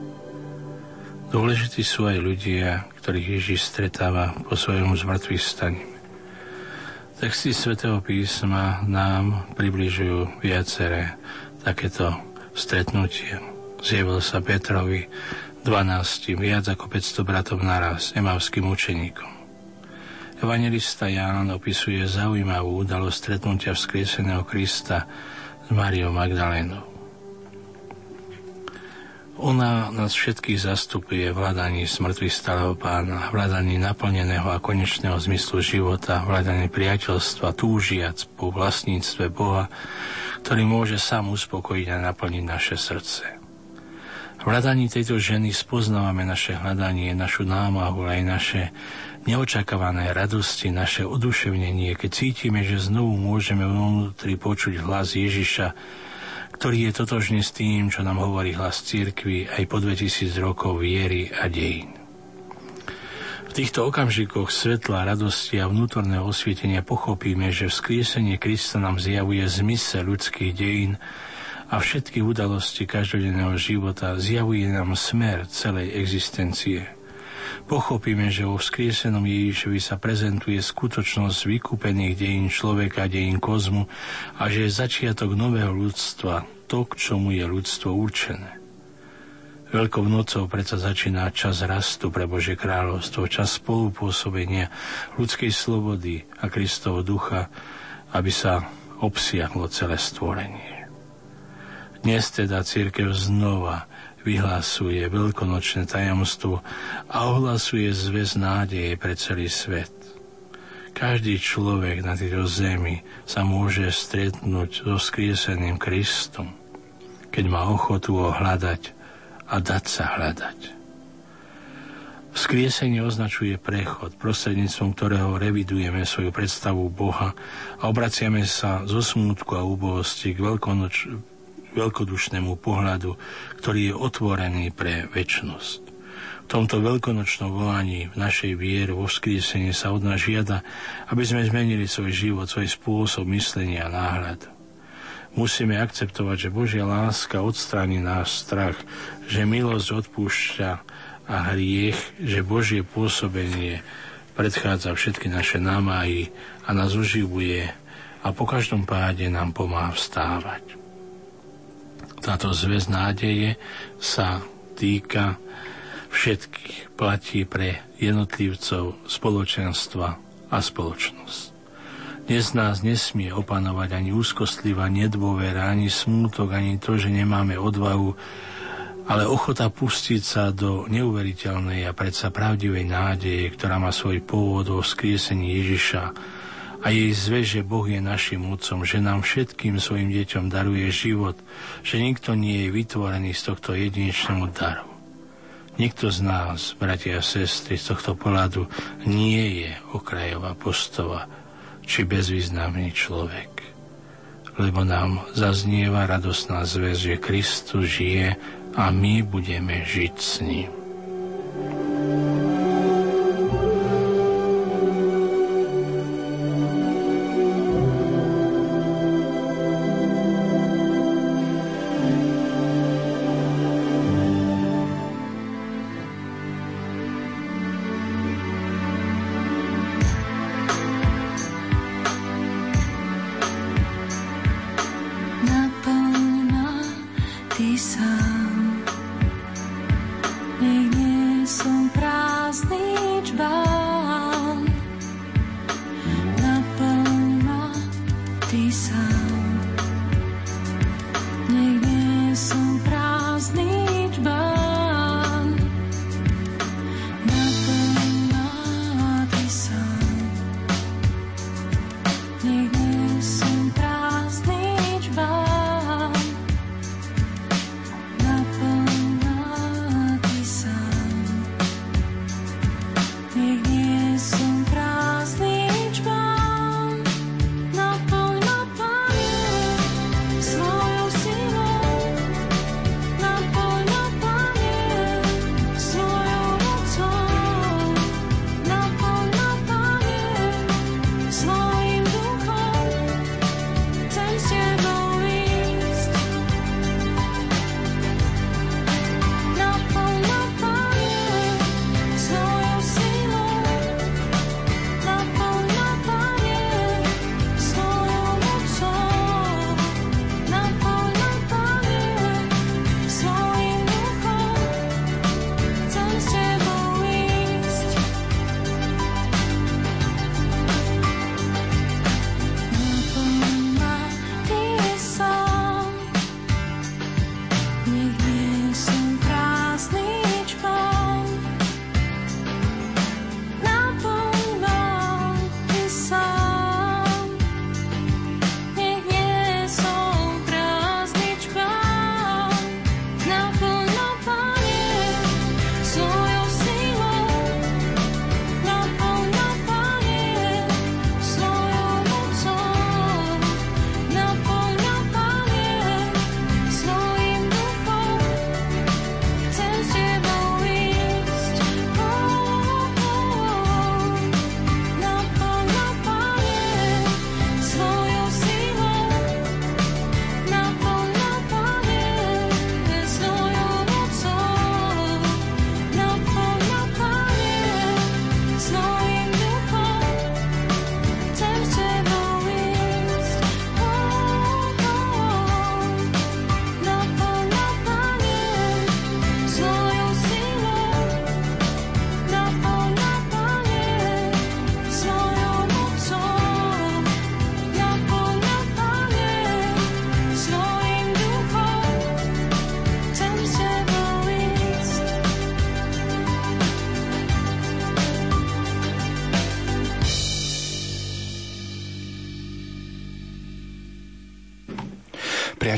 Dôležití sú aj ľudia, ktorých Ježiš stretáva po svojom zmrtvých staním. Texty svätého písma nám približujú viaceré takéto stretnutie. Zjavil sa Petrovi, 12. viac ako 500 bratov naraz, emavským učeníkom. Evangelista Ján opisuje zaujímavú udalosť stretnutia vzkrieseného Krista s Mariou Magdalénou. Ona nás všetkých zastupuje v hľadaní smrtvých stáleho pána, v hľadaní naplneného a konečného zmyslu života, v hľadaní priateľstva, túžiac po vlastníctve Boha, ktorý môže sám uspokojiť a naplniť naše srdce. V hľadaní tejto ženy spoznávame naše hľadanie, našu námahu, aj naše neočakávané radosti, naše oduševnenie, keď cítime, že znovu môžeme vnútri počuť hlas Ježiša, ktorý je totožný s tým, čo nám hovorí hlas církvy aj po 2000 rokov viery a dejín. V týchto okamžikoch svetla, radosti a vnútorného osvietenia pochopíme, že vzkriesenie Krista nám zjavuje zmysel ľudských dejín, a všetky udalosti každodenného života zjavuje nám smer celej existencie. Pochopíme, že vo vzkriesenom Ježišovi sa prezentuje skutočnosť vykúpených dejín človeka, dejín kozmu a že je začiatok nového ľudstva, to, k čomu je ľudstvo určené. Veľkou nocou predsa začína čas rastu pre Bože kráľovstvo, čas spolupôsobenia ľudskej slobody a Kristovo ducha, aby sa obsiahlo celé stvorenie. Dnes teda církev znova vyhlásuje veľkonočné tajomstvo a ohlasuje zväz nádeje pre celý svet. Každý človek na tejto zemi sa môže stretnúť so skrieseným Kristom, keď má ochotu ho hľadať a dať sa hľadať. V Skriesenie označuje prechod, prostredníctvom ktorého revidujeme svoju predstavu Boha a obraciame sa zo smútku a úbohosti k veľkonoč, veľkodušnému pohľadu, ktorý je otvorený pre väčnosť. V tomto veľkonočnom volaní v našej viere vo vzkriesenie sa od nás žiada, aby sme zmenili svoj život, svoj spôsob myslenia a náhľad. Musíme akceptovať, že Božia láska odstráni náš strach, že milosť odpúšťa a hriech, že Božie pôsobenie predchádza všetky naše námahy a nás uživuje a po každom páde nám pomáha vstávať. Táto zväz nádeje sa týka všetkých, platí pre jednotlivcov, spoločenstva a spoločnosť. Dnes nás nesmie opanovať ani úzkostlivá nedôvera, ani smútok, ani to, že nemáme odvahu ale ochota pustiť sa do neuveriteľnej a predsa pravdivej nádeje, ktorá má svoj pôvod vo vzkriesení Ježiša a jej zve, že Boh je našim Otcom, že nám všetkým svojim deťom daruje život, že nikto nie je vytvorený z tohto jedinečného daru. Nikto z nás, bratia a sestry, z tohto pohľadu nie je okrajová postava či bezvýznamný človek. Lebo nám zaznieva radosná zväz, že Kristus žije a my budeme žiť s ním.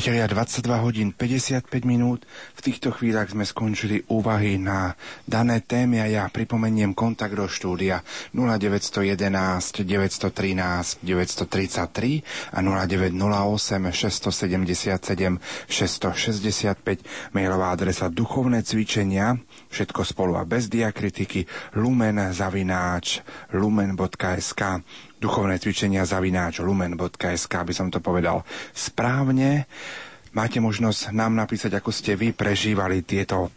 Priatelia, 22 hodín 55 minút. V týchto chvíľach sme skončili úvahy na dané témy a ja pripomeniem kontakt do štúdia 0911 913 933 a 0908 677 665 mailová adresa duchovné cvičenia všetko spolu a bez diakritiky lumen zavináč lumen.sk duchovné cvičenia zavináč lumen.sk, aby som to povedal správne. Máte možnosť nám napísať, ako ste vy prežívali tieto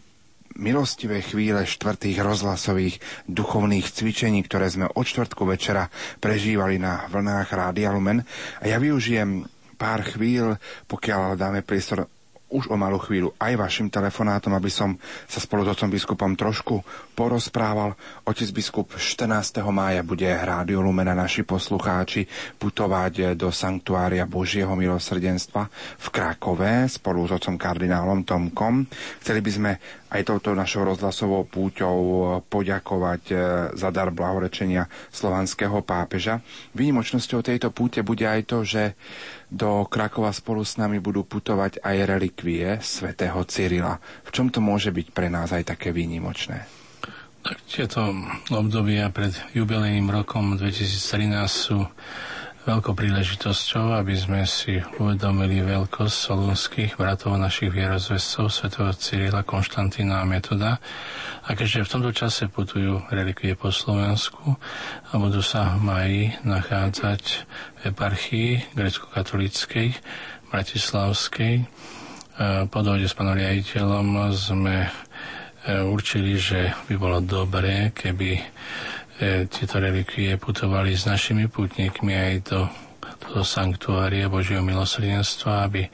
milostivé chvíle štvrtých rozhlasových duchovných cvičení, ktoré sme od štvrtku večera prežívali na vlnách Rádia Lumen. A ja využijem pár chvíľ, pokiaľ dáme priestor už o malú chvíľu aj vašim telefonátom, aby som sa spolu s otcom biskupom trošku porozprával. Otec biskup 14. mája bude Rádio Lumena naši poslucháči putovať do Sanktuária Božieho milosrdenstva v Krakove spolu s otcom kardinálom Tomkom. Chceli by sme aj touto našou rozhlasovou púťou poďakovať e, za dar blahorečenia slovanského pápeža. Výnimočnosťou tejto púte bude aj to, že do Krakova spolu s nami budú putovať aj relikvie svätého Cyrila. V čom to môže byť pre nás aj také výnimočné? Tak tieto obdobia pred jubilejným rokom 2013 sú veľkou príležitosťou, aby sme si uvedomili veľkosť solúnskych bratov našich vierozvescov, svetého Cyrila, Konštantína a Metoda. A keďže v tomto čase putujú relikvie po Slovensku a budú sa v maji nachádzať v eparchii grecko-katolíckej, bratislavskej, po dohode s pánom riaditeľom sme e, určili, že by bolo dobré, keby E, tieto relikvie putovali s našimi putníkmi aj do toho sanktuária Božieho milosrdenstva, aby e,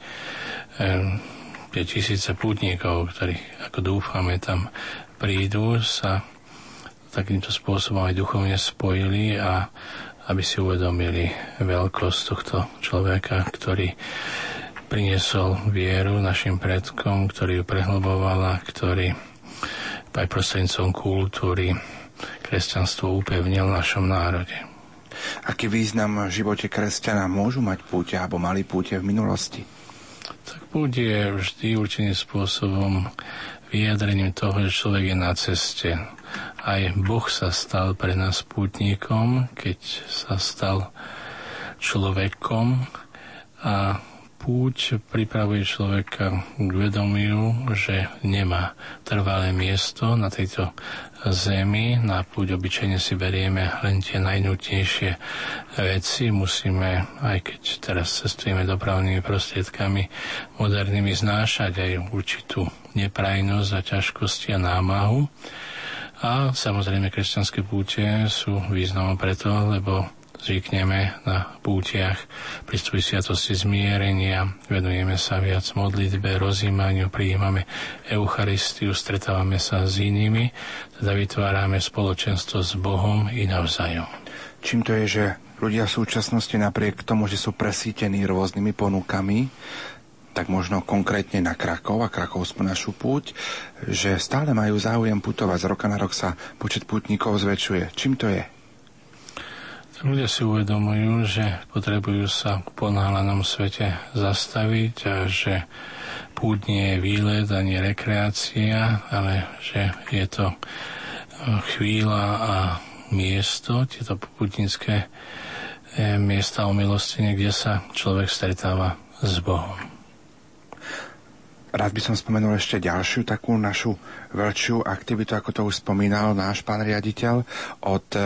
tie tisíce pútnikov, ktorí, ako dúfame, tam prídu, sa takýmto spôsobom aj duchovne spojili a aby si uvedomili veľkosť tohto človeka, ktorý priniesol vieru našim predkom, ktorý ju prehlbovala, ktorý aj prostredníctvom kultúry kresťanstvo upevnil v našom národe. Aký význam v živote kresťana môžu mať púte alebo mali púte v minulosti? Tak púť je vždy určitým spôsobom vyjadrením toho, že človek je na ceste. Aj Boh sa stal pre nás pútnikom, keď sa stal človekom a púť pripravuje človeka k vedomiu, že nemá trvalé miesto na tejto zemi. Na púť obyčajne si berieme len tie najnutnejšie veci. Musíme, aj keď teraz cestujeme dopravnými prostriedkami modernými, znášať aj určitú neprajnosť a ťažkosti a námahu. A samozrejme kresťanské púte sú významom preto, lebo zvykneme na pútiach prístupi sviatosti zmierenia, venujeme sa viac modlitbe, rozímaniu, prijímame Eucharistiu, stretávame sa s inými, teda vytvárame spoločenstvo s Bohom i navzájom. Čím to je, že ľudia v súčasnosti napriek tomu, že sú presítení rôznymi ponukami, tak možno konkrétne na Krakov a Krakovskú našu púť, že stále majú záujem putovať. Z roka na rok sa počet pútnikov zväčšuje. Čím to je? Ľudia si uvedomujú, že potrebujú sa v ponáhľanom svete zastaviť a že púd nie je výlet ani rekreácia, ale že je to e, chvíľa a miesto, tieto putnické e, miesta o milostine, kde sa človek stretáva s Bohom. Rád by som spomenul ešte ďalšiu takú našu veľčiu aktivitu, ako to už spomínal náš pán riaditeľ, od e,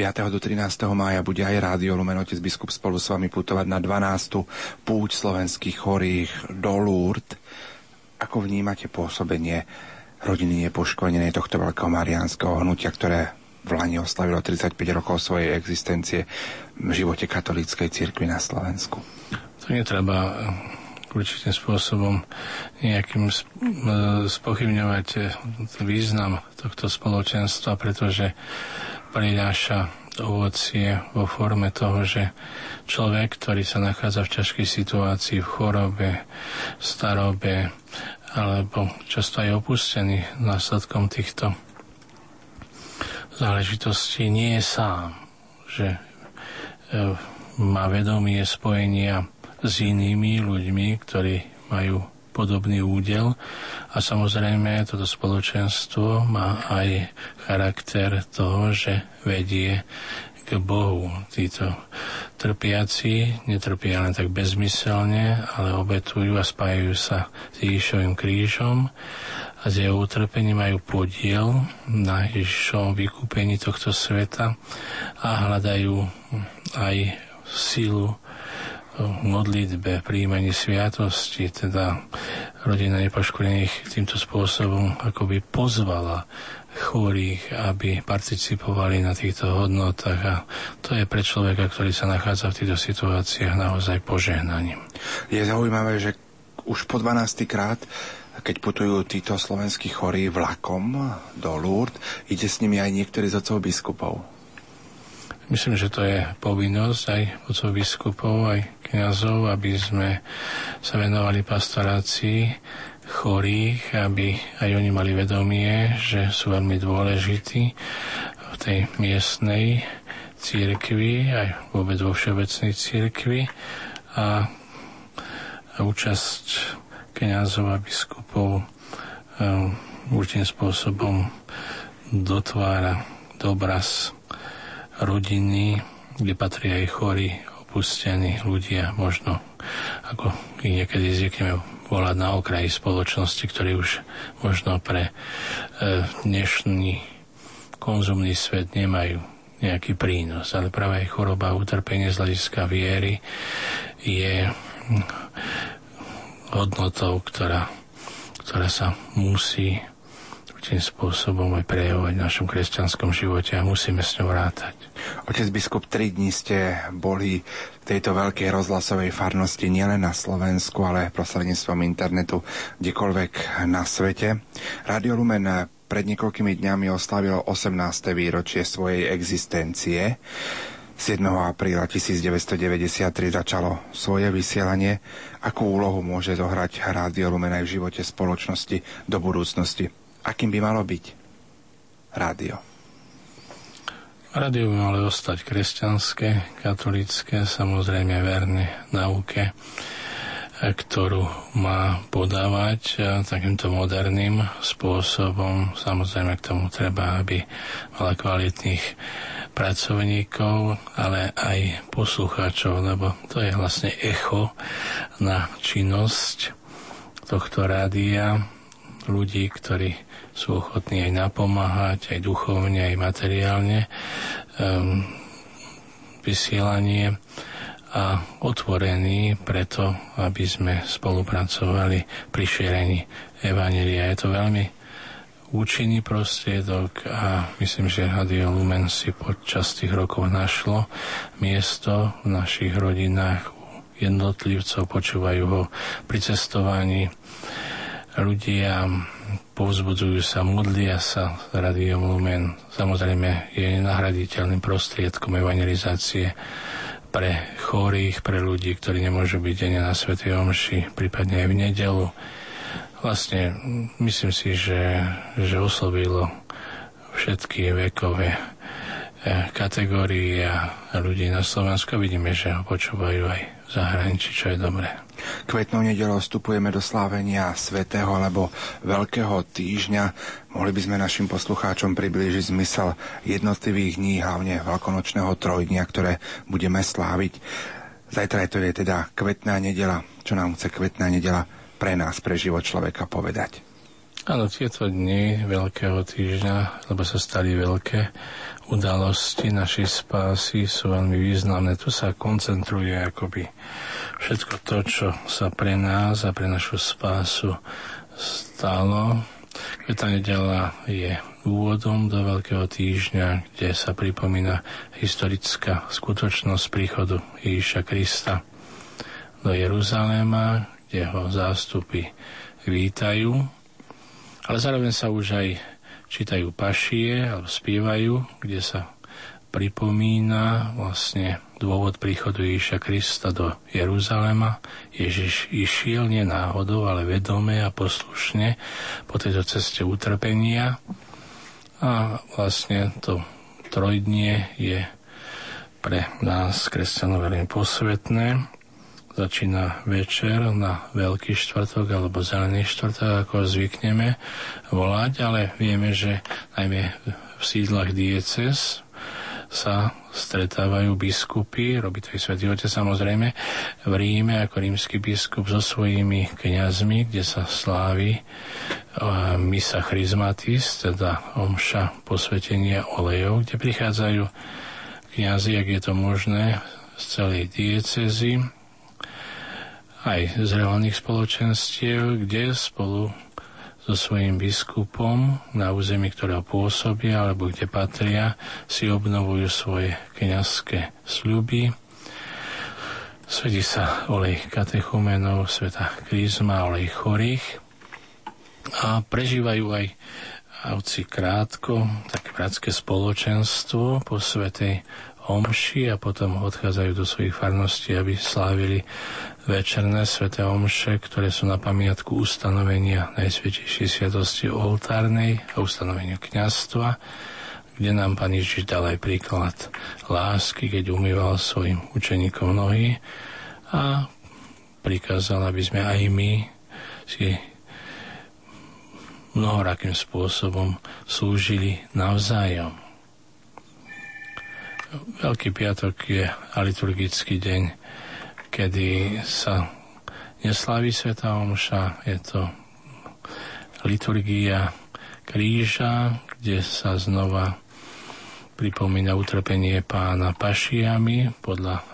5. do 13. mája bude aj Rádio Lumen Otec biskup spolu s vami putovať na 12. púť slovenských chorých do Lourdes. Ako vnímate pôsobenie rodiny nepoškodenej tohto veľkého mariánskeho hnutia, ktoré v Lani oslavilo 35 rokov svojej existencie v živote katolíckej cirkvi na Slovensku? To netreba eh, určitým spôsobom nejakým eh, spochybňovať eh, význam tohto spoločenstva, pretože prináša ovocie vo forme toho, že človek, ktorý sa nachádza v ťažkej situácii, v chorobe, v starobe, alebo často aj opustený následkom týchto záležitostí, nie je sám, že e, má vedomie spojenia s inými ľuďmi, ktorí majú podobný údel a samozrejme toto spoločenstvo má aj charakter toho, že vedie k Bohu. Títo trpiaci netrpia len tak bezmyselne, ale obetujú a spájajú sa s Ježišovým krížom a z jeho utrpení majú podiel na Ježišovom vykúpení tohto sveta a hľadajú aj sílu modlitbe, príjmaní sviatosti, teda rodina nepoškodených týmto spôsobom akoby pozvala chorých, aby participovali na týchto hodnotách a to je pre človeka, ktorý sa nachádza v týchto situáciách naozaj požehnaním. Je zaujímavé, že už po 12. krát keď putujú títo slovenskí chorí vlakom do Lourdes, ide s nimi aj niektorí z otcov biskupov. Myslím, že to je povinnosť aj otcov biskupov, aj kniazov, aby sme sa venovali pastorácii chorých, aby aj oni mali vedomie, že sú veľmi dôležití v tej miestnej církvi, aj vôbec vo všeobecnej církvi a, a účasť kniazov a biskupov um, určitým spôsobom dotvára dobraz rodiny, kde patrí aj chorí, opustení ľudia, možno ako niekedy zvykneme volať na okraji spoločnosti, ktorí už možno pre e, dnešný konzumný svet nemajú nejaký prínos. Ale práve aj choroba a utrpenie z hľadiska viery je hodnotou, ktorá, ktorá sa musí tým spôsobom aj prejavovať v našom kresťanskom živote a musíme s ňou rátať. Otec biskup, tri dní ste boli v tejto veľkej rozhlasovej farnosti nielen na Slovensku, ale prostredníctvom internetu kdekoľvek na svete. Radio Lumen pred niekoľkými dňami oslavilo 18. výročie svojej existencie. 7. apríla 1993 začalo svoje vysielanie. Akú úlohu môže zohrať Rádio Lumen aj v živote spoločnosti do budúcnosti? Akým by malo byť rádio? Rádio by malo ostať kresťanské, katolické, samozrejme verné nauke, ktorú má podávať takýmto moderným spôsobom. Samozrejme k tomu treba, aby mala kvalitných pracovníkov, ale aj poslucháčov, lebo to je vlastne echo na činnosť tohto rádia ľudí, ktorí sú ochotní aj napomáhať, aj duchovne, aj materiálne um, vysielanie a otvorení preto, aby sme spolupracovali pri šírení Evangelia. Je to veľmi účinný prostriedok a myslím, že Radio Lumen si počas tých rokov našlo miesto v našich rodinách jednotlivcov, počúvajú ho pri cestovaní ľudia povzbudzujú sa, modlia sa Radiom Lumen. Samozrejme je nahraditeľným prostriedkom evangelizácie pre chorých, pre ľudí, ktorí nemôžu byť denne na Sv. Omši, prípadne aj v nedelu. Vlastne myslím si, že, že oslovilo všetky vekové eh, kategórie a ľudí na Slovensku. Vidíme, že ho počúvajú aj v zahraničí, čo je dobré. Kvetnou nedelou vstupujeme do slávenia svätého alebo Veľkého týždňa. Mohli by sme našim poslucháčom priblížiť zmysel jednotlivých dní, hlavne veľkonočného trojdnia, ktoré budeme sláviť. Zajtra to je teda kvetná nedela. Čo nám chce kvetná nedela pre nás, pre život človeka povedať? Áno, tieto dni Veľkého týždňa, lebo sa stali veľké, udalosti našej spásy sú veľmi významné. Tu sa koncentruje akoby všetko to, čo sa pre nás a pre našu spásu stalo. Kveta nedela je úvodom do Veľkého týždňa, kde sa pripomína historická skutočnosť príchodu Ježiša Krista do Jeruzaléma, kde ho zástupy vítajú, ale zároveň sa už aj čítajú pašie alebo spievajú, kde sa pripomína vlastne dôvod príchodu Ježiša Krista do Jeruzalema. Ježiš išiel nie náhodou, ale vedome a poslušne po tejto ceste utrpenia. A vlastne to trojdnie je pre nás, kresťanov, veľmi posvetné začína večer na Veľký štvrtok alebo Zelený štvrtok, ako zvykneme volať, ale vieme, že najmä v sídlach dieces sa stretávajú biskupy, robí to aj Svetý Otec samozrejme, v Ríme ako rímsky biskup so svojimi kňazmi, kde sa slávi misa chrizmatis, teda omša posvetenia olejov, kde prichádzajú kňazi, ak je to možné, z celej diecezy, aj z reálnych spoločenstiev, kde spolu so svojím biskupom na území, ktorého pôsobia alebo kde patria, si obnovujú svoje kňazské sľuby. Svedí sa olej katechumenov, sveta krízma, olej chorých a prežívajú aj avci krátko, také bratské spoločenstvo po svetej omši a potom odchádzajú do svojich farností, aby slávili večerné sveté omše, ktoré sú na pamiatku ustanovenia Najsvetejšej sviatosti oltárnej a ustanovenia kňastva, kde nám Pán Ježiš dal aj príklad lásky, keď umýval svojim učeníkom nohy a prikázal, aby sme aj my si mnohorakým spôsobom slúžili navzájom. Veľký piatok je liturgický deň, kedy sa neslaví Sveta Omša, je to liturgia kríža, kde sa znova pripomína utrpenie pána pašiami podľa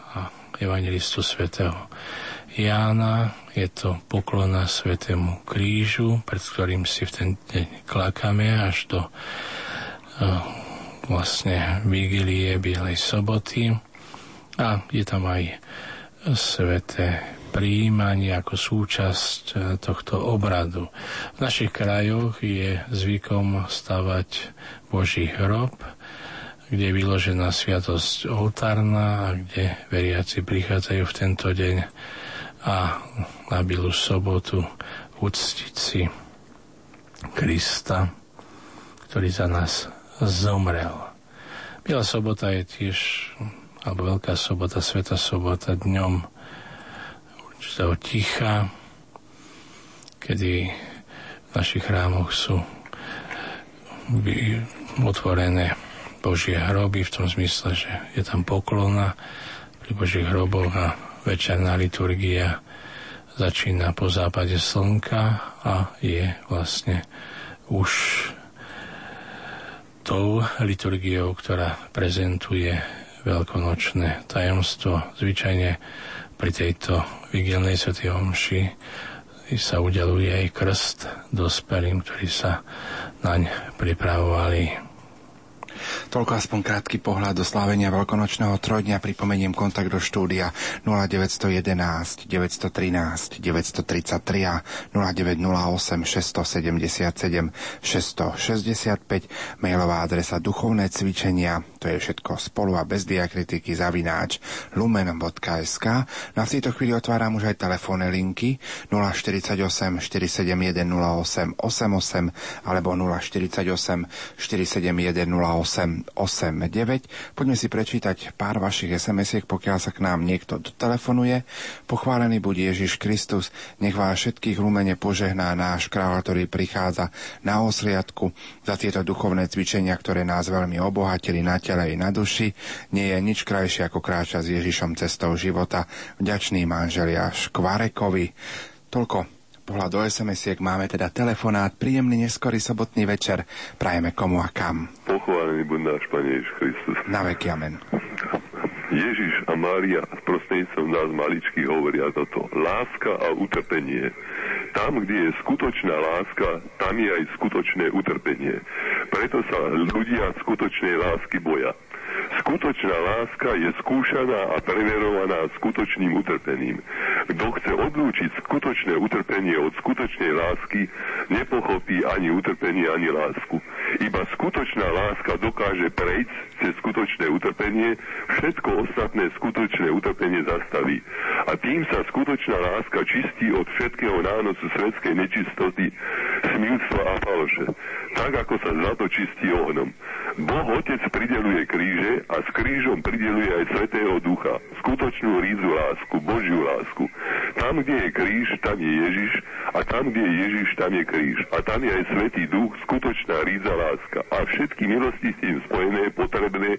evangelistu svätého Jána. Je to poklona svetému krížu, pred ktorým si v ten deň klakáme až do uh, vlastne Vigilie Bielej soboty a je tam aj sveté príjmanie ako súčasť e, tohto obradu. V našich krajoch je zvykom stavať Boží hrob, kde je vyložená sviatosť oltárna a kde veriaci prichádzajú v tento deň a na Bielu sobotu uctiť si Krista, ktorý za nás zomrel. Biela sobota je tiež, alebo Veľká sobota, Sveta sobota, dňom určitého ticha, kedy v našich chrámoch sú otvorené Božie hroby v tom zmysle, že je tam poklona pri Božích hroboch a večerná liturgia začína po západe slnka a je vlastne už tou liturgiou, ktorá prezentuje veľkonočné tajomstvo. Zvyčajne pri tejto vigilnej svetej omši sa udeluje aj krst dospelým, ktorí sa naň pripravovali Toľko aspoň krátky pohľad do slávenia veľkonočného trojdňa. Pripomeniem kontakt do štúdia 0911 913 933 a 0908 677 665 mailová adresa duchovné cvičenia to je všetko spolu a bez diakritiky zavináč lumen.sk Na v tejto chvíli otváram už aj telefónne linky 048 471 08 88 alebo 048 471 08 889. Poďme si prečítať pár vašich SMS-iek, pokiaľ sa k nám niekto telefonuje. Pochválený buď Ježiš Kristus, nech vás všetkých lumene požehná náš kráľ, ktorý prichádza na osliadku za tieto duchovné cvičenia, ktoré nás veľmi obohatili na tele i na duši. Nie je nič krajšie ako kráča s Ježišom cestou života. Vďačný manželia Škvarekovi. Toľko pohľad do SMS-iek máme teda telefonát, príjemný neskorý sobotný večer. Prajeme komu a kam. Pochválený buď náš Pane Ježiš Kristus. Na veky amen. Ježiš a Mária prostredníctvom nás maličky hovoria toto. Láska a utrpenie. Tam, kde je skutočná láska, tam je aj skutočné utrpenie. Preto sa ľudia skutočnej lásky boja. Skutočná láska je skúšaná a preverovaná skutočným utrpením. Kto chce odlúčiť skutočné utrpenie od skutočnej lásky, nepochopí ani utrpenie, ani lásku. Iba skutočná láska dokáže prejsť cez skutočné utrpenie, všetko ostatné skutočné utrpenie zastaví. A tým sa skutočná láska čistí od všetkého nánosu svetskej nečistoty, smilstva a faloše. Tak ako sa zlato čistí ohnom. Boh Otec prideluje kríže a s krížom prideluje aj Svetého Ducha, skutočnú rízu lásku, Božiu lásku. Tam, kde je kríž, tam je Ježiš a tam, kde je Ježiš, tam je kríž. A tam je aj Svetý Duch, skutočná rídza láska. A všetky milosti s tým spojené, potrebné,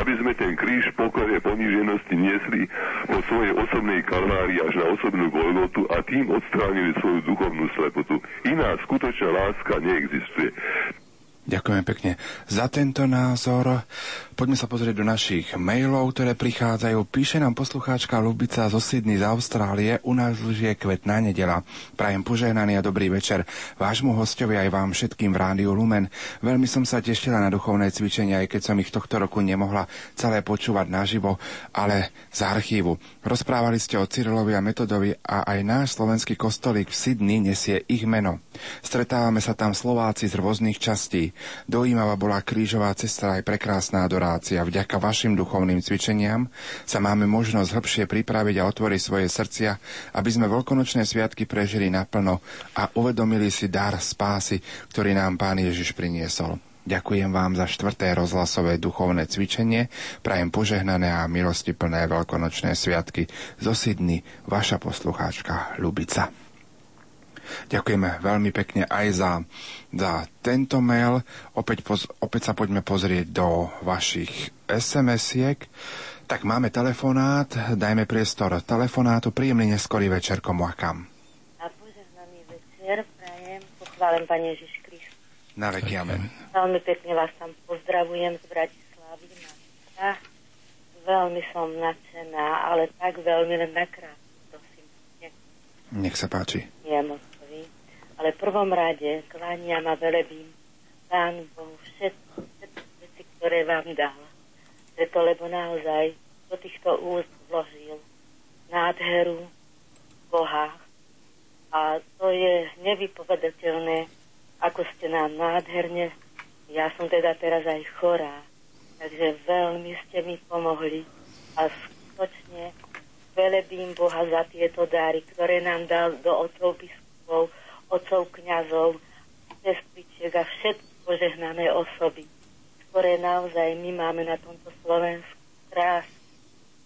aby sme ten kríž pokoje poníženosti niesli po svojej osobnej kalvárii až na osobnú Golgotu a tým odstránili svoju duchovnú slepotu. Iná skutočná láska neexistuje. Ďakujeme pekne za tento názor. Poďme sa pozrieť do našich mailov, ktoré prichádzajú. Píše nám poslucháčka Lubica zo Sydney z Austrálie. U nás už je kvetná nedela. Prajem požehnaný a dobrý večer vášmu hostovi aj vám všetkým v Rádiu Lumen. Veľmi som sa tešila na duchovné cvičenia, aj keď som ich tohto roku nemohla celé počúvať naživo, ale z archívu. Rozprávali ste o Cyrilovi a Metodovi a aj náš slovenský kostolík v Sydney nesie ich meno. Stretávame sa tam Slováci z rôznych častí. Dojímavá bola krížová cesta aj prekrásna adorácia. Vďaka vašim duchovným cvičeniam sa máme možnosť hĺbšie pripraviť a otvoriť svoje srdcia, aby sme veľkonočné sviatky prežili naplno a uvedomili si dar spásy, ktorý nám Pán Ježiš priniesol. Ďakujem vám za štvrté rozhlasové duchovné cvičenie, prajem požehnané a milosti plné veľkonočné sviatky. Zo vaša poslucháčka Lubica. Ďakujeme veľmi pekne aj za, za tento mail. Opäť, poz, opäť sa poďme pozrieť do vašich SMS-iek. Tak máme telefonát, dajme priestor telefonátu. Príjemný neskorý večer komu a kam. A požehnaný večer prajem, pochválim Pane Ježiš Kristus. Na veky amen. Veľmi pekne vás tam pozdravujem z Bratislavy. Na Veľmi som nadšená, ale tak veľmi len nakrát. Nech sa páči. Moc ale v prvom rade kláňam a velebím Pán Bohu všetky, všetky veci, ktoré vám dal. Preto, lebo naozaj do týchto úst vložil nádheru Boha a to je nevypovedateľné, ako ste nám nádherne. Ja som teda teraz aj chorá, takže veľmi ste mi pomohli a skutočne velebím Boha za tieto dáry, ktoré nám dal do otcov biskupov, otcov kňazov, sestričiek a všetky požehnané osoby, ktoré naozaj my máme na tomto Slovensku krás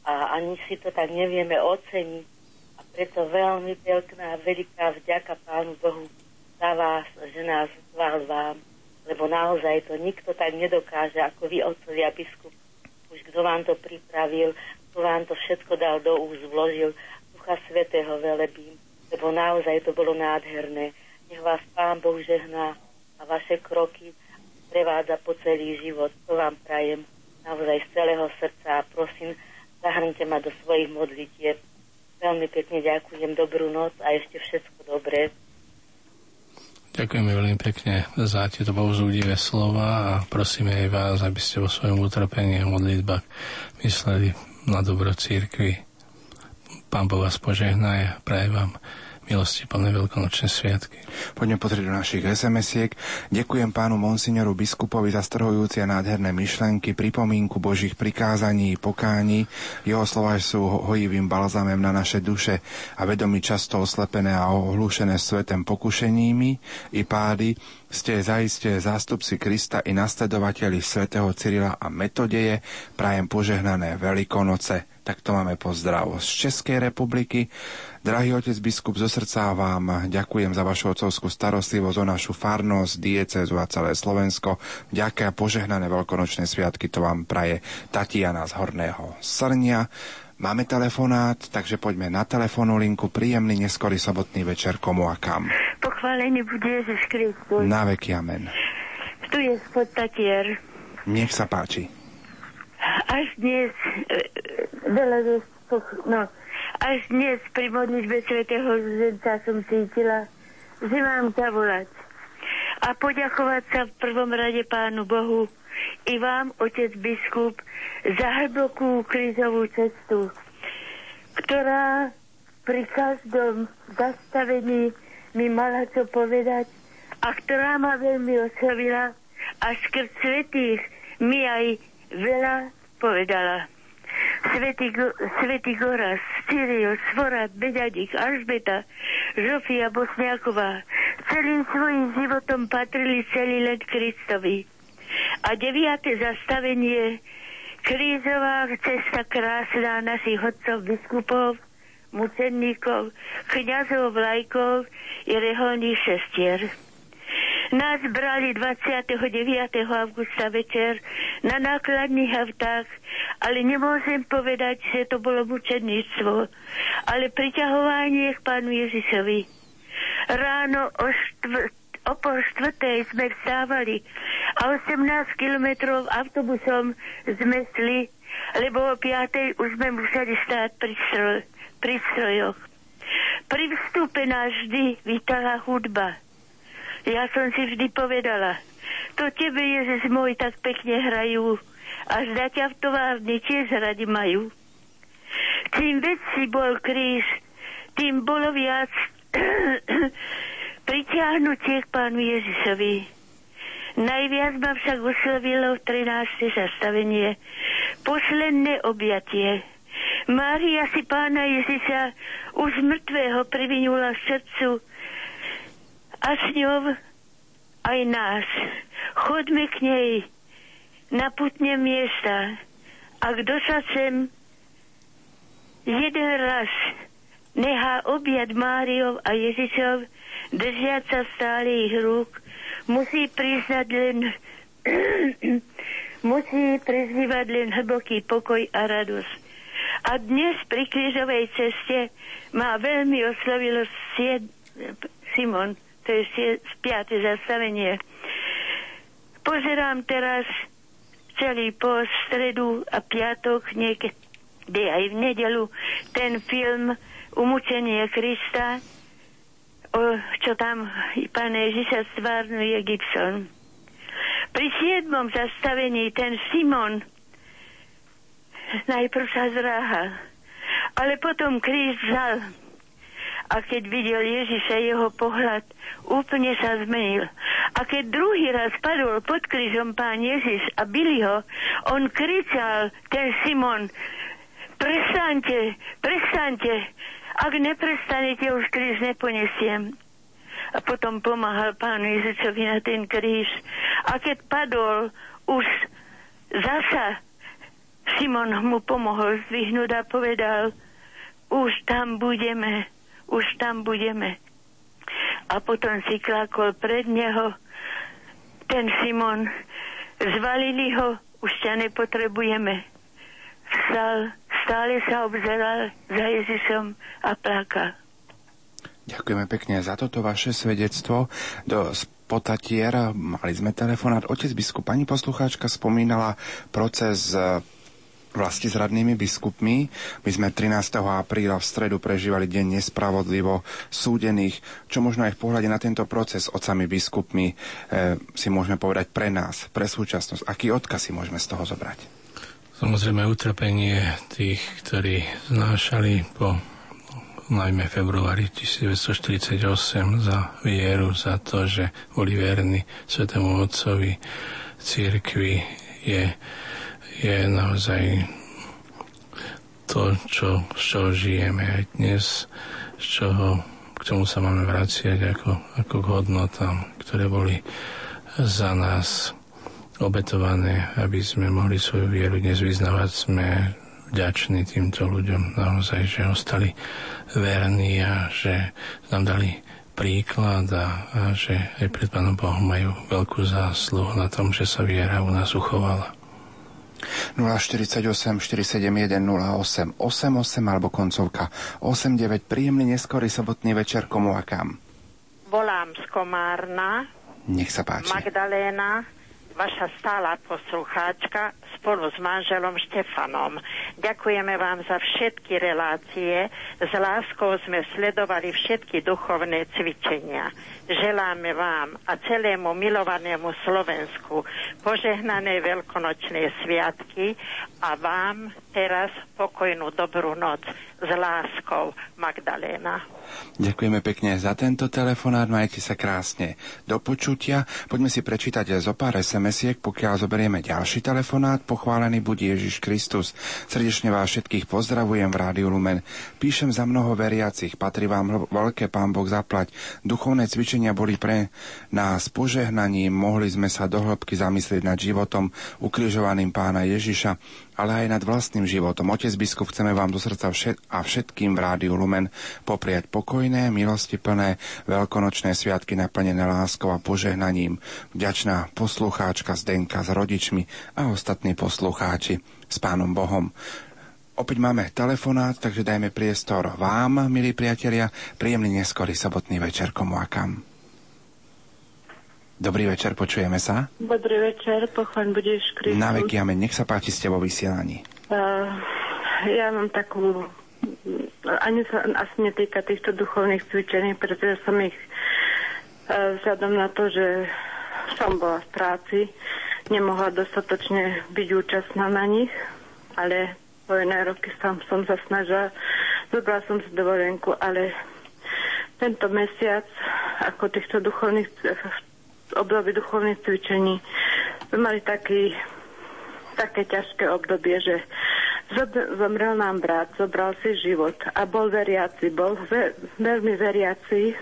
a ani si to tak nevieme oceniť. A preto veľmi veľká a veľká vďaka Pánu Bohu za vás, že nás zval vám, lebo naozaj to nikto tak nedokáže, ako vy, otcovia biskup. Už kto vám to pripravil, kto vám to všetko dal do úst, vložil, Ducha Svetého velebím lebo naozaj to bolo nádherné. Nech vás Pán Boh žehná a vaše kroky prevádza po celý život. To vám prajem naozaj z celého srdca a prosím, zahrnite ma do svojich modlitieb. Veľmi pekne ďakujem, dobrú noc a ešte všetko dobré. Ďakujeme veľmi pekne za tieto povzúdivé slova a prosíme aj vás, aby ste vo svojom utrpení a modlitbách mysleli na dobro církvy. Pán Boh vás požehná a praje vám milosti plné veľkonočné sviatky. Poďme pozrieť do našich SMS-iek. Ďakujem pánu monsignoru biskupovi za strhujúce nádherné myšlenky, pripomínku Božích prikázaní, pokáni. Jeho slova sú hojivým balzamem na naše duše a vedomi často oslepené a ohlušené svetem pokušeními i pády, ste zaiste zástupci Krista i nasledovateľi svätého Cyrila a Metodeje. Prajem požehnané Veľkonoce tak to máme pozdrav z Českej republiky. Drahý otec biskup, zo srdca vám ďakujem za vašu otcovskú starostlivosť o našu farnosť, diecezu a celé Slovensko. Ďakujem a požehnané veľkonočné sviatky to vám praje Tatiana z Horného Srnia. Máme telefonát, takže poďme na telefónu linku. Príjemný neskorý sobotný večer komu a kam. Pochválený bude Ježiš Kristus. Na veky amen. Tu je spod Tatier. Nech sa páči. Až dnes veľa no, až dnes pri modlitbe svätého Zdenca som cítila, že mám zavolať a poďakovať sa v prvom rade Pánu Bohu i vám, otec biskup, za hlbokú krízovú cestu, ktorá pri každom zastavení mi mala čo povedať a ktorá ma veľmi oslovila a skrz svetých mi aj veľa povedala. Svetý, Svetý Goras, Cyrios, Svorat, Beďadik, Alžbeta, Žofia Bosniaková celým svojim životom patrili celý let Kristovi. A deviate zastavenie krízová cesta krásna našich hodcov biskupov mučeníkov, kniazov, vlajkov i reholných šestier. Nás brali 29. augusta večer na nákladných autách, ale nemôžem povedať, že to bolo mučeníctvo, ale priťahovanie k pánu Ježišovi. Ráno o, štvr- o pol štvrtej sme vstávali a 18 kilometrov autobusom sme šli, lebo o piatej už sme museli stáť pri, stroj, pri strojoch. Pri vstupe nás vždy vítala hudba ja som si vždy povedala, to tebe, Ježiš môj, tak pekne hrajú. Až da ťa v továrni tiež radi majú. Čím väčší bol kríž, tým bolo viac pritiahnutie k pánu Ježišovi. Najviac ma však oslovilo 13. zastavenie. Posledné objatie. Mária si pána Ježiša už mŕtvého privinula srdcu a s ňou aj nás. Chodme k nej na putne miesta a kto sa sem jeden raz nechá objať Máriov a Ježišov, držiať sa stále ich rúk, musí priznať len musí prezývať len hlboký pokoj a radosť. A dnes pri krížovej ceste ma veľmi oslovilo Simon, to je spiate zastavenie. Pozerám teraz celý po stredu a piatok, niekedy aj v nedelu, ten film Umúčenie Krista, o, čo tam pán Ježiša stvárnuje Gibson. Pri siedmom zastavení ten Simon najprv sa zráha, ale potom kríž vzal a keď videl Ježiša, jeho pohľad úplne sa zmenil. A keď druhý raz padol pod krížom pán Ježiš a byli ho, on kričal, ten Simon, prestaňte, prestaňte, ak neprestanete, už kríž neponesiem. A potom pomáhal pánu Ježišovi na ten kríž. A keď padol, už zasa Simon mu pomohol zdvihnúť a povedal, už tam budeme už tam budeme. A potom si klákol pred neho ten Simon. Zvalili ho, už ťa nepotrebujeme. Vstal, stále sa obzeral za Ježišom a plakal. Ďakujeme pekne za toto vaše svedectvo. Do Potatier mali sme telefonát. Otec biskup, pani poslucháčka spomínala proces vlasti s radnými biskupmi. My sme 13. apríla v stredu prežívali deň nespravodlivo súdených, čo možno aj v pohľade na tento proces otcami biskupmi e, si môžeme povedať pre nás, pre súčasnosť. Aký odkaz si môžeme z toho zobrať? Samozrejme utrpenie tých, ktorí znášali po najmä februári 1948 za vieru, za to, že boli verní Svetému Otcovi, církvi, je je naozaj to, čo, z čoho žijeme aj dnes, z čoho, k čomu sa máme vraciať ako, ako k hodnotám, ktoré boli za nás obetované, aby sme mohli svoju vieru dnes vyznávať. Sme vďační týmto ľuďom naozaj, že ostali verní a že nám dali príklad a, a že aj pred Pánom Bohom majú veľkú zásluhu na tom, že sa viera u nás uchovala. 048 471 08 88 alebo koncovka 89. Príjemný neskorý sobotný večer komu a kam? Volám z Komárna. Nech sa páči. Magdaléna, vaša stála poslucháčka spolu s manželom Štefanom. Ďakujeme vám za všetky relácie. S láskou sme sledovali všetky duchovné cvičenia. Želáme vám a celému milovanému Slovensku požehnané veľkonočné sviatky a vám teraz pokojnú dobrú noc s láskou Magdaléna. Ďakujeme pekne za tento telefonát, majte sa krásne. Do počutia. Poďme si prečítať zo pár SMS-iek, pokiaľ zoberieme ďalší telefonát. Pochválený buď Ježiš Kristus. Srdečne vás všetkých pozdravujem v Rádiu Lumen. Píšem za mnoho veriacich, patrí vám veľké pán Boh zaplať. Duchovné cvičenia boli pre nás požehnaním, mohli sme sa do hĺbky zamyslieť nad životom ukrižovaným pána Ježiša ale aj nad vlastným životom. Otec biskup, chceme vám do srdca všet- a všetkým v Rádiu Lumen popriať pokojné, milosti plné, veľkonočné sviatky naplnené láskou a požehnaním. Vďačná poslucháčka Zdenka s rodičmi a ostatní poslucháči s Pánom Bohom. Opäť máme telefonát, takže dajme priestor vám, milí priatelia. Príjemný neskorý sobotný večer, komu a kam. Dobrý večer, počujeme sa. Dobrý večer, pochvaň budeš Kristus. Na veky amen, nech sa páči ste vo vysielaní. Uh, ja mám takú, ani sa asi netýka týchto duchovných cvičení, pretože som ich uh, vzhľadom na to, že som bola v práci, nemohla dostatočne byť účastná na nich, ale po iné roky som, som sa snažila, zobrala som si dovolenku, ale tento mesiac, ako týchto duchovných, období duchovných cvičení, mali taký, také ťažké obdobie, že zomrel nám brat, zobral si život a bol veriaci, bol ve, veľmi veriaci,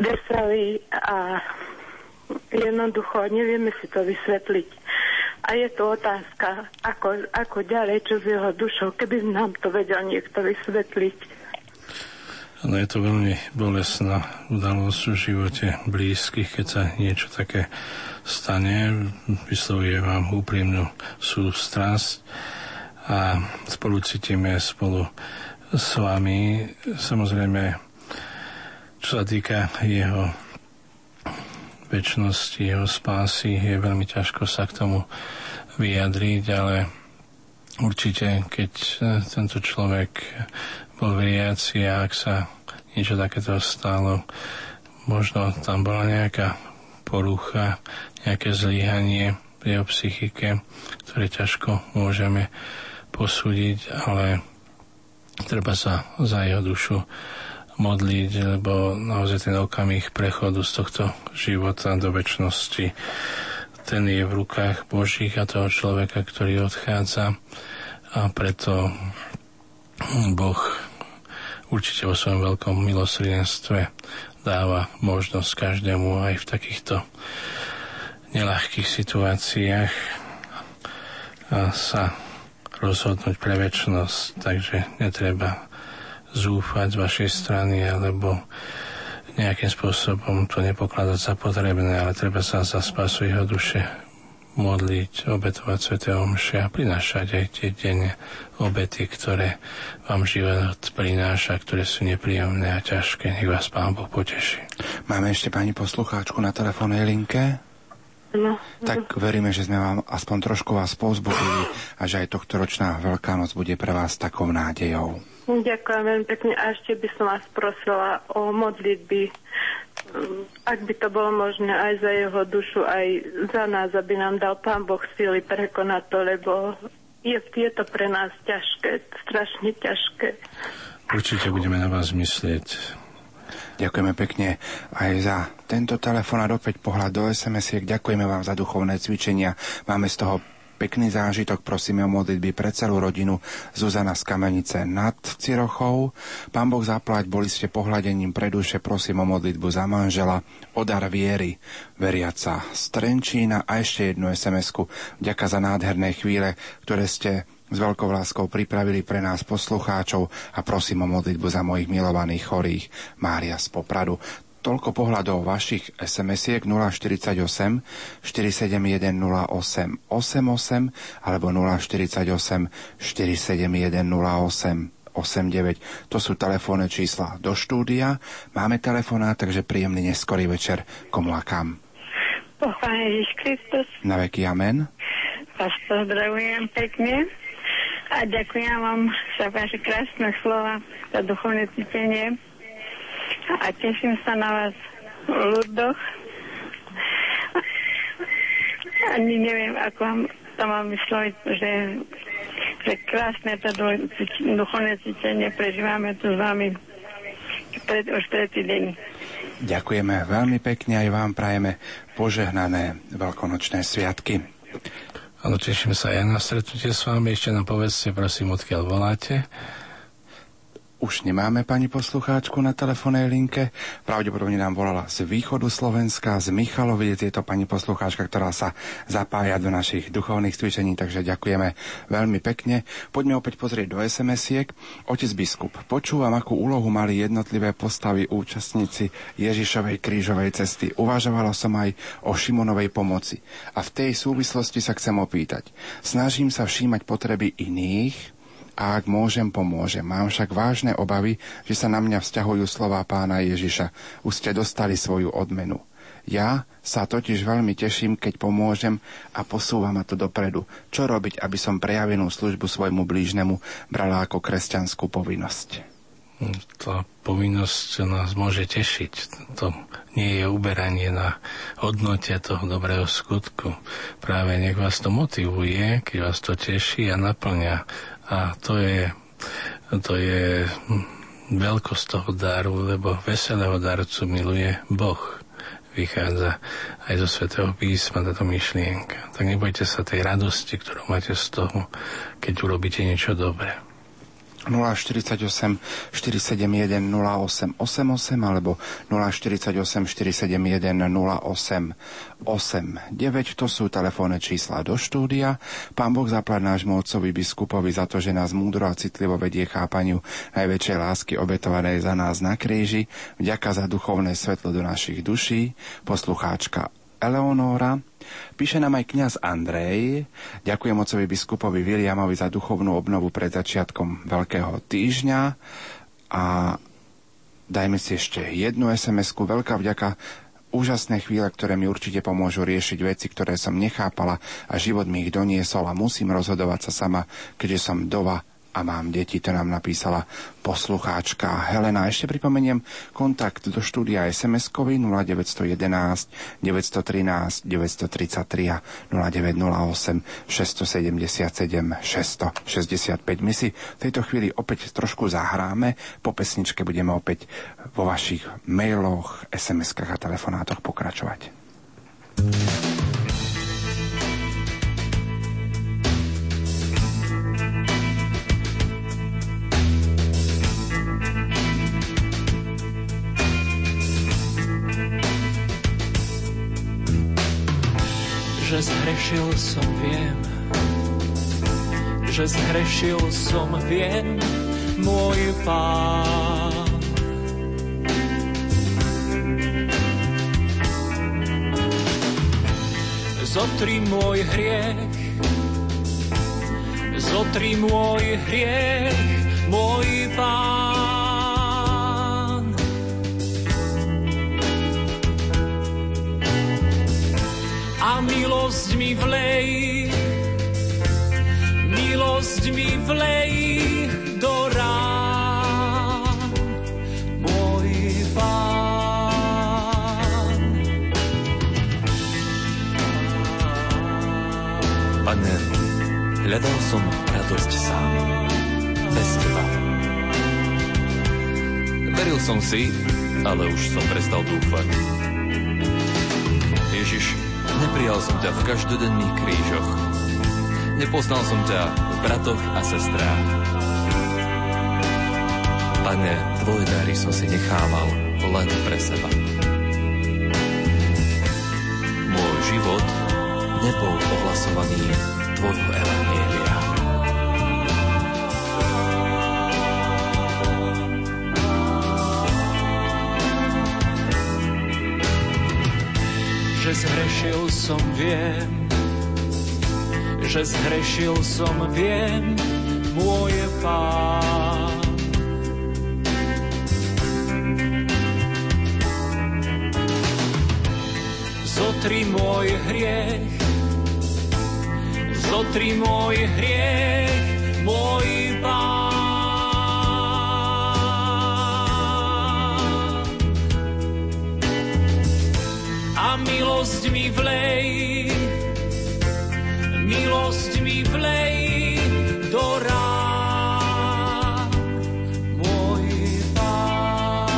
veselý a jednoducho nevieme si to vysvetliť a je to otázka, ako, ako ďalej, čo s jeho dušou, keby nám to vedel niekto vysvetliť. Ale je to veľmi bolestná udalosť v živote blízkych, keď sa niečo také stane. Vyslovuje vám úprimnú sústrasť a spolu cítime spolu s vami. Samozrejme, čo sa týka jeho väčšnosti, jeho spásy, je veľmi ťažko sa k tomu vyjadriť, ale určite, keď tento človek bol veriaci ak sa niečo takéto stalo, možno tam bola nejaká porucha, nejaké zlyhanie v jeho psychike, ktoré ťažko môžeme posúdiť, ale treba sa za jeho dušu modliť, lebo naozaj ten okamih prechodu z tohto života do väčšnosti ten je v rukách Božích a toho človeka, ktorý odchádza. A preto Boh určite vo svojom veľkom milosrdenstve dáva možnosť každému aj v takýchto nelahkých situáciách sa rozhodnúť pre väčšnosť, takže netreba zúfať z vašej strany alebo nejakým spôsobom to nepokladať za potrebné, ale treba sa za spasu jeho duše modliť, obetovať Sv. Omše a prinášať aj tie denne obety, ktoré vám život prináša, ktoré sú nepríjemné a ťažké. Nech vás Pán Boh poteší. Máme ešte pani poslucháčku na telefónnej linke? No, tak veríme, že sme vám aspoň trošku vás povzbudili a že aj tohto ročná Veľká noc bude pre vás takou nádejou. Ďakujem veľmi pekne a ešte by som vás prosila o modlitby, ak by to bolo možné aj za jeho dušu, aj za nás, aby nám dal Pán Boh síly prekonať to, lebo je, je to pre nás ťažké, strašne ťažké. Určite budeme na vás myslieť. Ďakujeme pekne aj za tento telefonát, opäť pohľad do SMS-iek. Ďakujeme vám za duchovné cvičenia. Máme z toho pekný zážitok, prosíme o modlitby pre celú rodinu. Zuzana z Kamenice nad Cirochou. Pán Boh zaplať, boli ste pohľadením pre duše, prosím o modlitbu za manžela, o dar viery, veriaca z Trenčína. A ešte jednu SMS-ku. Ďaká za nádherné chvíle, ktoré ste s veľkou láskou pripravili pre nás poslucháčov. A prosím o modlitbu za mojich milovaných chorých. Mária z Popradu. Toľko pohľadov vašich SMS-iek 048 471 08 88 alebo 048 471 08 89. To sú telefónne čísla do štúdia. Máme telefonát, takže príjemný neskorý večer komu a kam. Pochváľ Ježiš Kristus. Na veky amen. Vás pozdravujem pekne a ďakujem vám za vaše krásne slova, za duchovné cítenie a teším sa na vás v ľudoch. Ani neviem, ako vám to mám vysloviť, že, že krásne to duchovné cítenie prežívame tu s vami pred, už tretí deň. Ďakujeme veľmi pekne aj vám prajeme požehnané veľkonočné sviatky. Áno, teším sa aj na stretnutie s vami. Ešte nám povedzte, prosím, odkiaľ voláte. Už nemáme pani poslucháčku na telefónnej linke. Pravdepodobne nám volala z východu Slovenska, z Michaloviec. Je to pani poslucháčka, ktorá sa zapája do našich duchovných cvičení, takže ďakujeme veľmi pekne. Poďme opäť pozrieť do SMS-iek. Otec biskup, počúvam, akú úlohu mali jednotlivé postavy účastníci Ježišovej krížovej cesty. Uvažovala som aj o Šimonovej pomoci. A v tej súvislosti sa chcem opýtať. Snažím sa všímať potreby iných, a ak môžem, pomôžem. Mám však vážne obavy, že sa na mňa vzťahujú slová pána Ježiša. Už ste dostali svoju odmenu. Ja sa totiž veľmi teším, keď pomôžem a posúva ma to dopredu. Čo robiť, aby som prejavenú službu svojmu blížnemu brala ako kresťanskú povinnosť? Tá povinnosť nás môže tešiť. To nie je uberanie na hodnote toho dobrého skutku. Práve nech vás to motivuje, keď vás to teší a naplňa a to je, to je veľkosť toho daru, lebo veselého darcu miluje Boh. Vychádza aj zo svätého písma táto myšlienka. Tak nebojte sa tej radosti, ktorú máte z toho, keď urobíte niečo dobré. 048 471 0888 alebo 048 471 08 89. To sú telefónne čísla do štúdia. Pán Boh zaplať nášmu otcovi biskupovi za to, že nás múdro a citlivo vedie chápaniu najväčšej lásky obetovanej za nás na kríži. Vďaka za duchovné svetlo do našich duší. Poslucháčka Eleonóra. Píše nám aj kňaz Andrej. Ďakujem ocovi biskupovi Williamovi za duchovnú obnovu pred začiatkom Veľkého týždňa. A dajme si ešte jednu SMS-ku. Veľká vďaka úžasné chvíle, ktoré mi určite pomôžu riešiť veci, ktoré som nechápala a život mi ich doniesol a musím rozhodovať sa sama, keďže som dova a mám deti, to nám napísala poslucháčka Helena. Ešte pripomeniem kontakt do štúdia SMS-kovi 0911 913 933 a 0908 677 665. My si v tejto chvíli opäť trošku zahráme. Po pesničke budeme opäť vo vašich mailoch, SMS-kách a telefonátoch pokračovať. že zhrešil som, viem, že zhrešil som, viem, môj pán. Zotri môj hriech, zotri môj hriech, môj pán. A milosť mi vlej, milosť mi vlej do rán, môj pán. Pane, hľadal som radosť sám, bez teba. Veril som si, ale už som prestal dúfať. Ježiš, Neprijal som ťa v každodenných krížoch. Nepoznal som ťa v bratoch a sestrách. Pane, tvoje dary som si nechával len pre seba. Môj život nebol ohlasovaný tvojho evanielia. Že zhrešil som, viem, že zhrešil som, viem, môj pán. Zotri môj hriech, zotri môj hriech, milosť mi vlej, milosť mi vlej do rán, môj pán.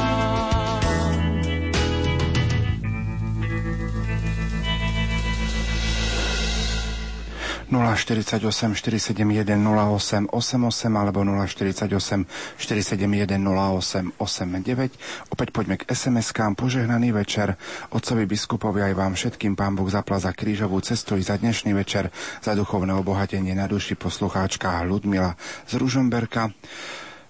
048 471 08 88 alebo 048 471 08 89. Opäť poďme k SMS-kám. Požehnaný večer. Otcovi biskupovi aj vám všetkým pán Boh zapla za krížovú cestu i za dnešný večer za duchovné obohatenie na duši poslucháčka Ludmila z Ružomberka.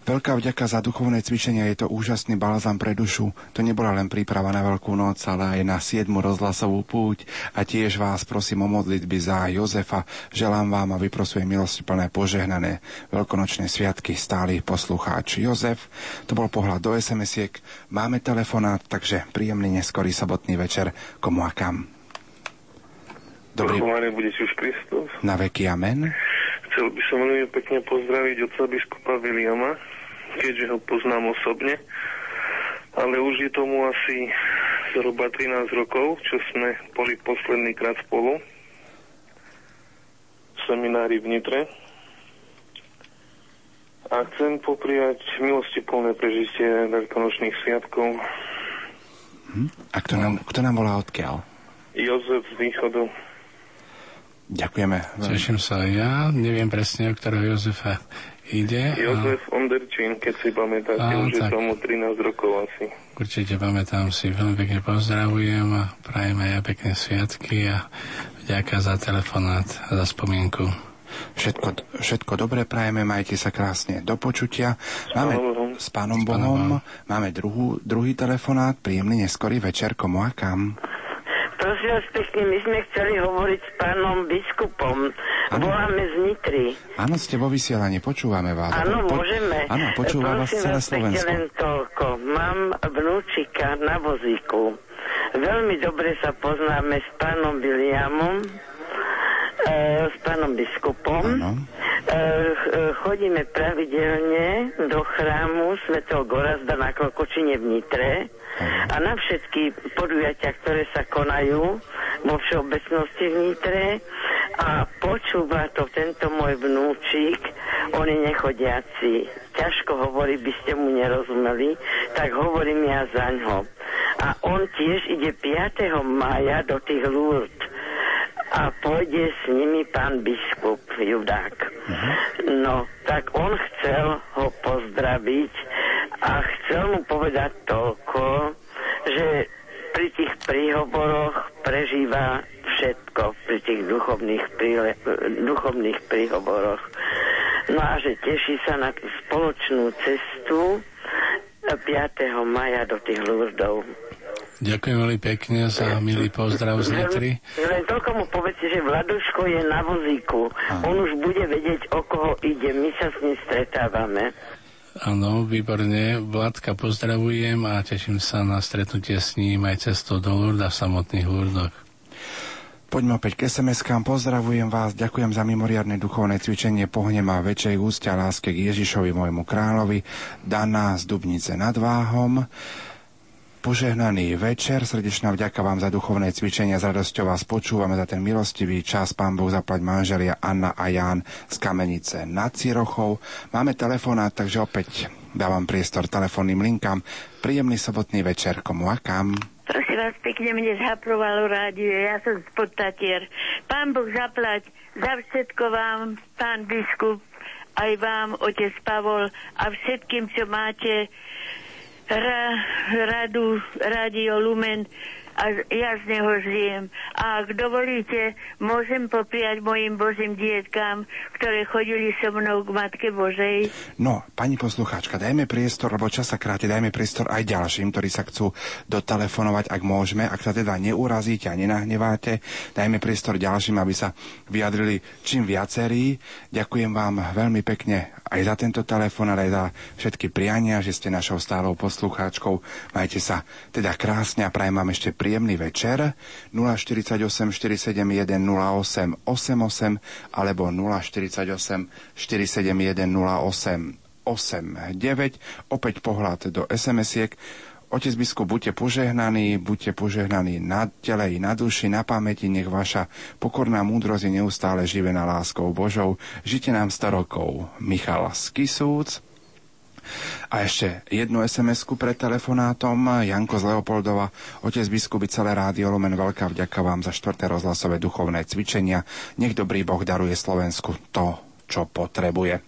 Veľká vďaka za duchovné cvičenia, je to úžasný balzam pre dušu. To nebola len príprava na Veľkú noc, ale aj na 7. rozhlasovú púť. A tiež vás prosím o modlitby za Jozefa. Želám vám a vyprosujem milosti plné požehnané veľkonočné sviatky stály poslucháč Jozef. To bol pohľad do SMS-iek. Máme telefonát, takže príjemný neskorý sobotný večer. Komu a kam? Dobrý. bude už Kristus. Na veky amen. Chcel by som veľmi pekne pozdraviť otca biskupa Williama, keďže ho poznám osobne, ale už je tomu asi zhruba 13 rokov, čo sme boli posledný krát spolu v seminári v Nitre. A chcem popriať milosti plné prežitie veľkonočných sviatkov. Hm? A kto nám, kto nám volá odkiaľ? Jozef z východu. Ďakujeme. Teším sa ja. Neviem presne, o ktorého Jozefa ide. Jozef a... Onderčín, keď si pamätáte, a, už tak. je tomu 13 rokov asi. Určite pamätám si, veľmi pekne pozdravujem a prajem aj ja pekné sviatky a vďaka za telefonát a za spomienku. Všetko, všetko dobre prajeme, majte sa krásne do počutia. Máme s pánom Bohom, máme druhú, druhý telefonát, príjemný neskorý večer, komu a kam. Prosím vás pekne, my sme chceli hovoriť s pánom biskupom. Ano. Voláme z Nitry. Áno, ste vo vysielaní, počúvame vás. Áno, po... môžeme. Áno, počúva vás celé Slovensko. len toľko. Mám vnúčika na vozíku. Veľmi dobre sa poznáme s pánom Williamom s pánom biskupom. Ano. E, e, chodíme pravidelne do chrámu svätého Gorazda na Klokočine v Nitre a na všetky podujatia, ktoré sa konajú vo všeobecnosti v Nitre a počúva to tento môj vnúčik, on je nechodiaci. Ťažko hovorí, by ste mu nerozumeli, tak hovorím ja za ňo. A on tiež ide 5. maja do tých Lourdes a pôjde s nimi pán biskup Judák. Uh-huh. No, tak on chcel ho pozdraviť a chcel mu povedať toľko, že pri tých príhovoroch prežíva všetko, pri tých duchovných, príle, duchovných príhovoroch. No a že teší sa na spoločnú cestu 5. maja do tých Lurdov. Ďakujem veľmi pekne za milý pozdrav z Nitry. Len toľko mu povedzte, že Vladuško je na vozíku. Aha. On už bude vedieť, o koho ide. My sa s ním stretávame. Áno, výborne. Vladka pozdravujem a teším sa na stretnutie s ním aj cestou do Lurda v samotných Lurdoch. Poďme opäť k SMS-kám. Pozdravujem vás, ďakujem za mimoriadne duchovné cvičenie, pohnem a väčšej ústia láske k Ježišovi, môjmu kráľovi, Dana z Dubnice nad Váhom. Požehnaný večer, srdečná vďaka vám za duchovné cvičenia, s radosťou vás počúvame za ten milostivý čas. Pán Boh zaplať manželia Anna a Ján z Kamenice nad Cirochou. Máme telefonát, takže opäť dávam priestor telefónnym linkám. Príjemný sobotný večer, komu a kam? Prosím vás, pekne mne zhaprovalo rádio, ja som z Podtatier. Pán Boh zaplať za všetko vám, pán biskup, aj vám, otec Pavol a všetkým, čo máte ra, radu Radio Lumen a ja z neho žijem. A ak dovolíte, môžem popriať mojim božím dietkám, ktoré chodili so mnou k Matke Božej. No, pani poslucháčka, dajme priestor, lebo čas sa kráti, dajme priestor aj ďalším, ktorí sa chcú dotelefonovať, ak môžeme. Ak sa teda neurazíte a nenahneváte, dajme priestor ďalším, aby sa vyjadrili čím viacerí. Ďakujem vám veľmi pekne aj za tento telefon, ale aj za všetky priania, že ste našou stálou poslucháčkou. Majte sa teda krásne a prajem vám ešte príjemný večer. 048 471 08 88 alebo 048 471 08 89. Opäť pohľad do SMS-iek. Otec biskup, buďte požehnaní, buďte požehnaní na tele i na duši, na pamäti, nech vaša pokorná múdrosť je neustále živená láskou Božou. Žite nám 100 rokov. Michal Skisúc. A ešte jednu SMS-ku pred telefonátom. Janko z Leopoldova, otec biskup celé rádio Lumen, veľká vďaka vám za štvrté rozhlasové duchovné cvičenia. Nech dobrý Boh daruje Slovensku to, čo potrebuje.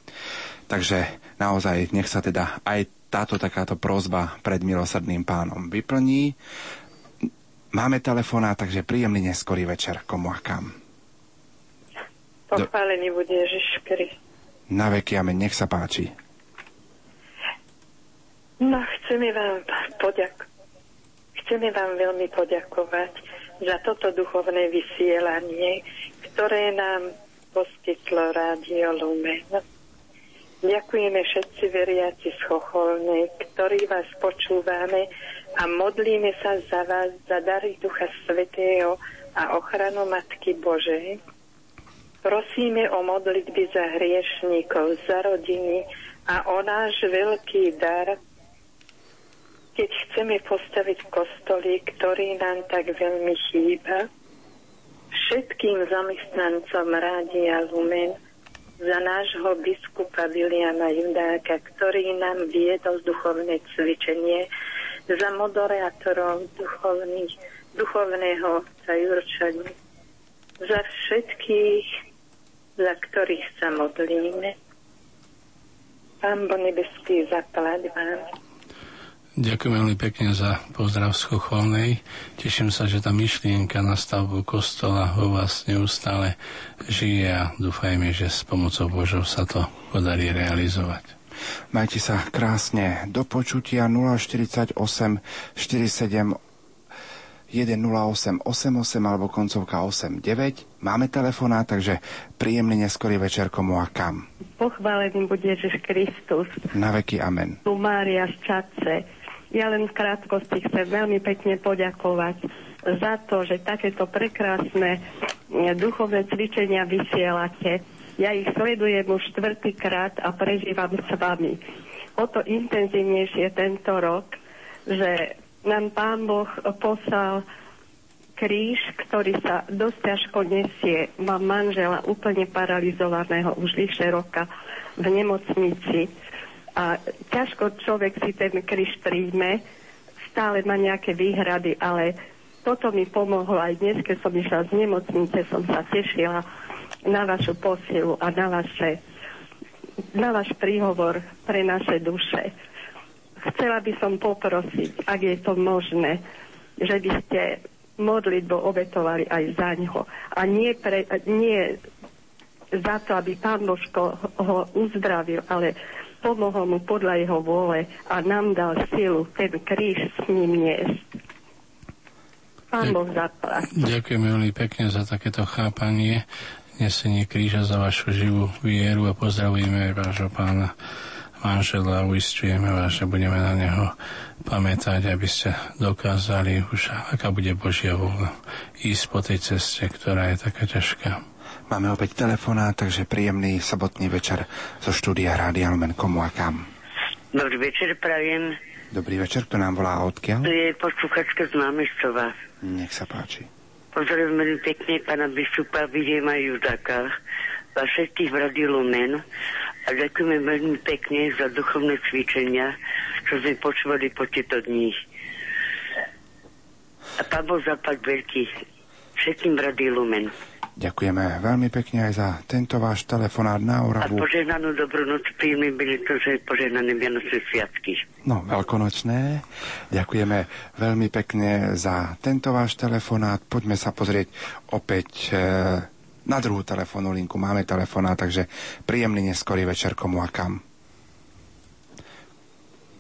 Takže naozaj nech sa teda aj táto takáto prozba pred milosrdným pánom vyplní. Máme telefonát, takže príjemný neskorý večer komu a kam. Pochválený bude Ježiš Krist. Na veky amen, nech sa páči. No, chceme vám poďak- chceme vám veľmi poďakovať za toto duchovné vysielanie, ktoré nám poskytlo Rádio Lumen. Ďakujeme všetci veriaci z Chocholnej, ktorí vás počúvame a modlíme sa za vás, za dary Ducha Svetého a ochranu Matky Božej. Prosíme o modlitby za hriešníkov, za rodiny a o náš veľký dar, keď chceme postaviť kostoly, ktorý nám tak veľmi chýba. Všetkým zamestnancom Rádia Lumen za nášho biskupa Viliana Judáka, ktorý nám viedol duchovné cvičenie, za moderátorov duchovných, duchovného sa Jurčani, za všetkých, za ktorých sa modlíme. Pán Bo zaplať vám. Ďakujem veľmi pekne za pozdrav z Chocholnej. Teším sa, že tá myšlienka na stavbu kostola vo vás neustále žije a dúfajme, že s pomocou Božov sa to podarí realizovať. Majte sa krásne do počutia 048 47 10888 alebo koncovka 89. Máme telefoná, takže príjemný neskorý večer komu a kam. Pochválený bude Ježiš Kristus. Na veky amen. Tu Mária z Čace. Ja len v krátkosti chcem veľmi pekne poďakovať za to, že takéto prekrásne mm, duchovné cvičenia vysielate. Ja ich sledujem už štvrtýkrát a prežívam s vami. O to intenzívnejšie tento rok, že nám Pán Boh poslal kríž, ktorý sa dosť ťažko nesie. Mám manžela úplne paralizovaného už vyše roka v nemocnici a ťažko človek si ten kríž príjme, stále má nejaké výhrady, ale toto mi pomohlo aj dnes, keď som išla z nemocnice, som sa tešila na vašu posilu a na, vaše, na váš príhovor pre naše duše. Chcela by som poprosiť, ak je to možné, že by ste modlitbu obetovali aj za ňo. A nie, pre, nie za to, aby pán Božko ho uzdravil, ale pomohol mu podľa jeho vôle a nám dal silu ten kríž s ním niesť. Pán Boh zaplať. Ďakujem veľmi pekne za takéto chápanie, nesenie kríža za vašu živú vieru a pozdravujeme vášho pána manžela a uistujeme vás, že budeme na neho pamätať, aby ste dokázali už, aká bude Božia vôľa, ísť po tej ceste, ktorá je taká ťažká. Máme opäť telefonát, takže príjemný sobotný večer zo štúdia Rádia Lumen komu a kam. Dobrý večer, prajem. Dobrý večer, kto nám volá odkiaľ? Tu je posluchačka z Námestova. Nech sa páči. Pozdravujem veľmi pekne pána biskupa Vidiema Judáka a všetkých v Radiu Lumen a ďakujeme veľmi pekne za duchovné cvičenia, čo sme počúvali po tieto dní. A pán Boh zaplať veľký všetkým v Radiu Lumen. Ďakujeme veľmi pekne aj za tento váš telefonát na Oravu. A požehnanú dobrú noc príjmy byli to, že požehnané Vianočné sviatky. No, veľkonočné. Ďakujeme veľmi pekne za tento váš telefonát. Poďme sa pozrieť opäť e, na druhú telefónnu linku. Máme telefonát, takže príjemný neskorý večer komu a kam.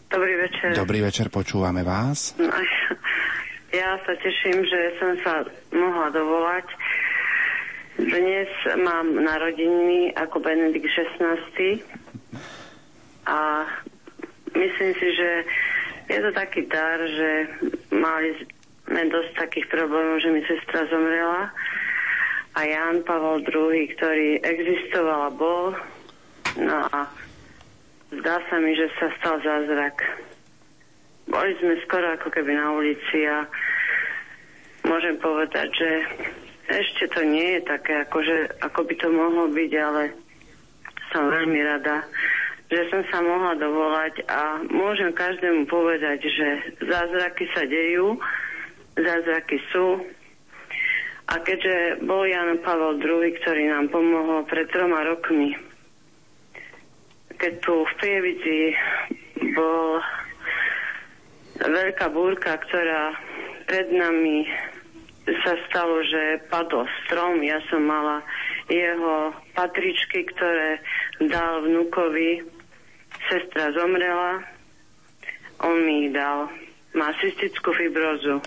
Dobrý večer. Dobrý večer, počúvame vás. No, ja sa teším, že som sa mohla dovolať dnes mám narodeniny ako Benedikt 16. A myslím si, že je to taký dar, že mali sme dosť takých problémov, že mi sestra zomrela a Jan Pavel II, ktorý existoval a bol. No a zdá sa mi, že sa stal zázrak. Boli sme skoro ako keby na ulici a môžem povedať, že ešte to nie je také, akože, ako by to mohlo byť, ale som veľmi rada, že som sa mohla dovolať a môžem každému povedať, že zázraky sa dejú, zázraky sú. A keďže bol Jan Pavel II, ktorý nám pomohol pred troma rokmi, keď tu v Prievidzi bol veľká búrka, ktorá pred nami sa stalo, že padol strom. Ja som mala jeho patričky, ktoré dal vnukovi Sestra zomrela, on mi ich dal. Má cystickú fibrozu.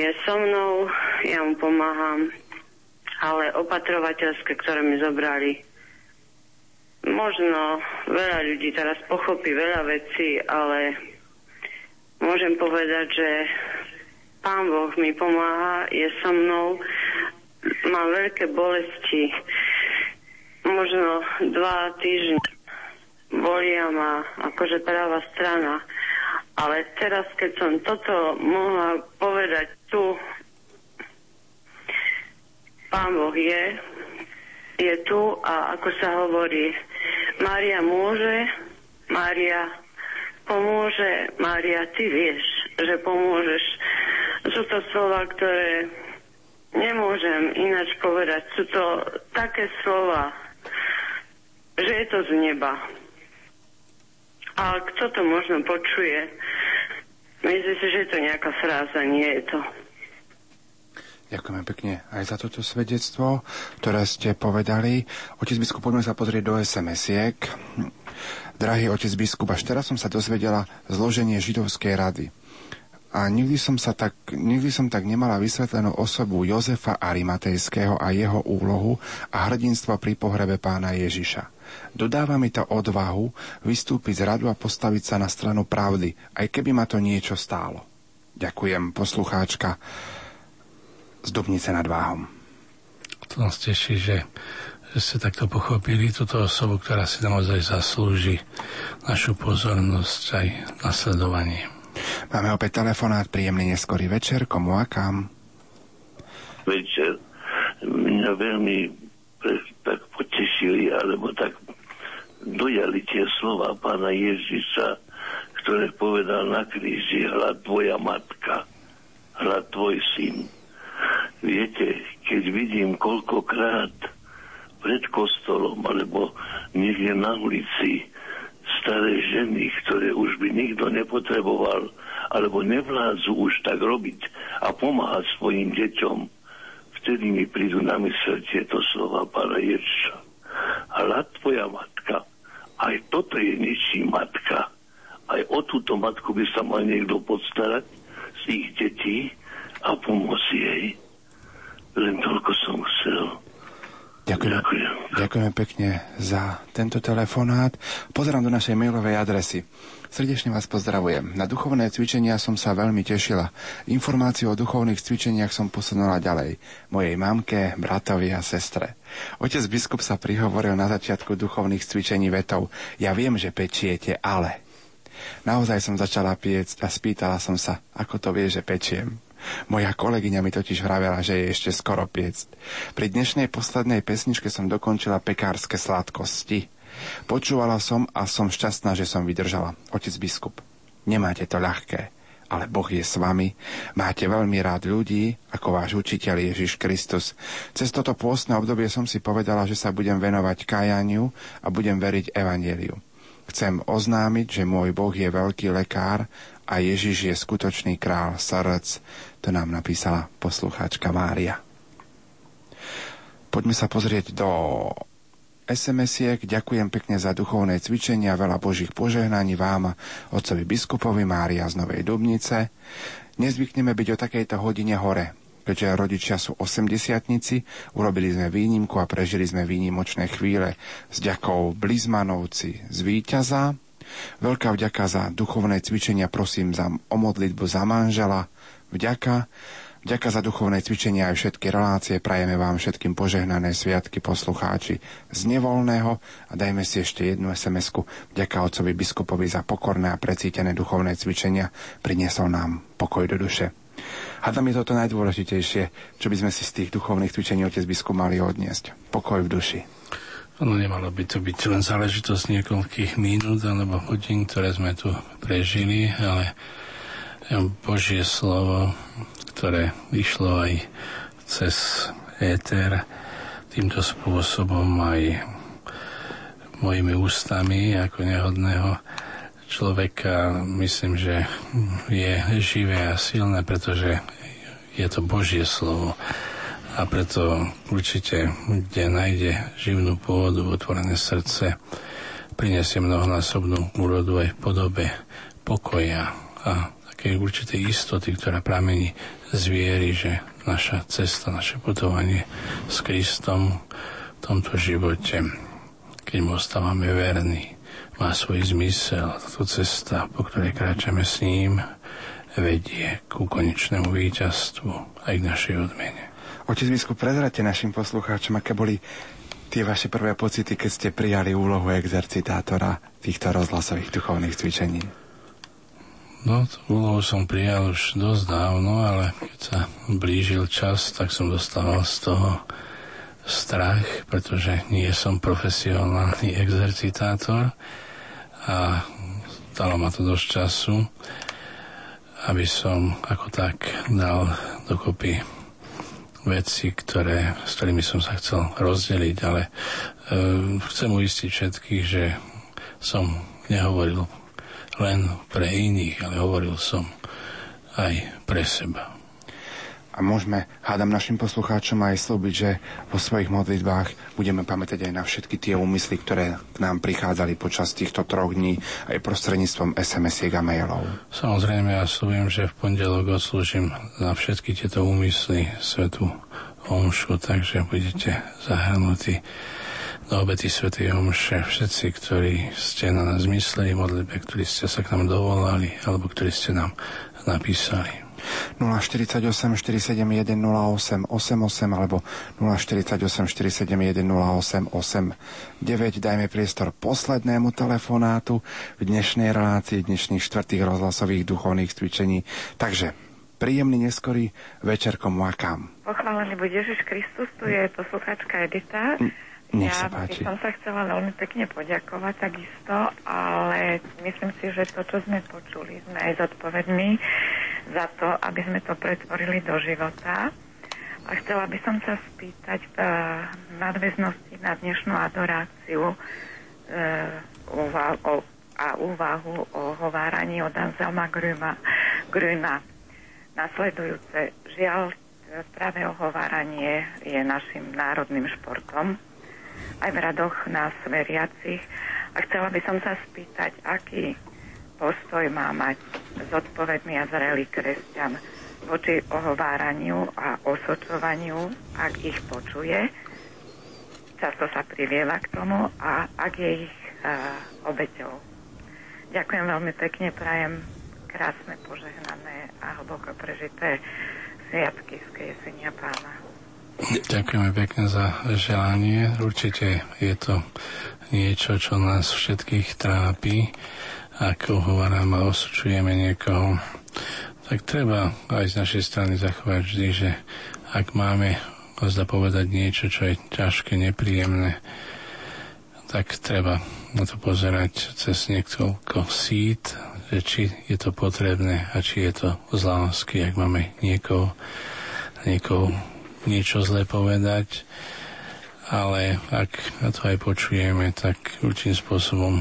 Je so mnou, ja mu pomáham, ale opatrovateľské, ktoré mi zobrali, možno veľa ľudí teraz pochopí veľa vecí, ale môžem povedať, že Pán Boh mi pomáha, je so mnou, mám veľké bolesti, možno dva týždne bolia ma akože práva strana. Ale teraz, keď som toto mohla povedať tu, Pán Boh je, je tu a ako sa hovorí, Mária môže, Mária pomôže, Mária, ty vieš, že pomôžeš. Sú to slova, ktoré nemôžem ináč povedať. Sú to také slova, že je to z neba. A kto to možno počuje, myslím si, že je to nejaká fráza, nie je to. Ďakujeme pekne aj za toto svedectvo, ktoré ste povedali. Otec biskup, poďme sa pozrieť do SMS-iek. Drahý otec biskup, až teraz som sa dozvedela zloženie židovskej rady. A nikdy som, sa tak, nikdy som tak nemala vysvetlenú osobu Jozefa Arimatejského a jeho úlohu a hrdinstvo pri pohrebe pána Ježiša. Dodáva mi to odvahu vystúpiť z radu a postaviť sa na stranu pravdy, aj keby ma to niečo stálo. Ďakujem, poslucháčka z Dubnice nad Váhom. To nás teší, že že ste takto pochopili túto osobu, ktorá si naozaj zaslúži našu pozornosť aj nasledovanie. Máme opäť telefonát, príjemný neskorý večer, komu a kam? Večer. Mňa veľmi tak potešili, alebo tak dojali tie slova pána Ježiša, ktoré povedal na kríži, hľad tvoja matka, hľad tvoj syn. Viete, keď vidím koľkokrát pred kostolom alebo niekde na ulici staré ženy, ktoré už by nikto nepotreboval, alebo nevládzu už tak robiť a pomáhať svojim deťom, vtedy mi prídu na mysel tieto slova pána Ježiša. Hlad tvoja matka, aj toto je ničí matka. Aj o túto matku by sa mal niekto podstarať z ich detí a pomôcť jej. Len toľko som chcel. Ďakujem. Ďakujem. Pekne za tento telefonát. Pozerám do našej mailovej adresy. Srdečne vás pozdravujem. Na duchovné cvičenia som sa veľmi tešila. Informáciu o duchovných cvičeniach som posunula ďalej. Mojej mamke, bratovi a sestre. Otec biskup sa prihovoril na začiatku duchovných cvičení vetou. Ja viem, že pečiete, ale... Naozaj som začala piecť a spýtala som sa, ako to vie, že pečiem. Moja kolegyňa mi totiž vravela, že je ešte skoro piecť. Pri dnešnej poslednej pesničke som dokončila pekárske sladkosti. Počúvala som a som šťastná, že som vydržala. Otec biskup, nemáte to ľahké, ale Boh je s vami. Máte veľmi rád ľudí, ako váš učiteľ Ježiš Kristus. Cez toto pôstne obdobie som si povedala, že sa budem venovať kajaniu a budem veriť evanieliu. Chcem oznámiť, že môj Boh je veľký lekár a Ježiš je skutočný král srdc. To nám napísala poslucháčka Mária. Poďme sa pozrieť do SMS-iek. Ďakujem pekne za duchovné cvičenia, veľa božích požehnaní vám, otcovi biskupovi Mária z Novej Dubnice. Nezvykneme byť o takejto hodine hore, keďže rodičia sú 80 urobili sme výnimku a prežili sme výnimočné chvíle s ďakou Blizmanovci z Víťaza. Veľká vďaka za duchovné cvičenia, prosím za o modlitbu za manžela, vďaka. Vďaka za duchovné cvičenia aj všetky relácie. Prajeme vám všetkým požehnané sviatky poslucháči z nevolného a dajme si ešte jednu SMS-ku. Vďaka otcovi biskupovi za pokorné a precítené duchovné cvičenia. Priniesol nám pokoj do duše. Hádam je toto najdôležitejšie, čo by sme si z tých duchovných cvičení otec biskup mali odniesť. Pokoj v duši. Ono nemalo by to byť len záležitosť niekoľkých minút alebo hodín, ktoré sme tu prežili, ale Božie slovo, ktoré vyšlo aj cez éter, týmto spôsobom aj mojimi ústami ako nehodného človeka. Myslím, že je živé a silné, pretože je to Božie slovo. A preto určite, kde nájde živnú pôdu, otvorené srdce, prinesie mnohonásobnú úrodu aj v podobe pokoja a také určitej istoty, ktorá pramení z viery, že naša cesta, naše putovanie s Kristom v tomto živote, keď mu ostávame verní, má svoj zmysel. Táto cesta, po ktorej kráčame s ním, vedie ku konečnému víťazstvu aj k našej odmene. Otec biskup, prezrate našim poslucháčom, aké boli tie vaše prvé pocity, keď ste prijali úlohu exercitátora týchto rozhlasových duchovných cvičení? No, tú úlohu som prijal už dosť dávno, ale keď sa blížil čas, tak som dostával z toho strach, pretože nie som profesionálny exercitátor a dalo ma to dosť času, aby som ako tak dal dokopy veci, ktoré, s ktorými som sa chcel rozdeliť, ale e, chcem uistiť všetkých, že som nehovoril len pre iných, ale hovoril som aj pre seba. A môžeme, hádam našim poslucháčom aj slúbiť, že vo svojich modlitbách budeme pamätať aj na všetky tie úmysly, ktoré k nám prichádzali počas týchto troch dní aj prostredníctvom SMS-iek a mailov. Samozrejme, ja slúbim, že v pondelok odslúžim na všetky tieto úmysly svetu omšu, takže budete zahrnutí do obety Svetej Omše všetci, ktorí ste na nás mysleli, modlitbe, ktorí ste sa k nám dovolali, alebo ktorí ste nám napísali. 048 471 08 88 alebo 048 471 08 89. Dajme priestor poslednému telefonátu v dnešnej relácii dnešných štvrtých rozhlasových duchovných cvičení. Takže príjemný neskorý večer komu a kam. Pochválený bude Ježiš Kristus, tu je poslucháčka Edita. Nech ja sa páči. by som sa chcela veľmi pekne poďakovať takisto, ale myslím si, že to, čo sme počuli, sme aj zodpovední za to, aby sme to pretvorili do života. A chcela by som sa spýtať v nadväznosti na dnešnú adoráciu e, o, a úvahu o hováraní od Anselma Grüna. Nasledujúce, žiaľ, práve ohováranie je našim národným športom, aj v radoch nás veriacich. A chcela by som sa spýtať, aký postoj má mať zodpovedný a zrelý kresťan voči ohováraniu a osočovaniu, ak ich počuje. Často sa priviela k tomu a ak je ich uh, obeťou. Ďakujem veľmi pekne, prajem krásne, požehnané a hlboko prežité sviatky z Jesenia Pána. Ďakujeme pekne za želanie. Určite je to niečo, čo nás všetkých trápi ak ohovárame a osočujeme niekoho, tak treba aj z našej strany zachovať vždy, že ak máme zda povedať niečo, čo je ťažké, nepríjemné, tak treba na to pozerať cez niekoľko sít, že či je to potrebné a či je to z lásky, ak máme niekoho, niekoho niečo zlé povedať. Ale ak to aj počujeme, tak určitým spôsobom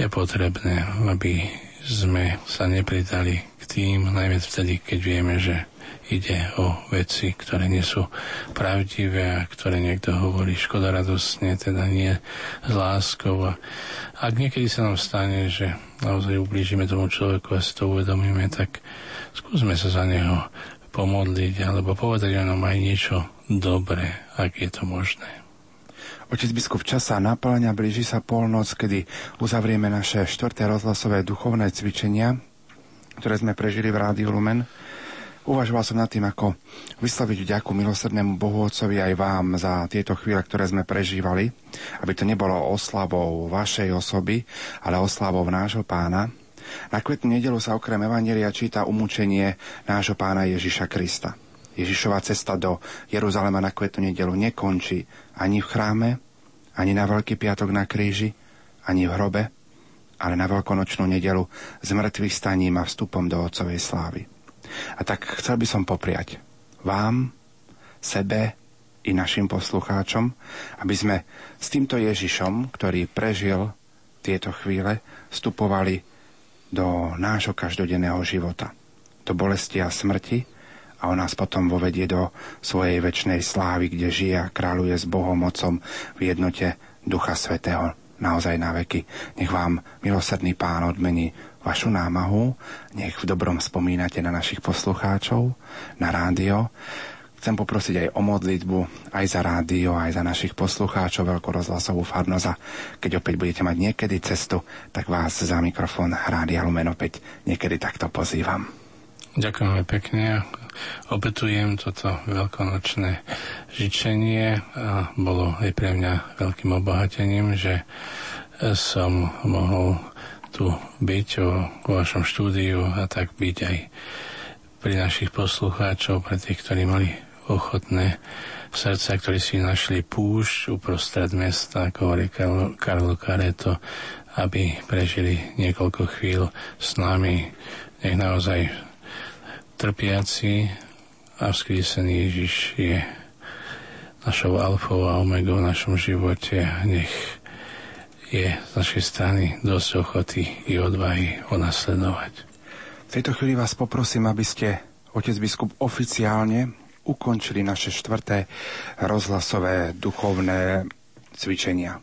je potrebné, aby sme sa nepridali k tým, najmä vtedy, keď vieme, že ide o veci, ktoré nie sú pravdivé a ktoré niekto hovorí škodoradosne, teda nie s láskou. A ak niekedy sa nám stane, že naozaj ublížime tomu človeku a si to uvedomíme, tak skúsme sa za neho pomodliť alebo povedať o nám aj niečo dobré, ak je to možné. Otec biskup, čas sa naplňa, blíži sa polnoc, kedy uzavrieme naše štvrté rozhlasové duchovné cvičenia, ktoré sme prežili v Rádiu Lumen. Uvažoval som nad tým, ako vysloviť vďaku milosrdnému Bohu Otcovi aj vám za tieto chvíle, ktoré sme prežívali, aby to nebolo oslavou vašej osoby, ale oslavou nášho pána. Na kvetnú nedelu sa okrem Evangelia číta umúčenie nášho pána Ježiša Krista. Ježišova cesta do Jeruzalema na kvetnú nedelu nekončí ani v chráme, Ani na Veľký piatok na kríži, ani v hrobe, ale na veľkonočnú nedelu s mŕtvych staním a vstupom do Otcovej slávy. A tak chcel by som popriať vám, sebe i našim poslucháčom, aby sme s týmto Ježišom, ktorý prežil tieto chvíle, vstupovali do nášho každodenného života, do bolesti a smrti a on nás potom vovedie do svojej väčšnej slávy, kde žije a kráľuje s Bohom Otcom v jednote Ducha Svetého naozaj na veky. Nech vám milosrdný Pán odmení vašu námahu, nech v dobrom spomínate na našich poslucháčov, na rádio. Chcem poprosiť aj o modlitbu, aj za rádio, aj za našich poslucháčov, veľkorozhlasovú farnosť a keď opäť budete mať niekedy cestu, tak vás za mikrofón Rádia Lumen opäť niekedy takto pozývam. Ďakujeme pekne. Opetujem toto veľkonočné žičenie a bolo aj pre mňa veľkým obohatením, že som mohol tu byť o, o vašom štúdiu a tak byť aj pri našich poslucháčov, pre tých, ktorí mali ochotné srdca, ktorí si našli púšť uprostred mesta, ako hovorí Karlo, Karlo Careto, aby prežili niekoľko chvíľ s nami. Nech naozaj trpiaci a vzkrísený Ježiš je našou alfou a omegou v našom živote. Nech je z našej strany dosť ochoty i odvahy ho nasledovať. V tejto chvíli vás poprosím, aby ste, otec biskup, oficiálne ukončili naše štvrté rozhlasové duchovné cvičenia.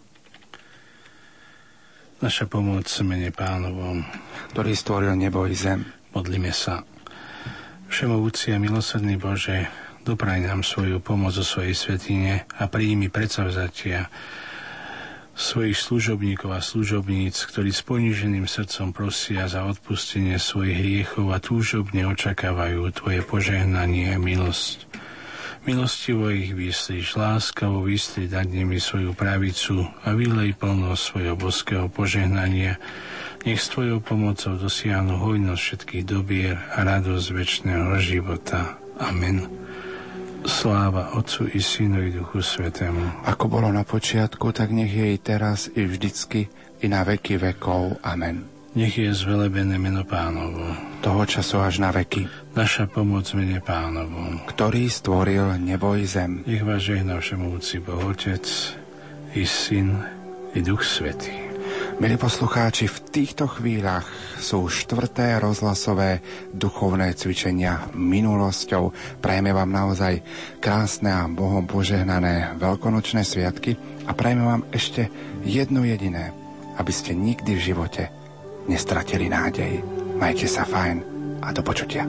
Naša pomoc mene pánovom, ktorý stvoril nebo i zem. Modlíme sa. Všemovúci a milosrdný Bože, dopraj nám svoju pomoc zo svojej svetine a príjmi predsavzatia svojich služobníkov a služobníc, ktorí s poníženým srdcom prosia za odpustenie svojich hriechov a túžobne očakávajú Tvoje požehnanie a milosť. Milostivo ich vyslíš, láskavo vyslí dať nimi svoju pravicu a vylej plno svojho boského požehnania. Nech s Tvojou pomocou dosiahnu hojnosť všetkých dobier a radosť väčšného života. Amen. Sláva Otcu i Synu i Duchu Svetému. Ako bolo na počiatku, tak nech je i teraz, i vždycky, i na veky vekov. Amen. Nech je zvelebené meno pánovo. Toho času až na veky. Naša pomoc mene pánovo. Ktorý stvoril nebo i zem. Nech vás žehná všemovúci Boh Otec, i Syn, i Duch Svetý. Milí poslucháči, v týchto chvíľach sú štvrté rozhlasové duchovné cvičenia minulosťou. Prajeme vám naozaj krásne a Bohom požehnané veľkonočné sviatky a prajeme vám ešte jedno jediné, aby ste nikdy v živote nestratili nádej. Majte sa fajn a do počutia.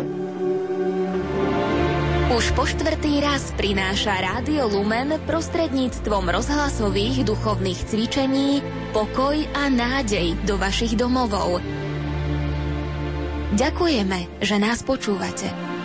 Už po štvrtý raz prináša Rádio Lumen prostredníctvom rozhlasových duchovných cvičení pokoj a nádej do vašich domovov. Ďakujeme, že nás počúvate.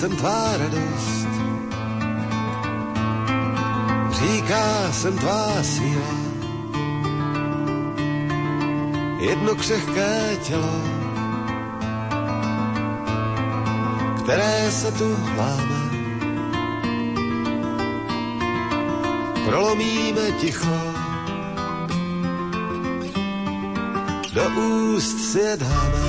jsem tvá radost. Říká jsem tvá síla. Jedno křehké tělo, které se tu hláme Prolomíme ticho do úst si je dáme.